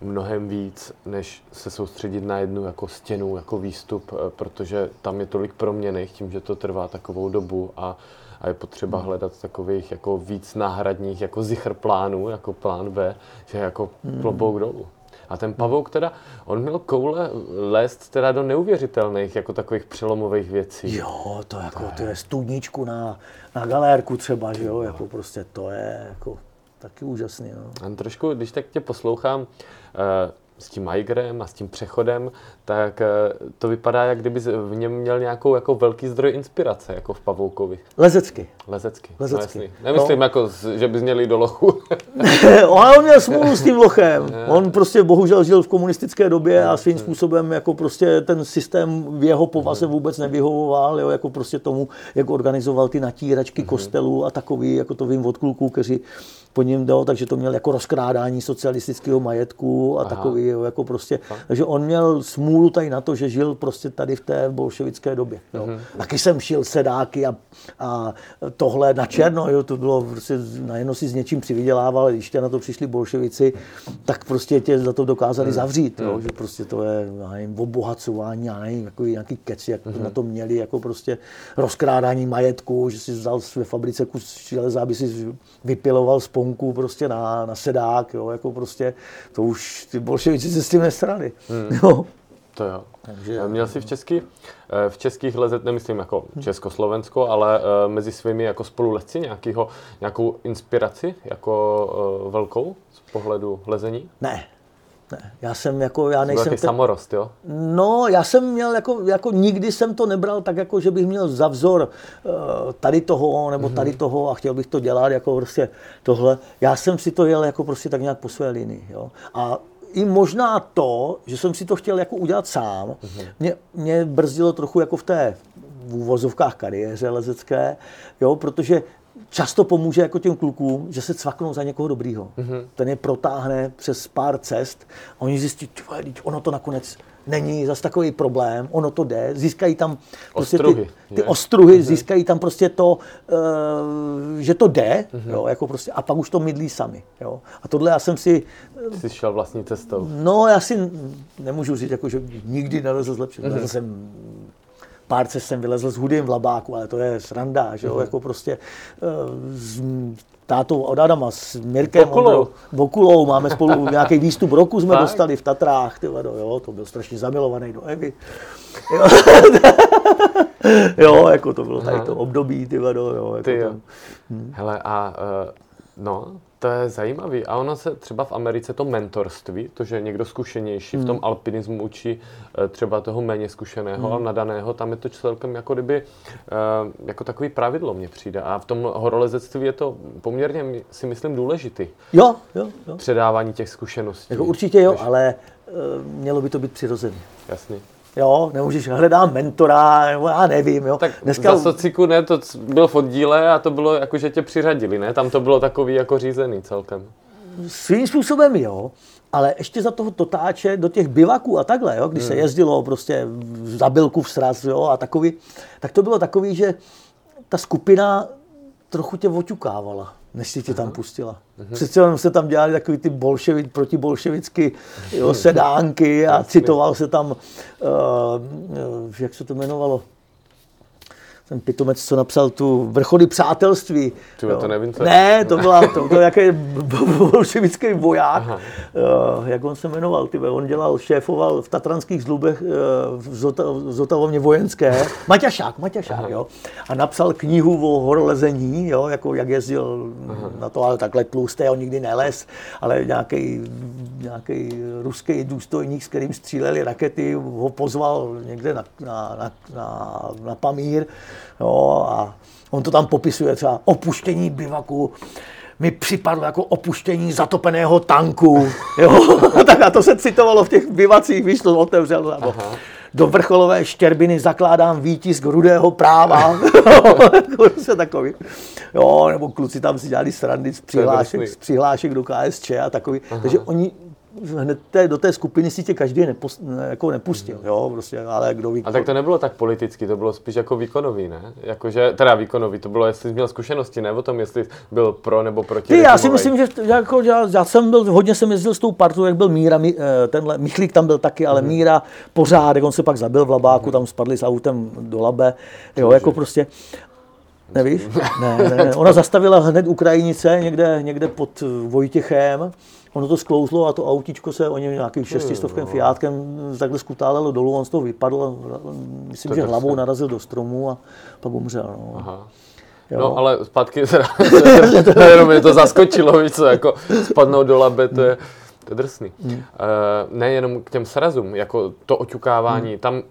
mnohem víc, než se soustředit na jednu jako stěnu, jako výstup, eh, protože tam je tolik proměných tím, že to trvá takovou dobu a, a je potřeba hledat takových jako víc náhradních jako zichr plánů, jako plán B, že jako klobouk dolů. A ten pavouk teda, on měl koule lézt teda do neuvěřitelných jako takových přelomových věcí. Jo, to jako, to je studničku na, na galérku třeba, že jo, jako prostě to je jako taky úžasný, no. A trošku, když tak tě poslouchám, eh, s tím Majgrem a s tím přechodem, tak eh, to vypadá, jak kdyby v něm měl nějakou jako velký zdroj inspirace, jako v Pavoukovi. Lezecky. Lezecky. Lezecky. No, Nemyslím, no. jako, že by měli do lochu. on měl smůlu s tím lochem. On prostě bohužel žil v komunistické době a svým způsobem jako prostě ten systém v jeho povaze vůbec nevyhovoval, jo, jako prostě tomu, jak organizoval ty natíračky kostelů a takový, jako to vím od kluků, kteří po něm dal, takže to měl jako rozkrádání socialistického majetku a Aha. takový, jo, jako prostě, takže on měl smůlu tady na to, že žil prostě tady v té bolševické době. Jo. Mm-hmm. Taky jsem šil sedáky a, a tohle na černo, jo, to bylo prostě najednou si s něčím přivydělával, když tě na to přišli bolševici, tak prostě tě za to dokázali mm. zavřít, jo, mm. že prostě to je, já nevím, obohacování, já nevím, jako nějaký keci, jak mm-hmm. na to měli, jako prostě rozkrádání majetku, že si vzal ve fabrice kus železa, aby si vypiloval sponku prostě na, na sedák, jo, jako prostě, to už ty bolševici se s tím nesrali. Hmm. Jo. To jo. Takže, Měl jsi v český, eh, v českých lezet, nemyslím jako Československo, ale eh, mezi svými jako spolulezci nějakýho, nějakou inspiraci jako eh, velkou z pohledu lezení? Ne, ne, já jsem jako, já nejsem... Ten... samorost, jo? No, já jsem měl jako, jako nikdy jsem to nebral tak jako, že bych měl za vzor tady toho nebo tady mhm. toho a chtěl bych to dělat jako prostě tohle. Já jsem si to jel jako prostě tak nějak po své linii, jo. A i možná to, že jsem si to chtěl jako udělat sám, mm-hmm. mě, mě brzdilo trochu jako v té v úvozovkách kariéře lezecké, jo, protože často pomůže jako těm klukům, že se cvaknou za někoho dobrýho. Mm-hmm. Ten je protáhne přes pár cest a oni zjistí, že ono to nakonec není zas takový problém, ono to jde, získají tam prostě ostruhy, ty, ty ostruhy, mm-hmm. získají tam prostě to, uh, že to jde, mm-hmm. jo, jako prostě, a pak už to mydlí sami. Jo. A tohle já jsem si... Ty jsi šel vlastní cestou. No, já si nemůžu říct, jako, že nikdy nalezl zlepšit. Mm-hmm. jsem pár cest jsem vylezl s hudým v labáku, ale to je sranda, že jo, mm-hmm. jako prostě uh, z, tátou od Adama s Mirkem Vokulou. Vokulou, máme spolu nějaký výstup roku jsme tak? dostali v Tatrách, tyhle, jo, to byl strašně zamilovaný do Evy. Jo, jo jako to bylo tady to období, tyhle, jo. Jako Ty jo. Hm. Hele, a uh, no, to je zajímavý. A ono se třeba v Americe to mentorství, to, že někdo zkušenější hmm. v tom hmm. alpinismu učí eh, třeba toho méně zkušeného hmm. a nadaného, tam je to celkem jako kdyby eh, jako takový pravidlo mně přijde. A v tom horolezectví je to poměrně, si myslím, důležitý. Jo, jo, jo. Předávání těch zkušeností. Jako určitě jo, Než... ale uh, mělo by to být přirozené. Jasně. Jo, nemůžeš hledat mentora, nebo já nevím, jo. Tak Dneska... za sociku ne, to byl v oddíle a to bylo jako, že tě přiřadili, ne? Tam to bylo takový jako řízený celkem. Svým způsobem jo, ale ještě za toho totáče do těch bivaků a takhle, jo, když hmm. se jezdilo prostě za bilku v sraz, jo, a takový, tak to bylo takový, že ta skupina trochu tě oťukávala než si tě tam pustila. Přece jenom se tam dělali takový ty bolševi, protibolševicky jo, sedánky a citoval se tam, uh, jak se to jmenovalo, ten pitomec, co napsal tu vrcholy přátelství. Tyhle, to nevím, co Ne, to byla to, to jaký bolševický voják, uh, jak on se jmenoval, tyhle. on dělal, šéfoval v Tatranských zlubech uh, v, Zota, v Zotavovně vojenské, Maťašák, Maťašák, jo, a napsal knihu o horolezení, jo, jako jak jezdil Aha. na to, ale takhle tlusté, on nikdy nelez, ale nějaký nějaký ruský důstojník, s kterým stříleli rakety, ho pozval někde na, na, na, na, na Pamír jo, a on to tam popisuje třeba opuštění bivaku, mi připadlo jako opuštění zatopeného tanku. Jo? tak a to se citovalo v těch bivacích, víš, to otevřel. Nebo do vrcholové štěrbiny zakládám výtisk rudého práva. se takový. Jo, nebo kluci tam si dělali srandy z přihlášek, z přihlášek do KSČ a takový. Aha. Takže oni hned té, do té skupiny si tě každý nepos, ne, jako nepustil, mm. jo, prostě, ale kdo ví. A tak to nebylo tak politicky, to bylo spíš jako výkonový, ne? Jakože, teda výkonový, to bylo, jestli jsi měl zkušenosti, ne o tom, jestli byl pro nebo proti. Ty, já si myslím, že jako, já, já, jsem byl, hodně jsem jezdil s tou partou, jak byl Míra, eh, tenhle, Michlík tam byl taky, ale mm. Míra pořádek, on se pak zabil v Labáku, mm. tam spadli s autem do Labe, jo, jako prostě. Nevíš? Ne, ne, ne. Ona zastavila hned Ukrajinice někde, někde pod Vojtěchem Ono to sklouzlo a to autíčko se o něm nějakým šestistovkem no. Fiátkem takhle skutálelo dolů, on z toho vypadl, myslím, to že hlavou narazil do stromu a pak umřel. No. Aha. Jo. No, ale zpátky, jenom mě to zaskočilo, víš co, jako spadnout do labe, to je, To je drsný. Hmm. Uh, nejenom k těm srazům, jako to oťukávání, hmm. tam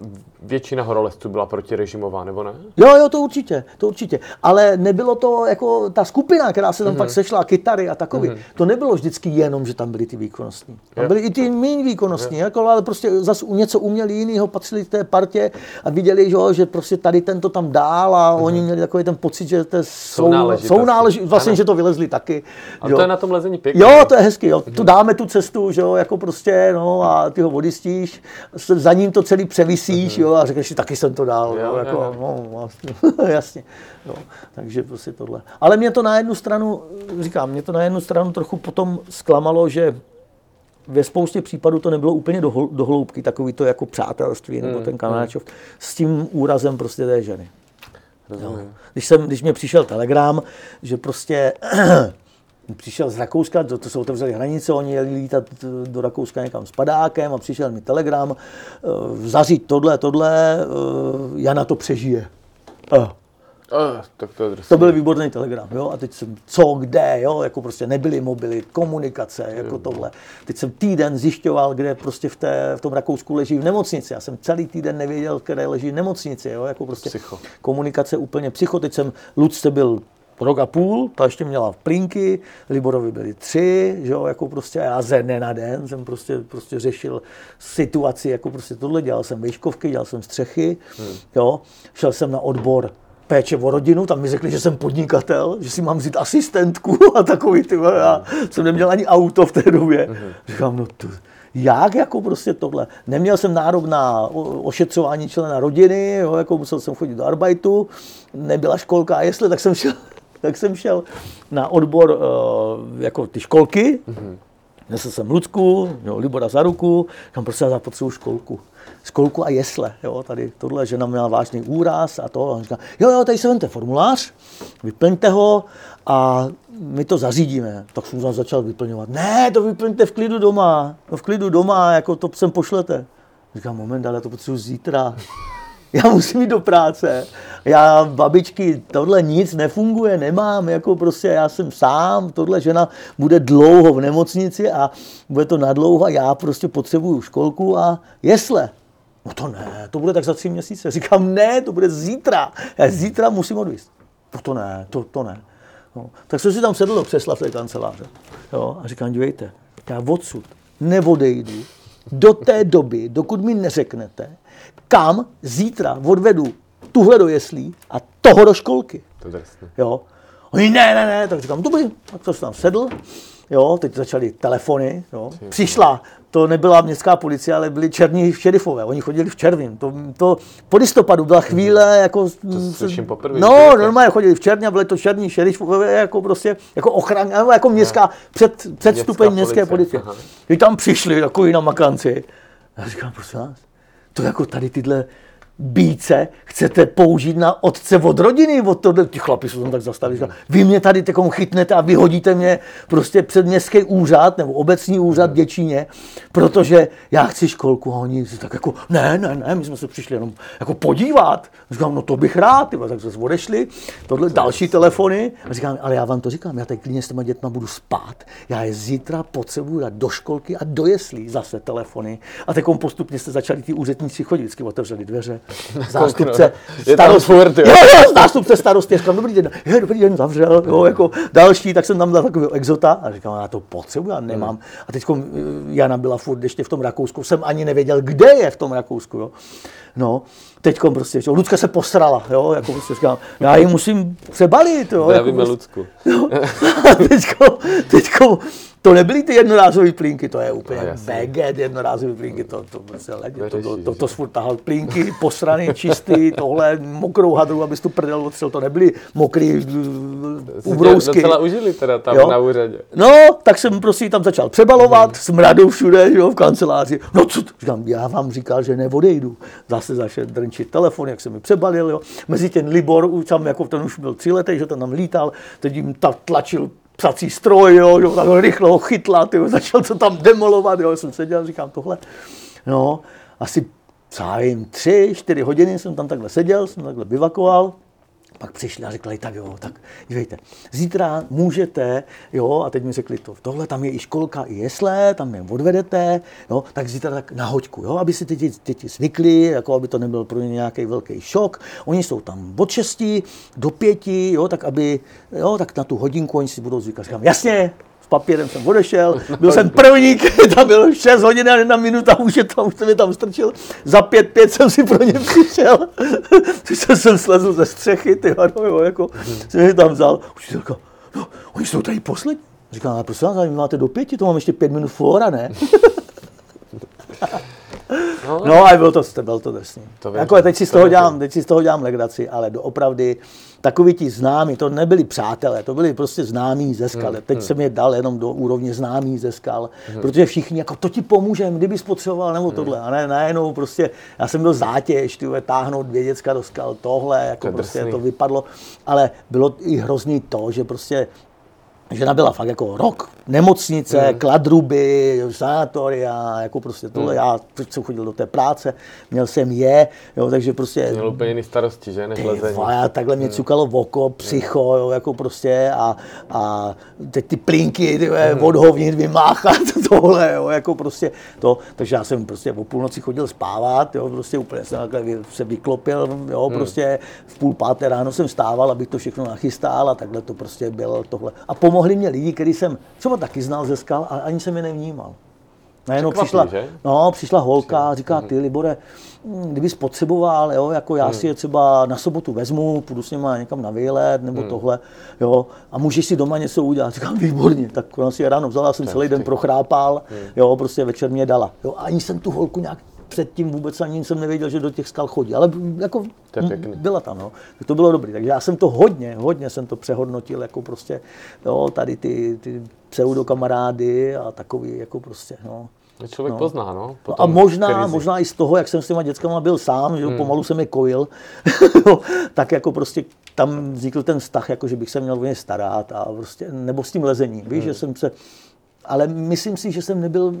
většina horolezců byla protirežimová, nebo ne? Jo, jo, to určitě, to určitě. Ale nebylo to jako ta skupina, která se tam hmm. pak sešla, kytary a takový. Hmm. To nebylo vždycky jenom, že tam byly ty výkonnostní. Tam byly i ty méně výkonnostní, jako, ale prostě zase něco uměli jiného, patřili k té partě a viděli, že, že prostě tady tento tam dál a hmm. oni měli takový ten pocit, že to jsou, jsou náleží, vlastně, ano. že to vylezli taky. A to je na tom lezení pěkně. Jo, to je hezky, jo. Hmm. Tu dáme tu cestu, že jo, jako prostě, no a ty ho odistíš, za ním to celý převisíš, hmm. jo, a řekneš si, taky jsem to dal, jo, jo, jako, jo. No, vlastně, jasně, jo. takže prostě tohle. Ale mě to na jednu stranu, říkám, mě to na jednu stranu trochu potom zklamalo, že ve spoustě případů to nebylo úplně do, do hloubky, takový to jako přátelství nebo hmm, ten kanáčov hmm. s tím úrazem prostě té ženy. Jo. Když, jsem, když mě přišel telegram, že prostě přišel z Rakouska, to, to se otevřely hranice, oni jeli lítat do Rakouska někam s padákem a přišel mi telegram, uh, zařít tohle, tohle, uh, Jana to přežije. Uh. Uh, tak to, je to byl výborný telegram, jo, a teď jsem co, kde, jo, jako prostě nebyly mobily, komunikace, jako tohle. Teď jsem týden zjišťoval, kde prostě v, té, v tom Rakousku leží v nemocnici. Já jsem celý týden nevěděl, kde leží v nemocnici, jo, jako prostě psycho. komunikace úplně psycho. Teď jsem, Lucce byl rok a půl, ta ještě měla plínky, Liborovi byly tři, že jo, jako prostě já ze dne na den jsem prostě, prostě řešil situaci, jako prostě tohle, dělal jsem výškovky, dělal jsem střechy, hmm. jo, šel jsem na odbor péče o rodinu, tam mi řekli, že jsem podnikatel, že si mám vzít asistentku a takový, ty, já jsem neměl ani auto v té době. Hmm. Říkám, no to, jak jako prostě tohle. Neměl jsem nárok na ošetřování člena rodiny, jo, jako musel jsem chodit do arbeitu, nebyla školka a jestli, tak jsem šel tak jsem šel na odbor uh, jako ty školky, mm-hmm. nesl jsem Lucku, jo, Libora za ruku, kam prostě já potřebuji školku. Školku a jesle, jo, tady tohle žena měla vážný úraz a to. A říká, jo, jo, tady se vente formulář, vyplňte ho a my to zařídíme. Tak jsem začal vyplňovat. Ne, to vyplňte v klidu doma, no v klidu doma, jako to sem pošlete. Říkám, moment, ale to potřebuji zítra já musím jít do práce. Já, babičky, tohle nic nefunguje, nemám, jako prostě já jsem sám, tohle žena bude dlouho v nemocnici a bude to nadlouho a já prostě potřebuju školku a jesle. No to ne, to bude tak za tři měsíce. Říkám, ne, to bude zítra. Já zítra musím odvíst. No to ne, to, to ne. No. Tak jsem si tam sedl do křesla v té kanceláře. Jo, a říkám, dívejte, já odsud neodejdu do té doby, dokud mi neřeknete, kam zítra odvedu tuhle do jeslí a toho do školky. To je. Jo. Oni ne, ne, ne, tak říkám, dobrý, tak to jsem tam sedl, jo, teď začaly telefony, jo. Přišla, to nebyla městská policie, ale byli černí šerifové, oni chodili v červím. To, to po listopadu byla chvíle, jako... To slyším poprvé. No, normálně chodili v černě a byli to černí šerifové, jako prostě, jako ochran, jako městská, před, před stupeň městské policie. Když tam přišli takový namakanci, já říkám, prosím vás, to jako tady tyhle bíce chcete použít na otce od rodiny, od toho, ti chlapi jsou tam tak zastavili, vy mě tady takom chytnete a vyhodíte mě prostě před městský úřad nebo obecní úřad v Děčíně, protože já chci školku a oni si tak jako, ne, ne, ne, my jsme se přišli jenom jako podívat. Říkám, no to bych rád, tyba, tak jsme odešli, tohle další telefony. A říkám, ale já vám to říkám, já tady klidně s těma dětma budu spát, já je zítra potřebuji dát do školky a do jeslí zase telefony. A tak postupně jste začali ty úředníci chodit, vždycky otevřeli dveře, zástupce starosty. Jo, jo, zástupce starosty. Říkám, dobrý den, je, dobrý den, zavřel. Jo, jako další, tak jsem tam dal takového exota a říkám, já to potřebuji, já nemám. Hmm. A teď Jana byla furt ještě v tom Rakousku, jsem ani nevěděl, kde je v tom Rakousku. Jo. No, teď prostě, že Lucka se posrala, jo, jako prostě říkám, já ji musím přebalit, jo. Zdravíme jako prostě, Lucku. Jo. A teďko, teďko, to nebyly ty jednorázové plínky, to je úplně no, baget jednorázové plínky, to, to, prostě ledě, to, to, to, to, furt tahal plínky, posraný, čistý, tohle, mokrou hadru, abys tu prdel odstřel, to nebyly mokrý ubrousky. docela užili teda tam jo? na úřadě. No, tak jsem prostě tam začal přebalovat, hmm. smradu všude, jo, v kanceláři. No co, říkám, já vám říkal, že neodejdu. Zase začal drnčit telefon, jak se mi přebalil, jo. Mezi ten Libor, tam jako ten už byl tři lety, že ten tam lítal, teď jim ta tlačil psací stroj, jo, jo tak rychle ho chytla, tyjo, začal to tam demolovat, jo, jsem seděl, říkám tohle. No, asi, co já vím, tři, čtyři hodiny jsem tam takhle seděl, jsem takhle bivakoval, pak přišli a řekli, tak jo, tak dívejte, zítra můžete, jo, a teď mi řekli to, tohle tam je i školka, i jesle, tam je odvedete, jo, tak zítra tak na hoďku, jo, aby si ty děti, děti zvykli, jako aby to nebyl pro ně nějaký velký šok. Oni jsou tam od 6 do 5, jo, tak aby, jo, tak na tu hodinku oni si budou zvykat. Říkám, jasně, papírem jsem odešel, byl jsem první, tam bylo 6 hodin a jedna minuta, už, je tam, už jsem je tam strčil. Za pět, pět jsem si pro ně přišel. Přišel jsem slezl ze střechy, ty no, jako, jsem je tam vzal. Učitelka, no, oni jsou tady poslední. Říkám, ale prosím vás, vy máte do pěti, to mám ještě pět minut fora, ne? No, no a bylo to, bylo to drsný. To jako teď si, z toho dělám, teď si z toho dělám legraci, ale doopravdy takový ti známí, to nebyli přátelé, to byli prostě známí ze skal. Hmm, teď hmm. jsem je dal jenom do úrovně známí ze skal, hmm. protože všichni jako to ti pomůže, kdyby spotřeboval nebo hmm. tohle. A ne, najednou prostě, já jsem byl zátěž, ty táhnout dvě děcka do skal, tohle, jako to prostě drsný. to vypadlo. Ale bylo i hrozný to, že prostě žena byla fakt jako rok nemocnice, mm. kladruby, sanatoria, jako prostě tohle. Mm. Já jsem chodil do té práce, měl jsem je, jo, takže prostě... Měl úplně jiný starosti, že, než lezení. Já takhle mě mm. cukalo v oko, psycho, jo, jako prostě a, a teď ty plínky, ty mm. od hovnit vymáchat, tohle, jo, jako prostě to. Takže já jsem prostě o půlnoci chodil spávat, jo, prostě úplně jsem takhle se vyklopil, jo, mm. prostě v půl páté ráno jsem stával, abych to všechno nachystal a takhle to prostě bylo tohle. A pomohli mě lidi, který jsem třeba taky znal ze skal, ale ani jsem je nevnímal. Najednou přišla, že? no, přišla holka a říká, ty Libore, hm, kdybys potřeboval, jo, jako já hmm. si je třeba na sobotu vezmu, půjdu s nima někam na výlet nebo hmm. tohle, jo, a můžeš si doma něco udělat. Říkám, výborně, tak ona si je ráno vzala, jsem celý den prochrápal, hmm. jo, prostě večer mě dala. Jo, a ani jsem tu holku nějak předtím vůbec ani jsem nevěděl, že do těch skal chodí, ale jako byla tam, no. Tak to bylo dobrý. Takže já jsem to hodně, hodně jsem to přehodnotil, jako prostě, jo, tady ty, ty pseudokamarády a takový, jako prostě, no. Člověk no. pozná, no. Potom, a možná, možná i z toho, jak jsem s těma dětskama byl sám, že hmm. pomalu jsem je kojil, tak jako prostě tam vznikl ten vztah, jako že bych se měl o ně starat a prostě, nebo s tím lezením, víš, hmm. že jsem se ale myslím si, že jsem nebyl,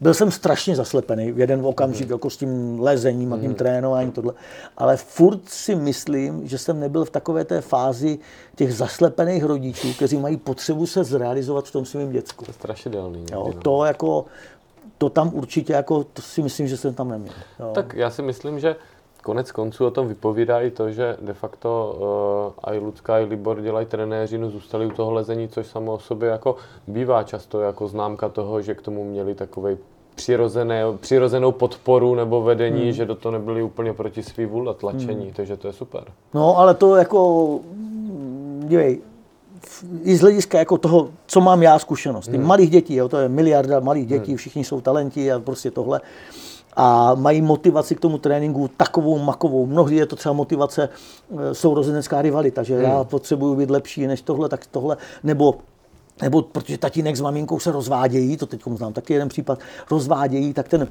byl jsem strašně zaslepený v jeden okamžik, mm. jako s tím lezením a tím mm. trénováním, tohle. Ale furt si myslím, že jsem nebyl v takové té fázi těch zaslepených rodičů, kteří mají potřebu se zrealizovat v tom svém děcku. To je strašidelný. Jo, to jako, to tam určitě, jako, to si myslím, že jsem tam neměl. Jo. Tak já si myslím, že konec konců o tom vypovídá i to, že de facto uh, i Lucka, i Libor dělají trenéřinu, zůstali u toho lezení, což samo o sobě jako bývá často jako známka toho, že k tomu měli takový přirozené, přirozenou podporu nebo vedení, hmm. že do toho nebyli úplně proti svý vůle tlačení, hmm. takže to je super. No, ale to jako, dívej, i z hlediska jako toho, co mám já zkušenost. Hmm. malých dětí, jo, to je miliarda malých dětí, hmm. všichni jsou talenti a prostě tohle a mají motivaci k tomu tréninku takovou makovou. Mnohdy je to třeba motivace e, sourozenecká rivalita, že hmm. já potřebuju být lepší než tohle, tak tohle, nebo nebo protože tatínek s maminkou se rozvádějí, to teď znám taky jeden případ, rozvádějí, tak ten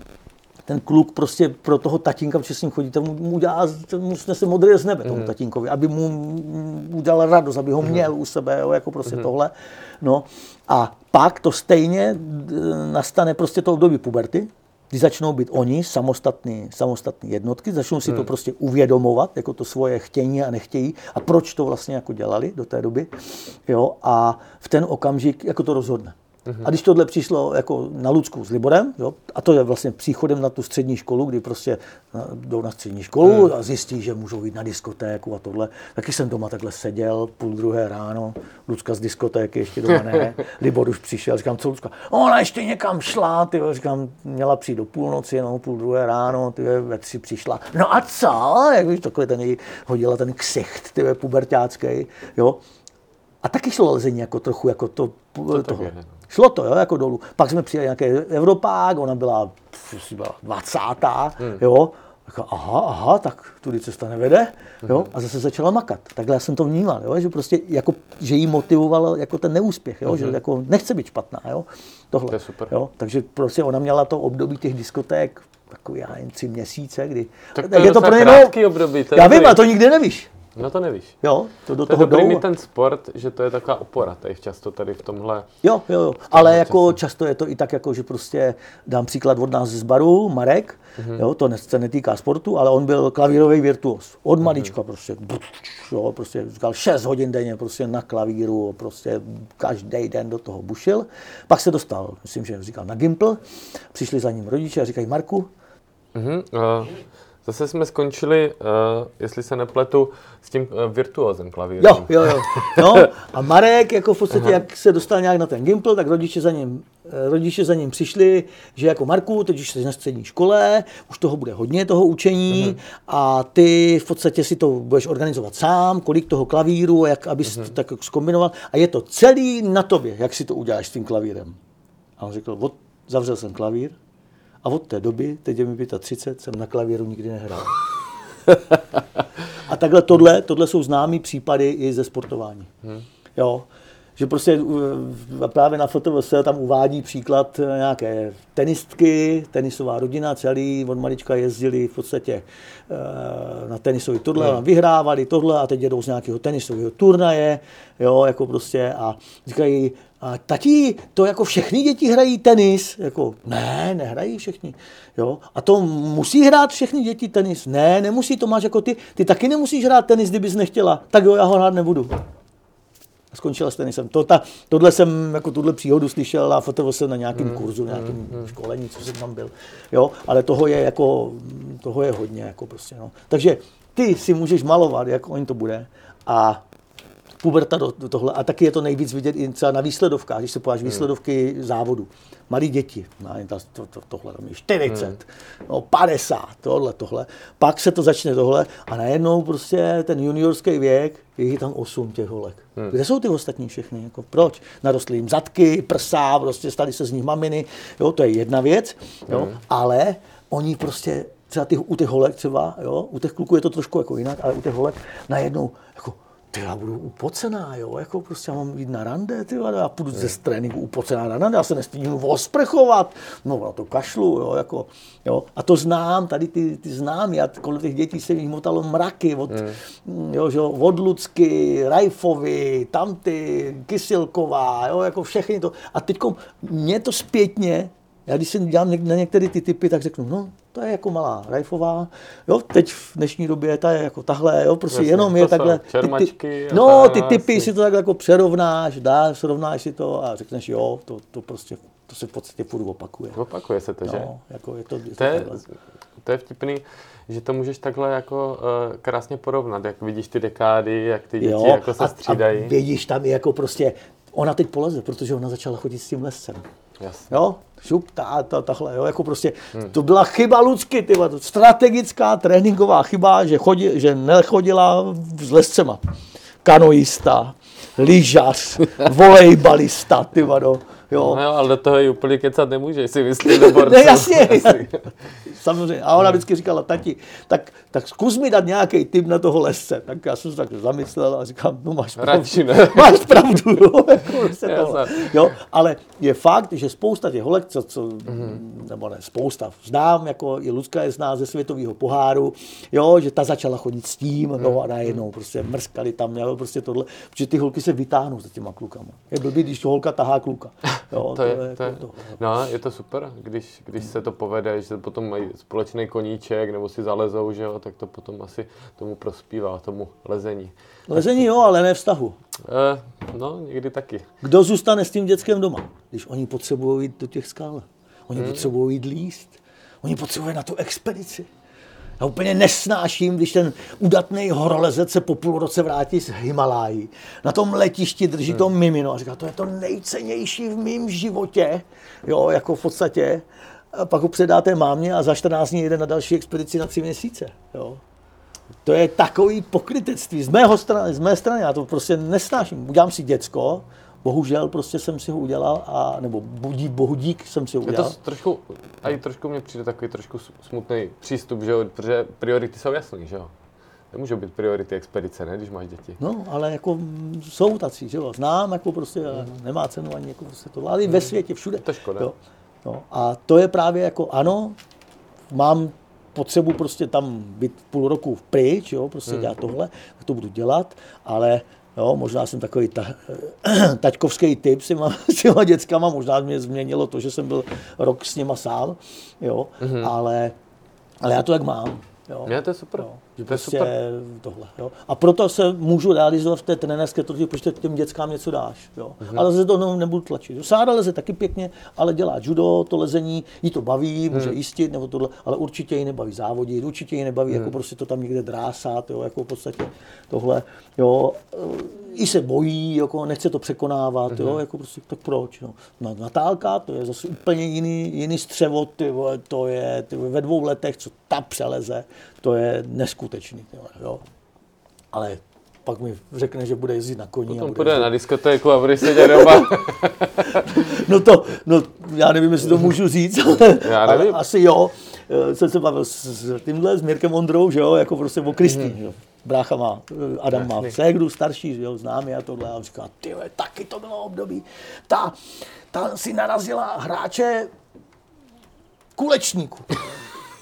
ten kluk prostě pro toho tatínka, protože s ním chodí, mu, mu udělá, mu snese modré z nebe tomu mm. tatínkovi, aby mu udělal radost, aby ho mhm. měl mm. u sebe, jo, jako prostě mm. tohle. No a pak to stejně nastane prostě to období puberty, kdy začnou být oni samostatní, samostatní jednotky, začnou si hmm. to prostě uvědomovat, jako to svoje chtění a nechtějí a proč to vlastně jako dělali do té doby. Jo, a v ten okamžik jako to rozhodne. Mm-hmm. A když tohle přišlo jako na Lucku s Liborem, jo, a to je vlastně příchodem na tu střední školu, kdy prostě jdou na střední školu mm. a zjistí, že můžou jít na diskotéku a tohle. Taky jsem doma takhle seděl, půl druhé ráno, Lucka z diskotéky, ještě doma ne. Libor už přišel, říkám, co Lucka? Ona ještě někam šla, ty říkám, měla přijít do půlnoci, no, půl druhé ráno, ty ve tři přišla. No a co? Jak víš, takhle ten jí hodila ten ksicht, ty pubertácký, jo. A taky šlo lezení jako trochu jako to, to toho. Šlo to, jo, jako dolů. Pak jsme přijeli nějaký Evropák, ona byla, byla 20. Hmm. jo. Jako, aha, aha, tak tudy cesta nevede, jo, hmm. a zase začala makat. Takhle já jsem to vnímal, jo, že prostě, jako, že jí motivoval jako ten neúspěch, jo, hmm. že jako nechce být špatná, jo, tohle. To je super. Jo, takže prostě ona měla to období těch diskoték, takový já jen tři měsíce, kdy... Tak to je, je to pro ně, období. já vím, a to nikdy nevíš. No to nevíš. Jo, to do To je toho dobrý jdou. mít ten sport, že to je taková opora tady často tady v tomhle. Jo, jo, jo. Ale jako často je to i tak, jako, že prostě dám příklad od nás z baru, Marek, Mhm. jo, to se netýká sportu, ale on byl klavírový virtuos. Od malička prostě, jo, prostě říkal 6 hodin denně prostě na klavíru, prostě každý den do toho bušil. Pak se dostal, myslím, že říkal na Gimpl, přišli za ním rodiče a říkají, Marku, Mhm. Uh, zase jsme skončili, uh, jestli se nepletu, s tím uh, virtuózem klavírním. Jo, jo, jo. No, a Marek, jako v podstatě, jak se dostal nějak na ten Gimpl, tak rodiče za ním, eh, rodiče za ním přišli, že jako Marku, teď už jsi na střední škole, už toho bude hodně, toho učení, a ty v podstatě si to budeš organizovat sám, kolik toho klavíru, jak abys to tak jako zkombinoval. A je to celý na tobě, jak si to uděláš s tím klavírem. A on řekl, od, zavřel jsem klavír a od té doby, teď je mi 35, jsem na klavíru nikdy nehrál. A takhle tohle, tohle jsou známý případy i ze sportování. Hmm. Jo. Že prostě uh, právě na FTVS tam uvádí příklad eh, nějaké tenistky, tenisová rodina, celý od malička jezdili v podstatě eh, na tenisový tohle, hmm. vyhrávali tohle a teď jedou z nějakého tenisového turnaje, jo, jako prostě a říkají, a tati, to jako všechny děti hrají tenis. Jako, ne, nehrají všichni. Jo? A to musí hrát všechny děti tenis. Ne, nemusí, to máš jako ty. Ty taky nemusíš hrát tenis, kdybys nechtěla. Tak jo, já ho hrát nebudu. A skončila s tenisem. To, ta, tohle jsem, jako tuhle příhodu slyšel a fotoval jsem na nějakém mm, kurzu, nějakém mm, školení, co jsem tam byl. Jo, ale toho je jako, toho je hodně, jako prostě, no. Takže ty si můžeš malovat, jak oni to bude. A puberta do, do tohle. A taky je to nejvíc vidět i třeba na výsledovkách, když se podíváš výsledovky závodu. Malí děti, no, to, to, to, tohle tam je 40, hmm. no 50, tohle, tohle. Pak se to začne tohle a najednou prostě ten juniorský věk, je tam 8 těch holek. Hmm. Kde jsou ty ostatní všechny? Jako, proč? Narostly jim zadky, prsa, prostě stali se z nich maminy, jo, to je jedna věc, jo, hmm. ale oni prostě třeba ty, u těch holek třeba, jo, u těch kluků je to trošku jako jinak, ale u těch holek najednou jako ty já budu upocená, jo, jako prostě já mám jít na rande, ty já půjdu ze tréninku upocená na rande, já se nestydím osprchovat, no na to kašlu, jo, jako, jo, a to znám, tady ty, ty znám, já kolem těch dětí se jich motalo mraky, od, mm. jo, že, jo, od Lucky, Rajfovi, tamty, Kysilková, jo, jako všechny to, a teďko mě to zpětně, já když si dělám na některé ty typy, tak řeknu, no, to je jako malá Rajfová, jo, teď v dnešní době ta je jako tahle, jo, prostě Jasně, jenom to je takhle, čermačky a no, ty typy si to takhle jako přerovnáš, dáš, srovnáš si to a řekneš, jo, to, to prostě, to se v podstatě furt opakuje. Opakuje se to, že? No, jako je to, je To je, takhle. to je vtipný, že to můžeš takhle jako uh, krásně porovnat, jak vidíš ty dekády, jak ty děti jako se a, střídají. a vidíš tam je jako prostě, ona teď poleze, protože ona začala chodit s tím lescem. Jasně. Jo, šup, ta, ta, tahle, jo, jako prostě, hmm. to byla chyba Lucky, ty, strategická tréninková chyba, že, chodí, že nechodila s lescema. Kanoista, lyžař, volejbalista, ty vado, jo. No jo, ale do toho ji úplně kecat nemůžeš, si myslím, do borců. Ne, jasně. Samozřejmě. A ona vždycky říkala, tati, tak, tak zkus mi dát nějaký tip na toho lesce. Tak já jsem se tak zamyslel a říkám, no máš pravdu. Radši ne. Máš pravdu, jo. Jako tohle. jo. Ale je fakt, že spousta těch holek, co, co Mhm. nebo ne, spousta, znám, jako i Lucka je zná ze světového poháru, jo, že ta začala chodit s tím, Mhm. no a najednou prostě mrskali tam, jo, prostě tohle, protože ty holky se vytáhnou za těma klukama. Je blbý, když holka tahá kluka. Jo, To je, to je, jako to. no, je to super, když, když se to povede, že potom mají společný koníček nebo si zalezou, že jo, tak to potom asi tomu prospívá, tomu lezení. Lezení jo, ale ne vztahu. Eh, no, někdy taky. Kdo zůstane s tím dětskem doma, když oni potřebují jít do těch skal? Oni hmm. potřebují jít líst. Oni potřebují na tu expedici. Já úplně nesnáším, když ten udatný horolezec se po půl roce vrátí z Himalájí. Na tom letišti drží to mimino a říká, to je to nejcennější v mém životě. Jo, jako v podstatě. A pak ho předáte mámě a za 14 dní jede na další expedici na tři měsíce. Jo. To je takový pokrytectví z, mého strany, z mé strany, já to prostě nesnáším. Udělám si děcko, bohužel prostě jsem si ho udělal, a, nebo budík, bohudík jsem si ho Je to udělal. trošku, a i trošku mně přijde takový trošku smutný přístup, že jo, protože priority jsou jasný, že jo. Nemůžou být priority expedice, ne, když máš děti. No, ale jako mm, jsou tací, že jo, znám, jako prostě a nemá cenu ani jako prostě to, ale i ve světě, všude. To škoda. Jo. No, a to je právě jako, ano, mám potřebuji prostě tam být půl roku pryč, jo, prostě hmm. dělat tohle, tak to budu dělat, ale Jo, možná jsem takový ta, taťkovský typ s těma, s těma dětskama, možná mě změnilo to, že jsem byl rok s nima sám, jo, mm-hmm. ale, ale já to jak mám. Jo. Já to je super. Jo. Že to prostě super. tohle. Jo. A proto se můžu realizovat v té trenérské protože protože těm dětskám něco dáš. Jo. Mm-hmm. Ale zase to no, nebudu tlačit. Sáda leze taky pěkně, ale dělá judo, to lezení, jí to baví, může mm. jistit, nebo tohle, ale určitě ji nebaví závodit, určitě ji nebaví mm. jako prostě to tam někde drásat, jo, jako v podstatě tohle. Jo. I se bojí, jako nechce to překonávat, mm-hmm. jo, mhm. jako prostě, tak proč? No. no. Natálka, to je zase úplně jiný, jiný střevo, ty vole, to je ty vole, ve dvou letech, co ta přeleze, to je neskutečný. Jo. Ale pak mi řekne, že bude jezdit na koni. Potom bude půjde na diskotéku a bude sedět doma. no to, no já nevím, jestli to můžu říct, já nevím. ale asi jo. Eh, jsem se bavil s, s tímhle, s Mirkem Ondrou, že jo, jako prostě o Kristý, mm-hmm. Brácha má, eh, Adam má ségru starší, že jo, známý a tohle. A on říká, ty taky to bylo období. Ta, ta si narazila hráče kulečníku.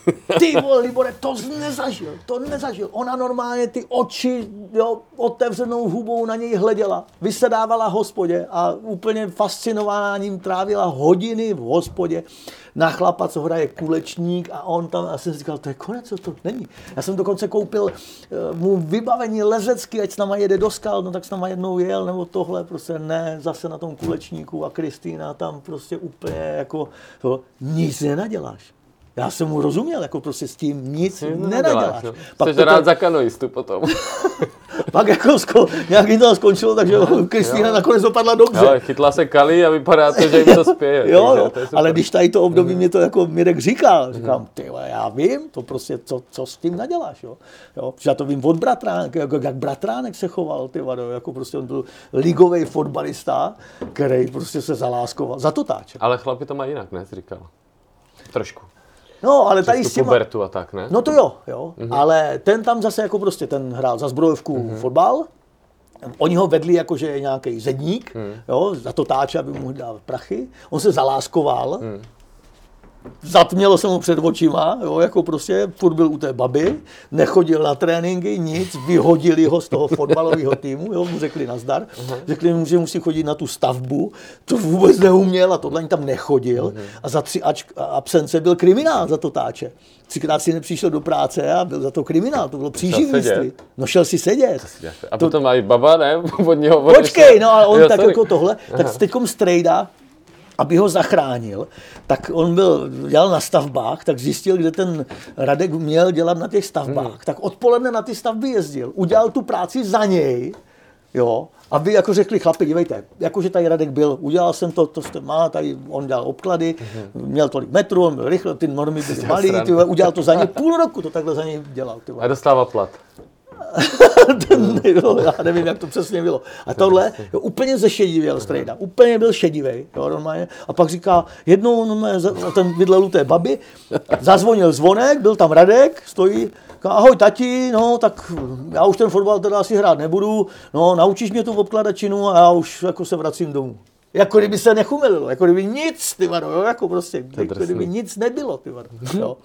Ty vole, Libore, to nezažil, to nezažil. Ona normálně ty oči, jo, otevřenou hubou na něj hleděla, vysedávala hospodě a úplně fascinovaná ním trávila hodiny v hospodě na chlapa, co hraje kulečník a on tam, já jsem říkal, to je konec, co to není. Já jsem dokonce koupil uh, mu vybavení lezecky, ať s náma jede do skal, no tak s náma jednou jel, nebo tohle, prostě ne, zase na tom kulečníku a Kristýna tam prostě úplně jako, to, nic nenaděláš. Já jsem mu rozuměl, jako prostě s tím nic nenaděláš. No. Pak Jsi rád za kanoistu potom. pak jako sko, nějaký to skončilo, takže Kristýna nakonec dopadla dobře. Jo, chytla se Kali a vypadá to, že jim to spěje. jo, jo to ale když tady to období mm. mě to jako Mirek říkal, říkám, mm. ty já vím, to prostě, co, co s tím naděláš, jo. jo já to vím od bratránek, jako, jak bratránek se choval, ty vado, jako prostě on byl ligový fotbalista, který prostě se zaláskoval, za to táče. Ale chlapi to mají jinak, ne, jsi říkal. Trošku. No, ale tady s těma... pubertu a tak, ne? No to jo, jo. Mm-hmm. Ale ten tam zase jako prostě, ten hrál za zbrojovku mm-hmm. fotbal, Oni ho vedli jako, že je nějaký zedník, mm. jo, za to táče, aby mu dal prachy. On se zaláskoval, mm zatmělo se mu před očima, jo, jako prostě furt byl u té baby, nechodil na tréninky, nic, vyhodili ho z toho fotbalového týmu, jo, mu řekli nazdar, uh-huh. řekli mu, že musí chodit na tu stavbu, to vůbec neuměl a tohle ani tam nechodil uh-huh. a za tři ač, absence byl kriminál za to táče. Třikrát si nepřišel do práce a byl za to kriminál, to bylo příživnictví. No šel si sedět. A potom to... mají baba, ne? Od něho Počkej, no ale on jo, tak sorry. jako tohle, tak teďkom strejda, aby ho zachránil, tak on byl, dělal na stavbách, tak zjistil, kde ten Radek měl dělat na těch stavbách. Hmm. Tak odpoledne na ty stavby jezdil, udělal tu práci za něj, jo, aby jako řekli chlapi, dívejte, jakože tady Radek byl, udělal jsem to, to jste má, tady on dělal obklady, mm-hmm. měl tolik metrů, on byl rychle, ty normy byly malý, ty, udělal to za něj, půl roku to takhle za něj dělal. Ty, a dostával plat. ten, jo, já nevím, jak to přesně bylo. A tohle jo, úplně zešedivěl strejda, úplně byl šedivý, jo, normálně. A pak říká, jednou normálně, ten bydlel u té baby, zazvonil zvonek, byl tam Radek, stojí, říká, ahoj tati, no tak já už ten fotbal teda asi hrát nebudu, no naučíš mě tu obkladačinu a já už jako se vracím domů. Jako kdyby se nechumililo, jako kdyby nic, ty vado, jo, jako prostě, jako kdyby nic nebylo, ty vado, jo.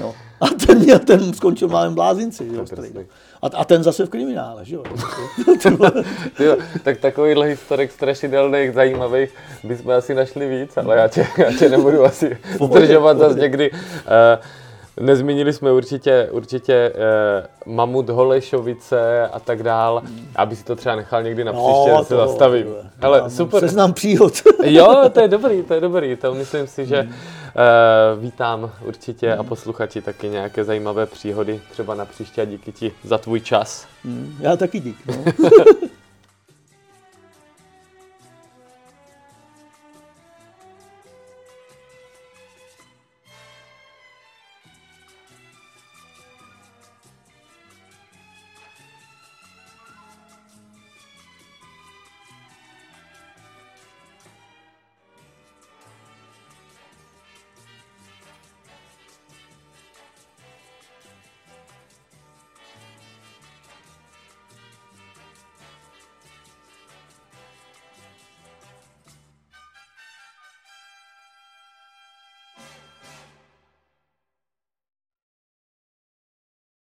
No. A ten měl, ten skončil malém blázinci, jo, a, a ten zase v kriminále, že jo. Tyjo, tak takovýhle historek strašidelných, zajímavých bychom asi našli víc, ale já tě, já tě nebudu asi zdržovat zase někdy. Uh, Nezmínili jsme určitě, určitě eh, Mamut, Holešovice a tak dál, aby si to třeba nechal někdy na no, příště, no, se zastavím. Ale super. Seznam příhod. jo, to je dobrý, to je dobrý. To myslím si, že hmm. Eh, vítám určitě a posluchači taky nějaké zajímavé příhody třeba na příště a díky ti za tvůj čas. Hmm. Já taky díky. No.